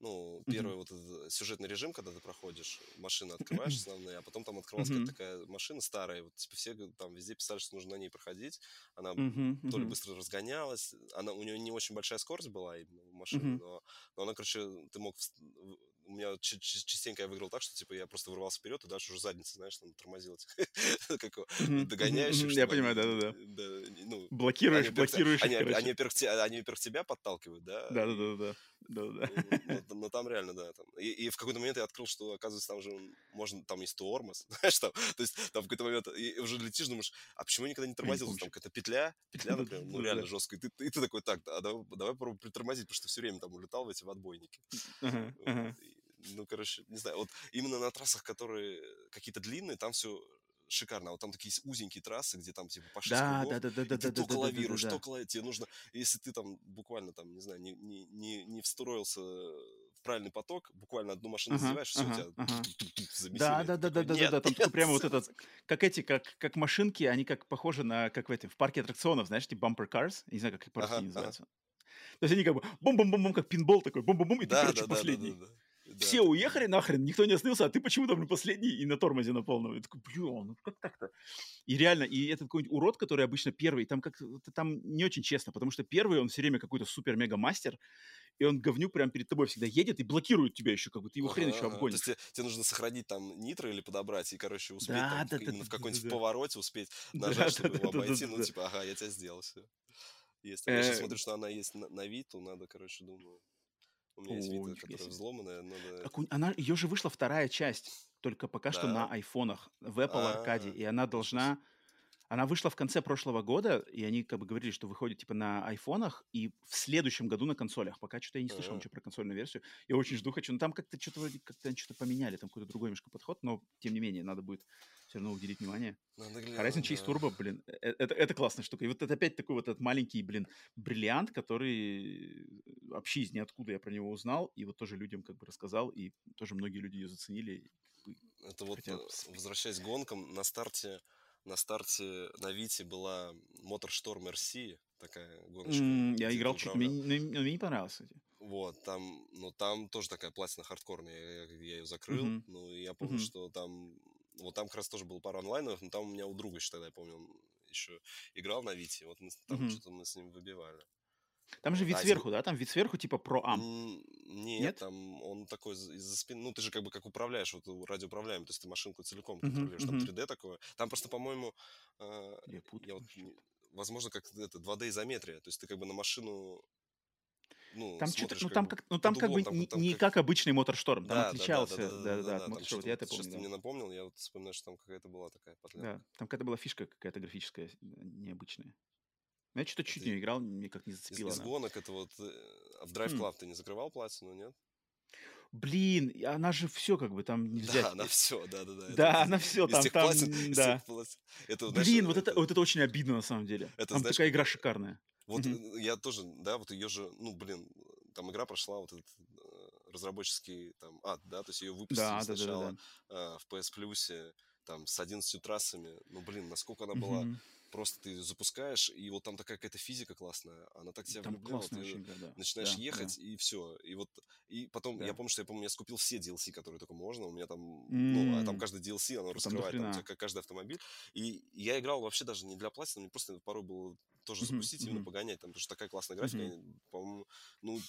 ну, первый mm-hmm. вот этот сюжетный режим, когда ты проходишь, машины открываешь основные, а потом там открывалась mm-hmm. такая машина старая, вот типа все там везде писали, что нужно на ней проходить, она mm-hmm. то ли быстро разгонялась, она, у нее не очень большая скорость была именно машина, mm-hmm. но, но она, короче, ты мог у меня частенько я выиграл так, что типа я просто вырвался вперед, и дальше уже задница, знаешь, там тормозил как догоняешь. Я понимаю, да-да-да. Ну, блокируешь, блокируешь. Они, во-первых, тебя подталкивают, да? Да-да-да. Да-да. Но там реально, да. Там. И, в какой-то момент я открыл, что, оказывается, там же можно, там есть тормоз, знаешь, там, то есть там в какой-то момент и уже летишь, думаешь, а почему я никогда не тормозил? Там какая-то петля, петля, например, ну реально жесткая. И ты, такой, так, давай, попробуем притормозить, потому что все время там улетал в эти в отбойники. Uh-huh, ну, короче, не знаю, вот именно на трассах, которые какие-то длинные, там все шикарно. А вот там такие узенькие трассы, где там типа по 6 Да, кругов, да, да, да, и да, ты да, то да, да, да, да, да. клавируешь. Тебе нужно, если ты там буквально там, не знаю, не, не, не, не встроился в правильный поток, буквально одну машину Ага, задеваешь, все, у ага, тебя. Да, замесили. да, Ты да, да, да, да, нет, да. Там нет. прямо вот этот, как эти, как, как машинки, они как похожи на, как в этом, в парке аттракционов, знаешь, типа bumper cars, не знаю, как по-русски Ага, они ага. называются. То есть они как бы бум-бум-бум-бум, как пинбол такой, бум-бум-бум, и ты, Да, короче, да, да, да, да, последний. да. Да, Все уехали нахрен, никто не остановился, а ты почему-то, блин, последний и на тормозе на полном. Я такой, блин, ну как так-то? И реально, и этот какой-нибудь урод, который обычно первый, там как там не очень честно, потому что первый, он все время какой-то супер-мега-мастер, и он говнюк прямо перед тобой всегда едет и блокирует тебя еще, как бы ты его хрен еще ага. То обгонишь. есть тебе, тебе нужно сохранить там нитро или подобрать, и, короче, успеть Да, там да, именно да, в какой-нибудь да, повороте успеть нажать, да, чтобы да, его да, обойти. да, Ну, да. типа, ага, я тебя сделал, все. Есть. Я сейчас смотрю, что она есть на, на Виту, надо, короче, думаю. У меня есть О, Вита, нифига которая себе. взломанная, надо... Так у- она, ее же вышла вторая часть, только пока что на айфонах в Apple А, и она должна, она вышла в конце прошлого года, и они как бы говорили, что выходит типа на айфонах и в следующем году на консолях. Пока что я не слышал ничего про консольную версию. Я очень жду, хочу. Но там как-то что-то вроде как-то что-то поменяли, там какой-то другой немножко подход, но тем не менее надо будет все равно уделить внимание. Надо Horizon глянуть, Chase да. Turbo, блин, э- э- это, это классная штука. И вот это опять такой вот этот маленький, блин, бриллиант, который вообще из ниоткуда я про него узнал, и вот тоже людям как бы рассказал, и тоже многие люди ее заценили. Это вот, Хотя э, с- возвращаясь к гонкам, на старте, на старте на Вите была Моторшторм RC, такая гоночка, М, Я играл чуть, мне, не- но мне не понравилось, кстати. Вот, там, ну, там тоже такая платина хардкорная, я, я ее закрыл, Мгм. ну, и я помню, Мгм. что там, вот там как раз тоже было пара онлайновых, но там у меня у друга еще тогда, я помню, он еще играл на Вите, вот мы там Мгм. что-то мы с ним выбивали. Там же вид а сверху, да? Там вид сверху типа про ам. Нет, Нет? там он такой за- из-за спины, ну, ты же как бы как управляешь, вот радиоуправляемый, то есть ты машинку целиком контролируешь, там мгм. 3D такое. Там просто, по-моему, э, я я вот, возможно, как это 2D изометрия, то есть ты как бы на машину, ну, Там что-то, ну там как, ну там как бы не, как... как обычный моторшторм, там Да, отличался, да, да, да, да, да, да, от там моторшторма, что-то, я это вот, сейчас помню, ты мне напомнил, я вот вспоминаю, что там какая-то была такая подлянка. Да, там какая-то была фишка какая-то графическая необычная. Я что-то чуть не играл, мне как не из, зацепило из она. гонок это вот, э, а в Drive Хм. Club ты не закрывал платину, нет? Блин, она же все как бы там нельзя. Да, на э, все, да, да, да. Это Да, вот она все там, там, платин, из да. тех платин. Это, знаешь, Блин, вот это, это, вот это очень обидно на самом деле. это, Там знаешь, такая игра шикарная. Вот э, я тоже, да, вот ее же, ну, блин, там игра прошла вот этот э, разработческий там ад, да, то есть ее выпустили Да, да, да, да, сначала да. в PS Plus там с 11 трассами, ну, блин, насколько она была, Мгм. Просто ты запускаешь, и вот там такая какая-то физика классная, она так тебя Там влюбляла, ты очень да. начинаешь Да, да, ехать, и все, и вот, и потом, я да. помню, что я помню, я скупил все DLC, которые только можно, у меня там, ну, а там каждый DLC, оно Там раскрывает там тебя, каждый автомобиль, и я играл вообще даже не для платина, мне просто порой было тоже запустить, именно мгм, погонять, там, потому что такая классная графика, я, по-моему, ну,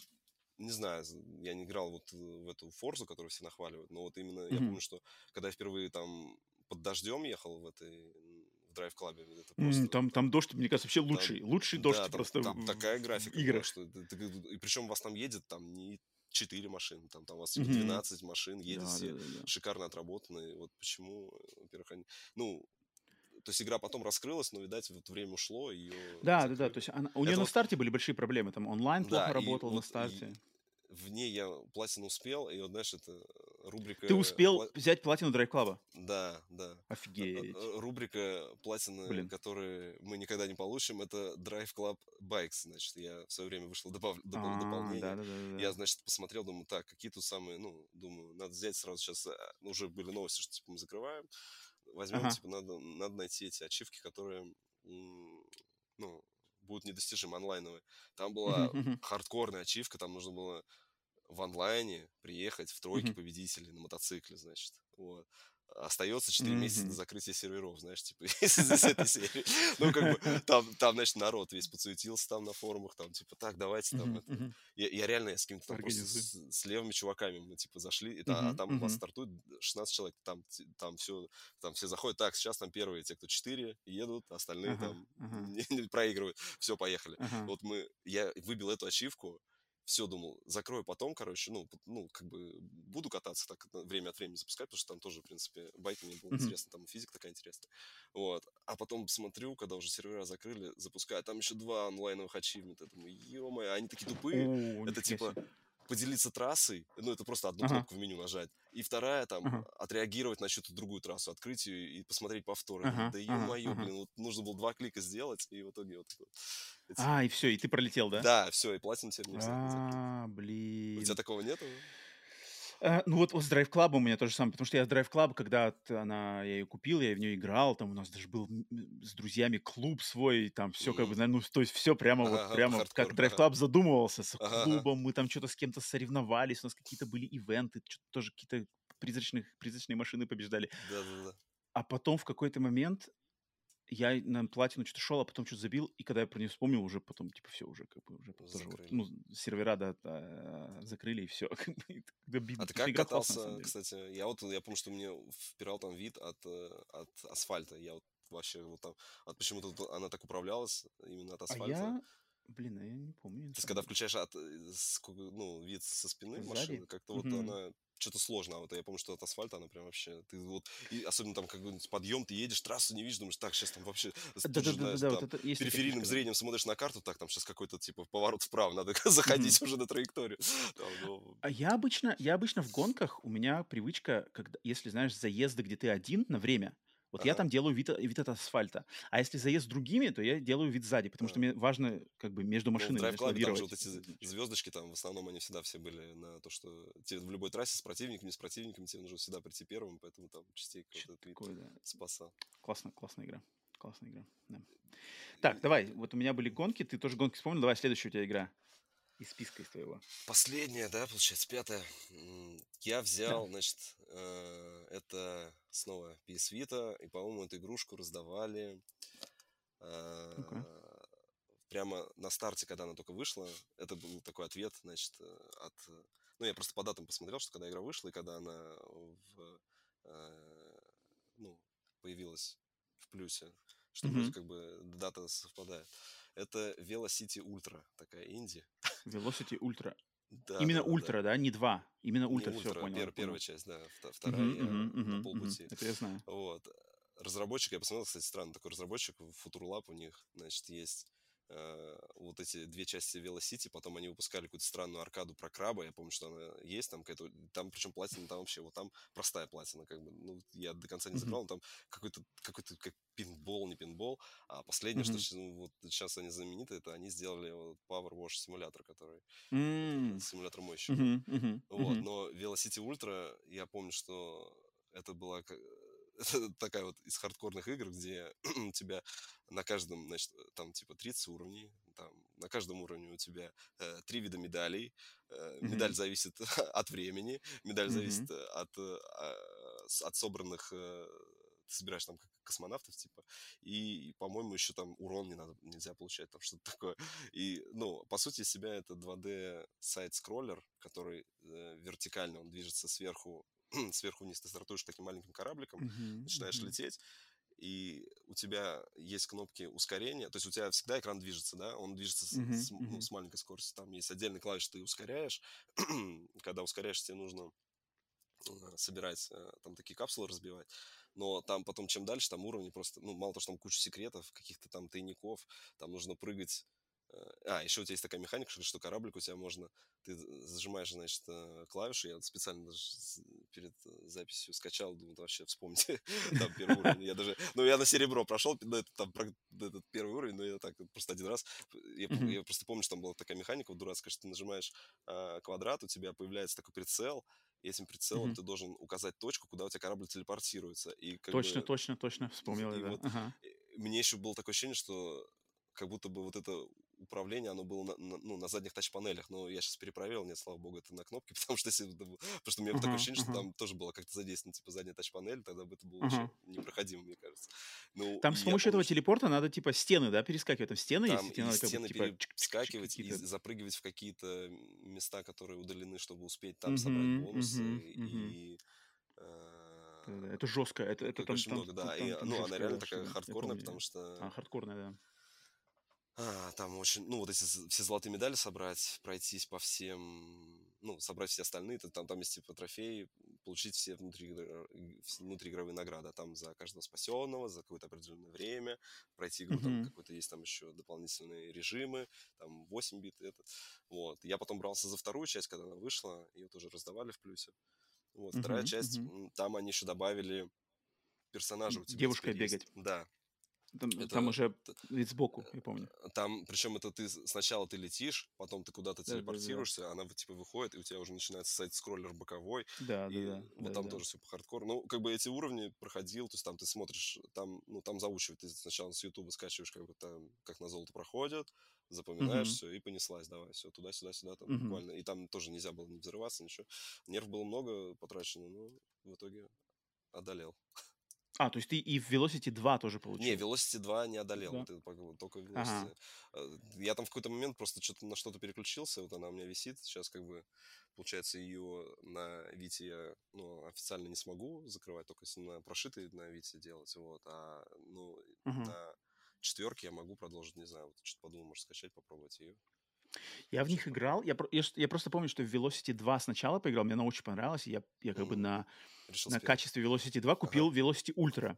не знаю, я не играл вот э, в эту Форзу, которую все нахваливают, но вот именно я Мгм. помню, что когда я впервые там под дождем ехал в этой в драйв-клабе, это М, просто Там, там дождь, мне кажется, вообще там, лучший. Лучший дождь да, там, просто там в, такая графика играх. что и причем вас там едет там не 4 машины, там, там у вас типа Мгм. 12 машин, едет Да, да, все да, да. шикарно отработанные. Вот почему, во-первых, они, ну, то есть игра потом раскрылась, но, видать, вот время ушло, ее Да, да, да. То закрыли. есть она, у нее Это на вот, старте были большие проблемы. Там онлайн плохо да, и работал на вот и старте. В ней я платину успел, и вот, знаешь, это рубрика... Ты успел пла- взять платину Драйв Клаба? Да, да. Э, э, Офигеть. э, Рубрика платины, Блин. которые мы никогда не получим, это Drive Club Bikes, значит. Я в свое время вышло добав... А, дополнение. да, да, да, да. Я, значит, посмотрел, думаю, так, какие тут самые, ну, думаю, надо взять сразу сейчас, ну, уже были новости, что, типа, мы закрываем, возьмем, Ага. типа, надо, надо найти эти ачивки, которые, ну, будут недостижимы, онлайновые. Там была хардкорная ачивка, там нужно было в онлайне приехать в тройке победителей на мотоцикле, значит, вот. Остается 4 месяца до закрытия серверов, знаешь, типа, из, из этой серии. Ну, как бы, там, там, значит, народ весь подсуетился там на форумах, там, типа, так, давайте там Мгм, это... Я, я реально я с какими-то там просто с, с левыми чуваками мы, типа, зашли, и та- а там у вас стартует 16 человек, там, там все, там все заходят, так, сейчас там первые, те, кто 4, едут, остальные Ага, там не проигрывают, все, поехали. ага. Вот мы, я выбил эту ачивку, все думал, закрою потом, короче, ну, ну, как бы буду кататься так время от времени запускать, потому что там тоже, в принципе, байк мне было интересно, там физика такая интересная. Вот. А потом смотрю, когда уже сервера закрыли, запускаю, там еще два онлайновых ачивмента. Думаю, ё они такие тупые. Это типа. Поделиться трассой, ну, это просто одну Ага. кнопку в меню нажать, и вторая, там, Ага. отреагировать на чью-то другую трассу, открыть ее и посмотреть повторы. Ага, Да ё-моё, ага. блин, вот нужно было два клика сделать, и в итоге вот вот эти- А, и все, и ты пролетел, да? Да, все, и теперь не взять. А, У блин. тебя такого нету? А, ну вот, вот с Drive Club у меня то же самое, потому что я с Drive Club, когда она, я ее купил, я в нее играл, там у нас даже был с друзьями клуб свой, там все как бы, ну, то есть все прямо Ага, вот, прямо хардкор, как Drive ага. Club задумывался, с ага. клубом, мы там что-то с кем-то соревновались, у нас какие-то были ивенты, что-то тоже какие-то призрачных, призрачные машины побеждали. Да-да-да. А потом в какой-то момент я на платину что-то шел, а потом что-то забил, и когда я про нее вспомнил, уже потом, типа, все, уже как бы, уже тоже ну, сервера, да, да, закрыли, и все, А ты как катался, кстати? Я вот, я помню, что мне впирал там вид от, э, от асфальта. Я вот вообще вот там, от почему-то она так управлялась именно от А асфальта. я, блин, а я не помню, То есть, когда включаешь от, э, ну, вид со спины Сзади? машины, как-то вот она что-то сложно, а вот я помню, что от асфальта она прям вообще, ты вот, и особенно там какой-нибудь подъем, ты едешь, трассу не видишь, думаешь, так, сейчас там вообще, вот это есть периферийным зрением смотришь на карту, так, там сейчас какой-то, типа, поворот вправо, надо заходить уже на траекторию. Ну, А я обычно, я обычно в гонках, у меня привычка, когда, если знаешь, заезды, где ты один на время, вот я Ага. там делаю вид, вид от асфальта. А если заезд с другими, то я делаю вид сзади, потому что А. мне важно как бы между Ну, машинами знаешь, Club там лавировать. вот эти звездочки, там в основном они всегда все были на то, что тебе в любой трассе с противниками, с противниками тебе нужно всегда прийти первым, поэтому там частенько вот этот вид да. спасал. Классно, классная игра. Классная игра. да. Так, давай, вот у меня были гонки, ты тоже гонки вспомнил, давай следующая у тебя игра из списка из твоего. Последняя, да, получается, пятая. Я Да. взял, значит, э, это снова PS Vita, и, по-моему, эту игрушку раздавали э, прямо на старте, когда она только вышла. Это был такой ответ, значит, э, от... Ну, я просто по датам посмотрел, что когда игра вышла, и когда она в, э, ну, появилась в плюсе, что вроде Мгм. как бы дата совпадает. Это Velocity Ultra, такая инди. Velocity Ultra. Да, Именно да, да, да. Ультра, да, не два. Именно Не Ультра, все, ультра, понял. пер- первая часть, да, вторая Мгм, я мгм, на полпути. Это я знаю. Вот. Разработчик, я посмотрел, кстати, странный такой разработчик, Futurlab у них, значит, есть вот эти две части Velocity, потом они выпускали какую-то странную аркаду про краба, я помню, что она есть там какая-то, там причем платина там вообще, вот там простая платина, как бы, ну, я до конца не забрал, но там какой-то, какой-то как пинбол, не пинбол, а последнее, что Мгм. щас- ну, вот сейчас они знамениты, это они сделали вот Power Wash симулятор, который, это симулятор мойщика. мгм, мгм, Вот, но Velocity Ultra, я помню, что это была такая вот из хардкорных игр, где у тебя на каждом, значит, там типа 30 уровней, там на каждом уровне у тебя э, три вида медалей. Э, медаль Мгм. зависит от времени, медаль Мгм. зависит э, от, э, а, от собранных э, ты собираешь там как космонавтов, типа, и, по-моему, еще там урон не надо, нельзя получать, там что-то такое. И, ну, по сути, себя это 2D сайт-скроллер, который э, вертикально, он движется сверху, сверху вниз. Ты стартуешь таким маленьким корабликом, Мгм, начинаешь мгм. лететь, и у тебя есть кнопки ускорения, то есть у тебя всегда экран движется, да, он движется с, Мгм, с ну, с маленькой скоростью, там есть отдельный клавиш, ты ускоряешь, когда ускоряешь, тебе нужно э, собирать, э, там такие капсулы разбивать, но там потом, чем дальше, там уровни просто, ну, мало того, что там куча секретов, каких-то там тайников, там нужно прыгать, а, еще у тебя есть такая механика, что- кораблик у тебя можно, ты зажимаешь, значит, э, клавиши, я специально даже перед э, записью скачал, думаю, вообще вспомните, там первый уровень, я даже, ну, я на серебро прошел, ну, это там этот первый уровень, но я так просто один раз, я, Мгм. я просто помню, что там была такая механика дурацкая, что ты нажимаешь а, квадрат, у тебя появляется такой прицел, и этим прицелом Мгм. ты должен указать точку, куда у тебя корабль телепортируется. И как Точно, бы, точно, точно. Вспомнил и да. вот Ага. э, мне еще было такое ощущение, что как будто бы вот это управление, оно было на, на- ну, на задних тач-панелях, но я сейчас перепроверил, нет, слава богу, это на кнопке, потому что если это потому что у меня было такое ощущение, что ага. там тоже было как-то задействовано, типа, задняя тач-панель, тогда бы это было Ага. вообще непроходимо, мне кажется. Ну, Там с помощью этого что телепорта надо типа стены, да, перескакивать. Там стены есть, там и тебе надо как бы стены типа перескакивать, и запрыгивать в какие-то места, которые удалены, чтобы успеть там собрать Мгм, бонусы, мгм, мгм. и э, Это жестко. Это, это как там, очень там, много, там, да. И, там, там ну, она реально такая что хардкорная, потому А, что хардкорная, да. А, там очень, ну, вот эти з- все золотые медали собрать, пройтись по всем, ну, собрать все остальные, то там, там есть типа трофей, получить все внутри, внутриигровые награды. А там за каждого спасенного, за какое-то определенное время, пройти игру, mm-hmm. там какой-то есть там еще дополнительные режимы, там 8 бит, это. Вот. Я потом брался за вторую часть, когда она вышла, ее тоже раздавали в плюсе. Вот. Mm-hmm. Вторая часть, mm-hmm. там они еще добавили персонажа у тебя. Девушка бегать. Есть. Да, там, это, там уже вид сбоку, я помню. Э, там, причем это ты сначала ты летишь, потом ты куда-то да, телепортируешься, да, да. она типа выходит, и у тебя уже начинается сайт-скроллер боковой. Да, и да, да. Вот да, там да. тоже все по хардкору. Ну, как бы эти уровни проходил, то есть там ты смотришь, там, ну, там заучивать, ты сначала с Ютуба скачиваешь, как бы там, как на золото проходит, запоминаешь uh-huh. все и понеслась, давай, все, туда-сюда-сюда, там uh-huh. буквально. И там тоже нельзя было не взрываться, ничего. Нерв было много потрачено, но в итоге одолел. А, то есть ты и в Velocity 2 тоже получил? Не, Velocity 2 не одолел, да? ты только Velocity. Ага. Э, я там в какой-то момент просто что-то на что-то переключился, вот она у меня висит, сейчас как бы, получается, ее на Вите я ну, официально не смогу закрывать, только если на прошитый на Вите делать, вот, а ну, угу. на четверке я могу продолжить, не знаю, вот что-то подумал, может скачать, попробовать ее. Я в них играл. Я, я, я просто помню, что в Velocity 2 сначала поиграл, мне она очень понравилась. Я, я как mm. бы на, на качестве Velocity 2 купил ага. Velocity Ultra.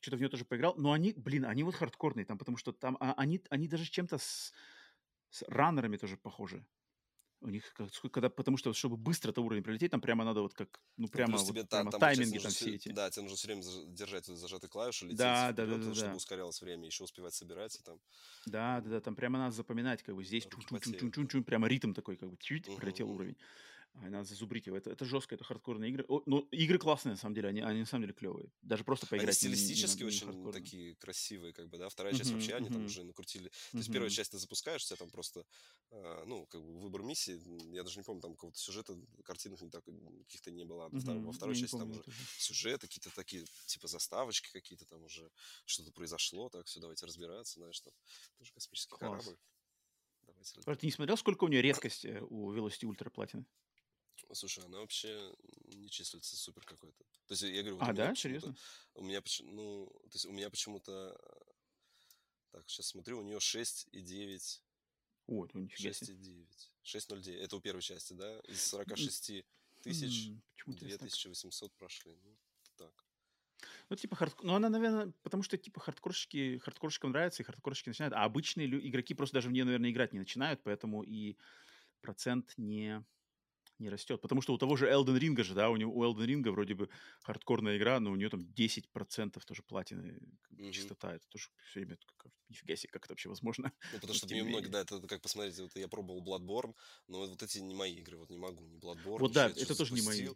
Что-то в нее тоже поиграл. Но они, блин, они вот хардкорные там, потому что там а, они, они даже чем-то с, с раннерами тоже похожи. У них, когда, потому что, чтобы быстро это уровень пролететь, там прямо надо вот как, ну, прямо, вот, тебе, прямо там, тайминги там все эти. Да, тебе нужно все время держать зажатые клавиши, лететь да, вперед, да, да, да, чтобы да. ускорялось время, еще успевать собирать и там. Да, да, да, там прямо надо запоминать, как бы здесь чун-чун-чун-чун, прямо ритм такой, как бы чуть пролетел уровень. А надо зазубрить его. Это, это жестко, это хардкорные игры. О, ну, игры классные, на самом деле, они, они на самом деле клевые. Даже просто поиграть. Они стилистически не, не, не очень такие красивые, как бы, да. Вторая часть uh-huh, вообще, они там уже накрутили. То есть первая часть ты запускаешь, у тебя там просто, э, ну, как бы выбор миссии. Я даже не помню, там какого-то сюжета, картинок не так, каких-то не было. Uh-huh. Во второй части там уже тоже. сюжеты, какие-то такие, типа заставочки какие-то там уже, что-то произошло, так, все, давайте разбираться, знаешь, там тоже космический Класс. корабль. Давайте. Ты не смотрел, сколько у нее редкость э, у Velocity Ultra Platinum? Слушай, она вообще не числится супер какой-то. То есть я говорю, вот а, да? Серьезно? У меня, ну, то есть у меня почему-то... Так, сейчас смотрю, у нее 6,9. О, ну нифига 6,9. 6,09. Это у первой части, да? Из 46 тысяч 2800 прошли. Ну, так. Ну, типа, хард... ну, она, наверное, потому что, типа, хардкорщики, хардкорщикам нравится, и хардкорщики начинают, а обычные лю... игроки просто даже в нее, наверное, играть не начинают, поэтому и процент не не растет. Потому что у того же Elden Ring же, да, у него у Elden Ring вроде бы хардкорная игра, но у нее там 10% тоже платины, mm-hmm. частота. Это тоже все время как, нифига себе, как это вообще возможно. Ну, потому что мне много, да, это как посмотреть, вот я пробовал Bloodborne, но вот эти не мои игры, вот не могу, не Bloodborne. Вот да, это тоже не мои.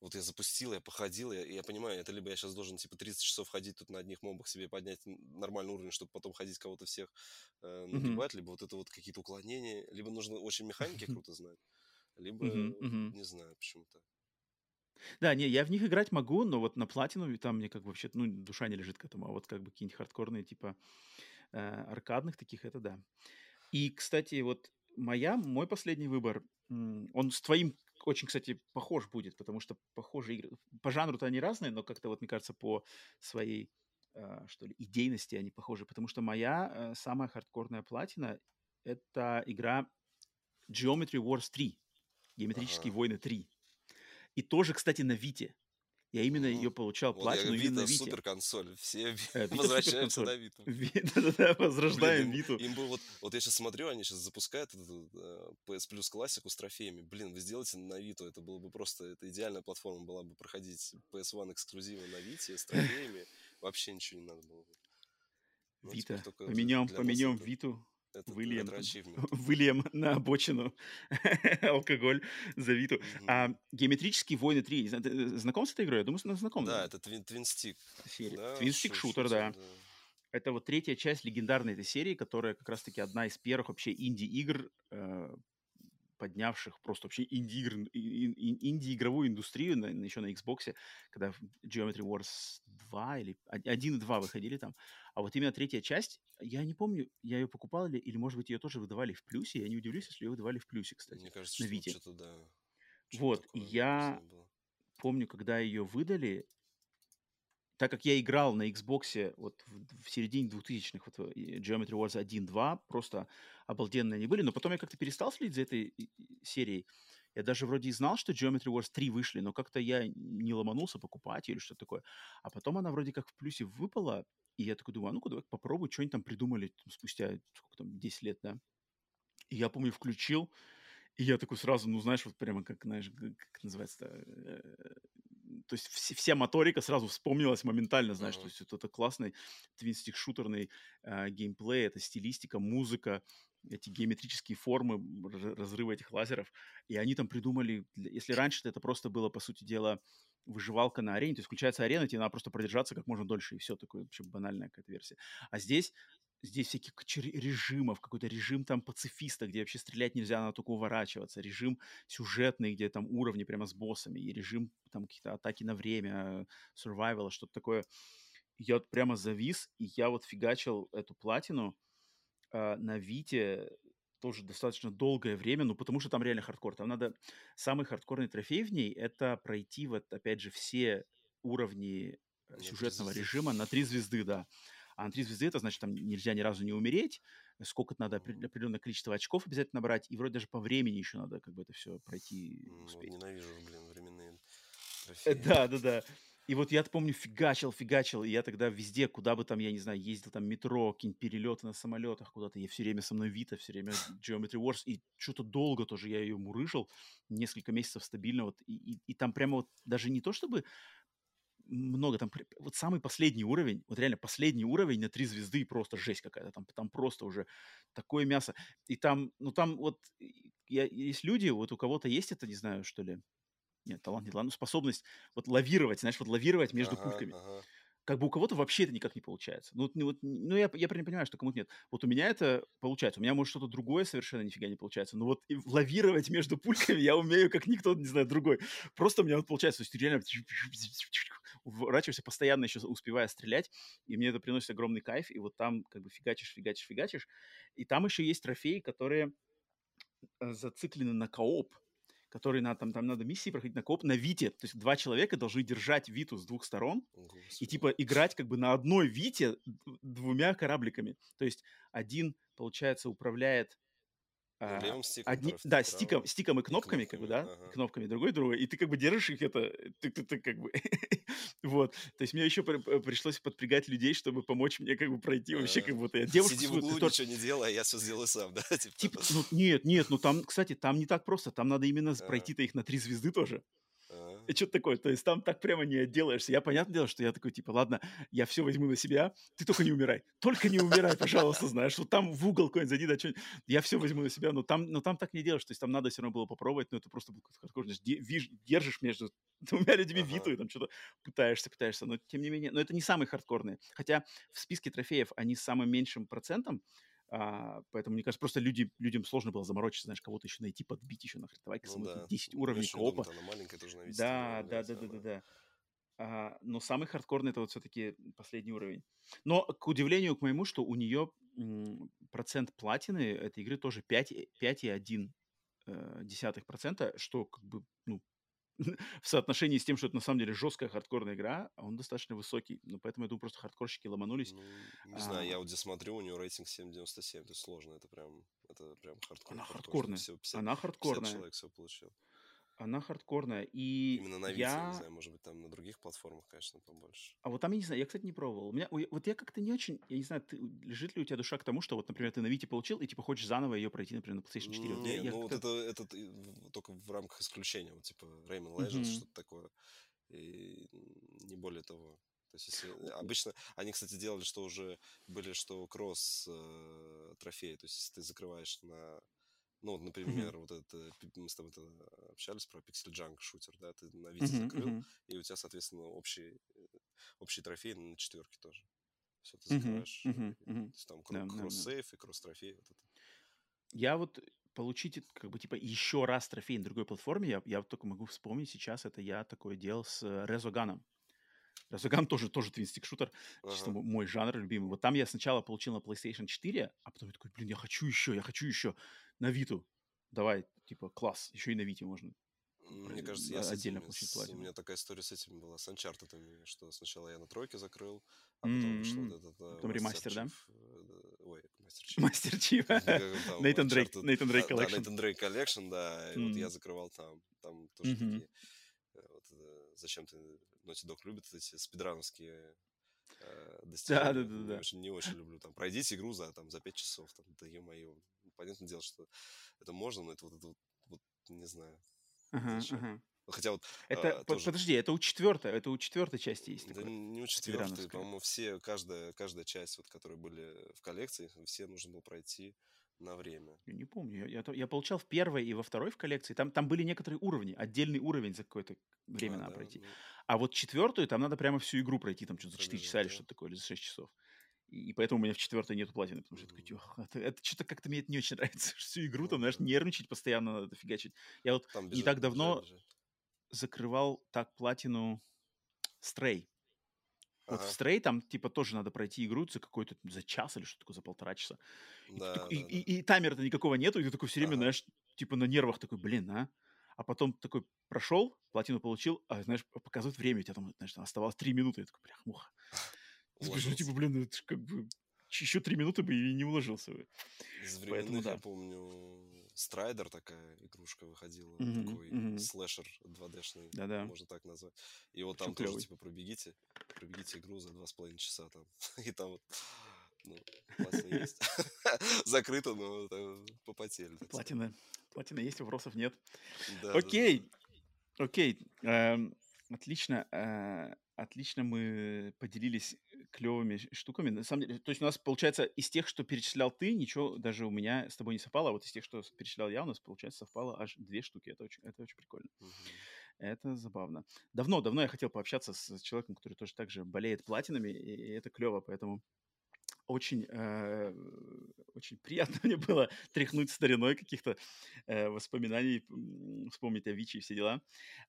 Вот я запустил, я походил, я, я понимаю, это либо я сейчас должен, типа, 30 часов ходить тут на одних мобах себе поднять нормальный уровень, чтобы потом ходить кого-то всех э, нагибать, mm-hmm. либо вот это вот какие-то уклонения, либо нужно очень механики круто знать либо, uh-huh, uh-huh. не знаю, почему-то. Да, не, я в них играть могу, но вот на платину там мне как бы вообще, ну, душа не лежит к этому, а вот как бы какие-нибудь хардкорные, типа э, аркадных таких, это да. И, кстати, вот моя, мой последний выбор, он с твоим очень, кстати, похож будет, потому что похожие игры, по жанру-то они разные, но как-то вот, мне кажется, по своей, э, что ли, идейности они похожи, потому что моя э, самая хардкорная платина — это игра Geometry Wars 3. Геометрические ага. войны 3. И тоже, кстати, на Вите. Я именно mm. ее получал вот платину я, именно на Вите. супер консоль. Все э, возвращаются на Виту. Да-да-да, возрождаем Виту. Им бы вот, вот я сейчас смотрю, они сейчас запускают uh, PS Plus классику с трофеями. Блин, вы сделайте на Виту, это было бы просто, это идеальная платформа была бы проходить PS1 эксклюзивы на Вите с трофеями. Вообще ничего не надо было бы. Ну, Вита. Поменем, поменем Виту это Вильям, Вильям на обочину алкоголь за Виту. Mm-hmm. А, геометрические войны 3. Знаком с этой игрой? Я думаю, знаком. Да, да? это. Да, Twin Stick шутер, да. да. Это вот третья часть легендарной этой серии, которая как раз-таки одна из первых вообще инди-игр, э, поднявших просто вообще инди-игр, инди-игровую индустрию на, еще на Xbox, когда Geometry Wars 2 или 1 и 2 выходили там. А вот именно третья часть, я не помню, я ее покупал или, или может быть, ее тоже выдавали в плюсе. Я не удивлюсь, если ее выдавали в плюсе, кстати. Мне кажется, на Вите. что-то, да. Что вот, я помню, когда ее выдали, так как я играл на Xbox вот в, в середине 2000-х, вот Geometry Wars 1-2, просто обалденные они были, но потом я как-то перестал следить за этой серией, Я даже вроде и знал, что Geometry Wars 3 вышли, но как-то я не ломанулся покупать или что-то такое. А потом она вроде как в плюсе выпала, и я такой думаю, а ну-ка давай попробую, что они там придумали там, спустя, сколько там, 10 лет, да. И я, помню, включил, и я такой сразу, ну, знаешь, вот прямо как, знаешь, как называется э, то есть вся, вся моторика сразу вспомнилась моментально, знаешь, uh-huh. то есть вот это классный твинстик шутерный э, геймплей, это стилистика, музыка, эти геометрические формы разрыва этих лазеров, и они там придумали, если раньше это просто было, по сути дела, выживалка на арене, то есть включается арена, тебе надо просто продержаться как можно дольше, и все, такое вообще банальная какая-то версия. А здесь здесь всяких режимов, какой-то режим там пацифиста, где вообще стрелять нельзя, надо только уворачиваться, режим сюжетный, где там уровни прямо с боссами, и режим там какие-то атаки на время, survival, что-то такое. Я вот прямо завис, и я вот фигачил эту платину э, на Вите тоже достаточно долгое время, ну, потому что там реально хардкор. Там надо... Самый хардкорный трофей в ней — это пройти вот, опять же, все уровни э, сюжетного режима на три звезды, да. А на три звезды это значит, там нельзя ни разу не умереть, сколько-то надо определенное количество очков обязательно брать, и вроде даже по времени еще надо как бы это все пройти, успеть. Ненавижу, блин, временные э, трофеи. Да, да, да. И вот я помню, фигачил, фигачил, и я тогда везде, куда бы там, я не знаю, ездил, там метро, какие-нибудь перелеты на самолетах куда-то, я все время со мной Вита, все время Geometry Wars, и что-то долго тоже я ее мурыжил, несколько месяцев стабильно, вот, и, и, и там прямо вот даже не то чтобы много там, вот самый последний уровень, вот реально последний уровень на три звезды, просто жесть какая-то, там, там просто уже такое мясо. И там, ну там вот, я, есть люди, вот у кого-то есть это, не знаю, что ли, нет, талант, не талант, ну способность вот лавировать, знаешь, вот лавировать между ага, пульками. Ага как бы у кого-то вообще это никак не получается. Ну, ну, вот, ну я, я понимаю, что кому-то нет. Вот у меня это получается. У меня, может, что-то другое совершенно нифига не получается. Но вот лавировать между пульками я умею, как никто, не знаю, другой. Просто у меня вот получается. То есть ты реально уворачиваешься, постоянно еще успевая стрелять, и мне это приносит огромный кайф. И вот там как бы фигачишь, фигачишь, фигачишь. И там еще есть трофеи, которые э, зациклены на кооп который на, там, там надо миссии проходить на коп на Вите. То есть два человека должны держать Виту с двух сторон Господи. и типа играть как бы на одной Вите двумя корабликами. То есть один, получается, управляет а, левым стиком. Одни, да, стиком, стиком и кнопками, кнопками как бы, да, ага. кнопками другой другой, и ты как бы держишь их это, ты, ты, ты как бы, вот, то есть мне еще при, пришлось подпрягать людей, чтобы помочь мне как бы пройти а, вообще как будто я девушка. Сиди в углу, ничего тоже... не делай, я все сделаю сам, да? Типа, типа ну нет, нет, ну там, кстати, там не так просто, там надо именно а. пройти-то их на три звезды тоже. Что-то такое. То есть там так прямо не отделаешься. Я, понятное дело, что я такой, типа, ладно, я все возьму на себя, ты только не умирай. Только не умирай, пожалуйста, знаешь. Вот там в угол какой-нибудь зайди, да что Я все возьму на себя, но там, но там так не делаешь. То есть там надо все равно было попробовать, но это просто. Держишь между двумя людьми ага. виту и там что-то пытаешься, пытаешься. Но тем не менее, но это не самый хардкорный. Хотя в списке трофеев они с самым меньшим процентом, а, поэтому, мне кажется, просто люди, людям сложно было заморочиться, знаешь, кого-то еще найти, подбить еще нахрен. Давай-ка ну, да. 10 уровней коопа. Да, да, да, да, да, да. А, но самый хардкорный это вот все-таки последний уровень. Но, к удивлению к моему, что у нее процент платины этой игры тоже 5,1 э, десятых процента, что как бы, ну, в соотношении с тем, что это на самом деле жесткая хардкорная игра, он достаточно высокий. Ну, поэтому я думаю, просто хардкорщики ломанулись. Ну, не а, знаю, я вот здесь смотрю, у него рейтинг 7.97, это сложно, это прям, это прям хардкор. Она хардкорная. Все, 50, Она хардкорная. 50 человек все получил. Она хардкорная. И Именно на Вите, я... не знаю, может быть, там на других платформах, конечно, побольше. А вот там, я не знаю, я, кстати, не пробовал. У меня, вот я как-то не очень, я не знаю, ты, лежит ли у тебя душа к тому, что вот, например, ты на Вите получил, и типа хочешь заново ее пройти, например, на PlayStation 4. Не, я, ну вот это, это только в рамках исключения, вот типа Rayman Legends, mm-hmm. что-то такое. И не более того. То есть, если обычно они, кстати, делали, что уже были, что кросс э, трофеи. То есть, если ты закрываешь на ну, вот, например, mm-hmm. вот это, мы с тобой общались про Pixel Junk шутер, да, ты на mm-hmm. закрыл, mm-hmm. и у тебя, соответственно, общий, э, общий трофей на четверке тоже. Все, ты закрываешь. Mm-hmm. Mm-hmm. То есть там да, кросс-сейф да, да. и кросс-трофей. Вот это. Я вот получить, как бы, типа, еще раз трофей на другой платформе, я, я только могу вспомнить сейчас, это я такое делал с Резоганом. Резоган тоже, тоже твинстик шутер, ага. чисто мой жанр любимый. Вот там я сначала получил на PlayStation 4, а потом я такой, блин, я хочу еще, я хочу еще на Виту. Давай, типа, класс, еще и на Вите можно. Мне кажется, я отдельно получить платину. У меня такая история с этим была, с Uncharted, что сначала я на тройке закрыл, а потом mm-hmm. вышло вот этот... Потом ремастер, да? ой, Master Chief. Master Chief. Nathan Drake, Nathan Drake Collection. Nathan Drake Collection, да, и вот я закрывал там, там тоже такие, э, вот, зачем ты, Naughty Dog любит эти спидрановские достижения. Да, да, да, да. Очень, не очень люблю. Там, пройдите игру за, там, за 5 часов. Там, да ё-моё. Понятное дело, что это можно, но это вот, это вот, вот не знаю. Ага. Хотя вот... Это, а, тоже... Подожди, это у четвертой, это у четвертой части есть Да не у четвертой, по-моему, все, каждая, каждая часть, вот, которые были в коллекции, все нужно было пройти на время. Я не помню. Я, я, я получал в первой и во второй в коллекции. Там, там были некоторые уровни, отдельный уровень за какое-то время а, надо да, пройти. Ну... А вот четвертую там надо прямо всю игру пройти, там что-то за 4 часа да. или что-то такое, или за 6 часов. И, и поэтому у меня в четвертой нету платины, потому что я такой, это, это что-то как-то мне это не очень нравится. Всю игру там, знаешь, нервничать постоянно надо фигачить. Я вот бежать, не так давно бежать, бежать. закрывал так платину Stray. Вот ага. в Stray там, типа, тоже надо пройти игру за какой-то, за час или что такое, за полтора часа. Да, и, да, и, да. И, и, и таймера-то никакого нету, и ты такой все время, ага. знаешь, типа на нервах такой, блин, а? А потом такой прошел, платину получил, а, знаешь, показывает время, у тебя там, знаешь, там оставалось три минуты, я такой, бля, муха. Скажу, типа, блин, это как бы еще три минуты бы и не уложился бы. Из временных, Поэтому, да. я помню, Strider такая игрушка выходила, mm-hmm, такой mm-hmm. слэшер 2D-шный, Да-да. можно так назвать. И вот там тоже, типа, пробегите, пробегите игру за два с половиной часа там. И там вот, ну, платина есть. Закрыто, но попотели. Платина. Платина есть, вопросов нет. Окей. Окей. Эм, отлично. Э, отлично мы поделились клевыми штуками. На самом деле, то есть у нас, получается, из тех, что перечислял ты, ничего даже у меня с тобой не совпало, а вот из тех, что перечислял я, у нас, получается, совпало аж две штуки. Это очень, это очень прикольно. Uh-huh. Это забавно. Давно, давно я хотел пообщаться с человеком, который тоже так же болеет платинами, и это клево, поэтому очень, э, очень приятно мне было тряхнуть стариной каких-то э, воспоминаний, вспомнить о Вичи и все дела.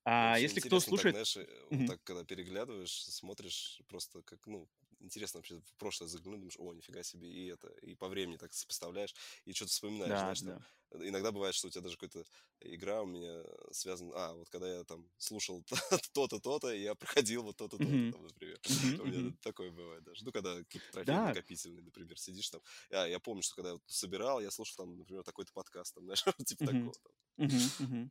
А если кто слушает... Так, знаешь, mm-hmm. вот так, когда переглядываешь, смотришь просто как, ну, интересно вообще в прошлое заглянуть, думаешь, о, нифига себе, и это, и по времени так сопоставляешь, и что-то вспоминаешь, да, знаешь, да. там, иногда бывает, что у тебя даже какая-то игра у меня связана, а, вот когда я там слушал то-то, то-то, и я проходил вот то-то, то-то, mm-hmm. там, например. Mm-hmm. У меня такое бывает даже. Ну, когда какие-то трофеи да. накопительные, например, сидишь там. А, я помню, что когда я собирал, я слушал там, например, такой-то подкаст, там, знаешь, типа mm-hmm. такого. Там. Mm-hmm.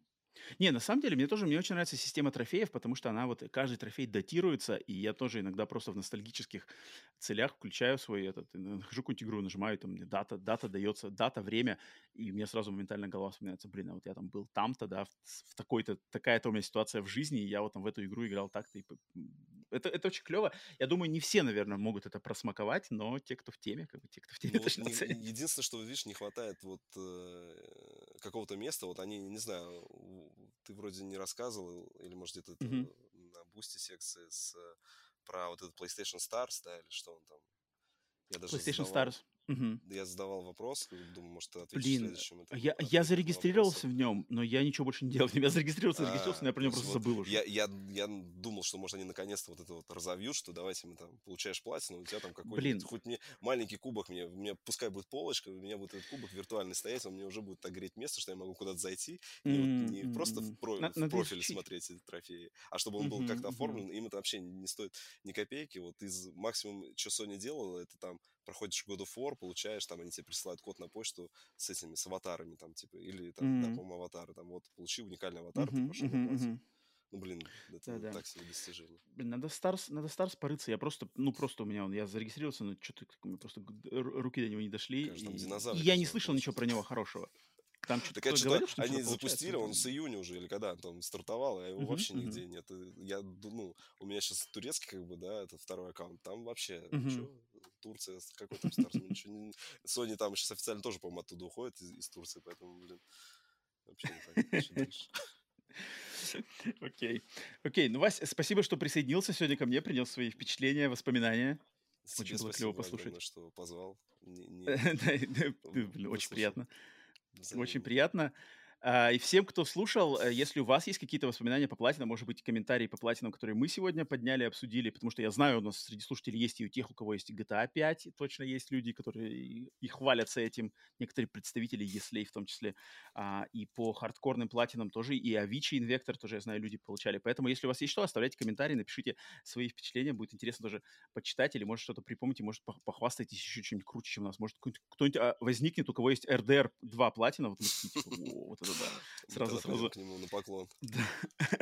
Не, на самом деле, мне тоже мне очень нравится система трофеев, потому что она вот, каждый трофей датируется, и я тоже иногда просто в ностальгических целях включаю свой этот, нахожу какую-нибудь игру, нажимаю, там, дата, дата дается, дата, время, и мне сразу моментально голова вспоминается, блин, а вот я там был там-то, да, в, в такой-то, такая-то у меня ситуация в жизни, и я вот там в эту игру играл так-то, и это, это очень клево. Я думаю, не все, наверное, могут это просмаковать, но те, кто в теме, как бы те, кто в теме, ну, точно вот, Единственное, что, видишь, не хватает вот э, какого-то места, вот они, не знаю, ты вроде не рассказывал, или, может, где-то mm-hmm. на бусте секции с, про вот этот PlayStation Stars, да, или что он там. Я даже PlayStation задавал. Stars. Угу. Я задавал вопрос, думаю, может, ты ответишь Блин, в следующем. Это, я, я зарегистрировался в нем, но я ничего больше не делал. Я зарегистрировался, зарегистрировался, но я про него просто вот забыл уже. Я, я, я думал, что, может, они наконец-то вот это вот разовьют, что давайте мы там получаешь платину, у тебя там какой-то, хоть мне маленький кубок, мне, мне пускай будет полочка, у меня будет этот кубок виртуальный стоять, он мне уже будет так греть место, что я могу куда-то зайти, и mm-hmm. вот не просто в, про, на, в профиль смотреть эти трофеи, а чтобы он mm-hmm. был как-то оформлен, им это вообще не стоит ни копейки. Вот из максимум, что Sony делала, это там проходишь God of War, получаешь, там они тебе присылают код на почту с этими, с аватарами, там, типа, или там, mm-hmm. да, по-моему, аватары, там, вот, получи уникальный аватар, mm-hmm. ты пошел mm-hmm. Mm-hmm. Ну, блин, это да, да. так себе достижение. Блин, надо Старс, надо Старс порыться. Я просто, ну, просто у меня он, я зарегистрировался, но что-то просто руки до него не дошли. Кажется, и, и я не слышал ничего про него хорошего. Там что-то так говорил, что они запустили, он с июня уже, или когда там стартовал, а его uh-huh, вообще uh-huh. нигде нет. Я, ну, у меня сейчас турецкий, как бы, да, это второй аккаунт, там вообще, uh-huh. Турция, какой там Старс, ничего не... Sony там сейчас официально тоже, по-моему, оттуда уходит из, из Турции, поэтому, блин, вообще не понятно, Окей. Окей, ну, Вась, спасибо, что присоединился сегодня ко мне, принял свои впечатления, воспоминания. Очень было клево послушать. что позвал. Очень приятно. Очень приятно. А, и всем, кто слушал, э, если у вас есть какие-то воспоминания по платинам, может быть, комментарии по платинам, которые мы сегодня подняли, обсудили, потому что я знаю, у нас среди слушателей есть и у тех, у кого есть GTA 5, точно есть люди, которые и хвалятся этим, некоторые представители Еслей в том числе, а, и по хардкорным платинам тоже, и Avicii Invector тоже, я знаю, люди получали. Поэтому, если у вас есть что, оставляйте комментарии, напишите свои впечатления, будет интересно тоже почитать, или может что-то припомните, может похвастайтесь еще чем-нибудь круче, чем у нас, может кто-нибудь а, возникнет, у кого есть RDR 2 платина, вот, типа, вот это да. Сразу, сразу. к нему на поклон. Да,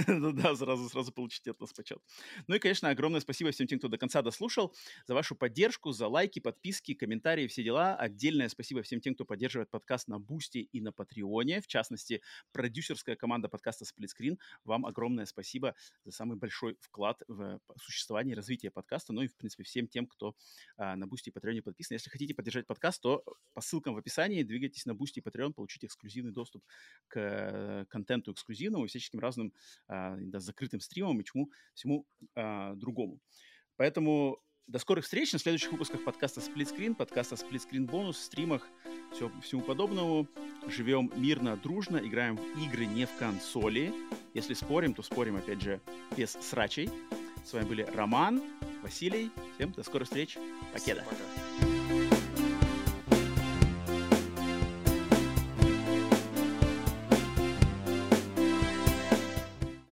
да, сразу, сразу получите от нас почет. Ну и, конечно, огромное спасибо всем тем, кто до конца дослушал, за вашу поддержку, за лайки, подписки, комментарии, все дела. Отдельное спасибо всем тем, кто поддерживает подкаст на Boosty и на Patreon е. В частности, продюсерская команда подкаста Screen. Вам огромное спасибо за самый большой вклад в существование и развитие подкаста. Ну и, в принципе, всем тем, кто а, на Boosty и Patreon е подписан. Если хотите поддержать подкаст, то по ссылкам в описании двигайтесь на Boosty и Patreon, получите эксклюзивный доступ к э, контенту эксклюзивному, всяческим разным а, да, закрытым стримам и чему всему а, другому. Поэтому до скорых встреч на следующих выпусках подкаста Split Screen, подкаста Split Screen бонус, стримах, все, всему подобному. Живем мирно, дружно, играем в игры не в консоли. Если спорим, то спорим, опять же, без срачей. С вами были Роман, Василий. Всем до скорых встреч. Покеда. Пока.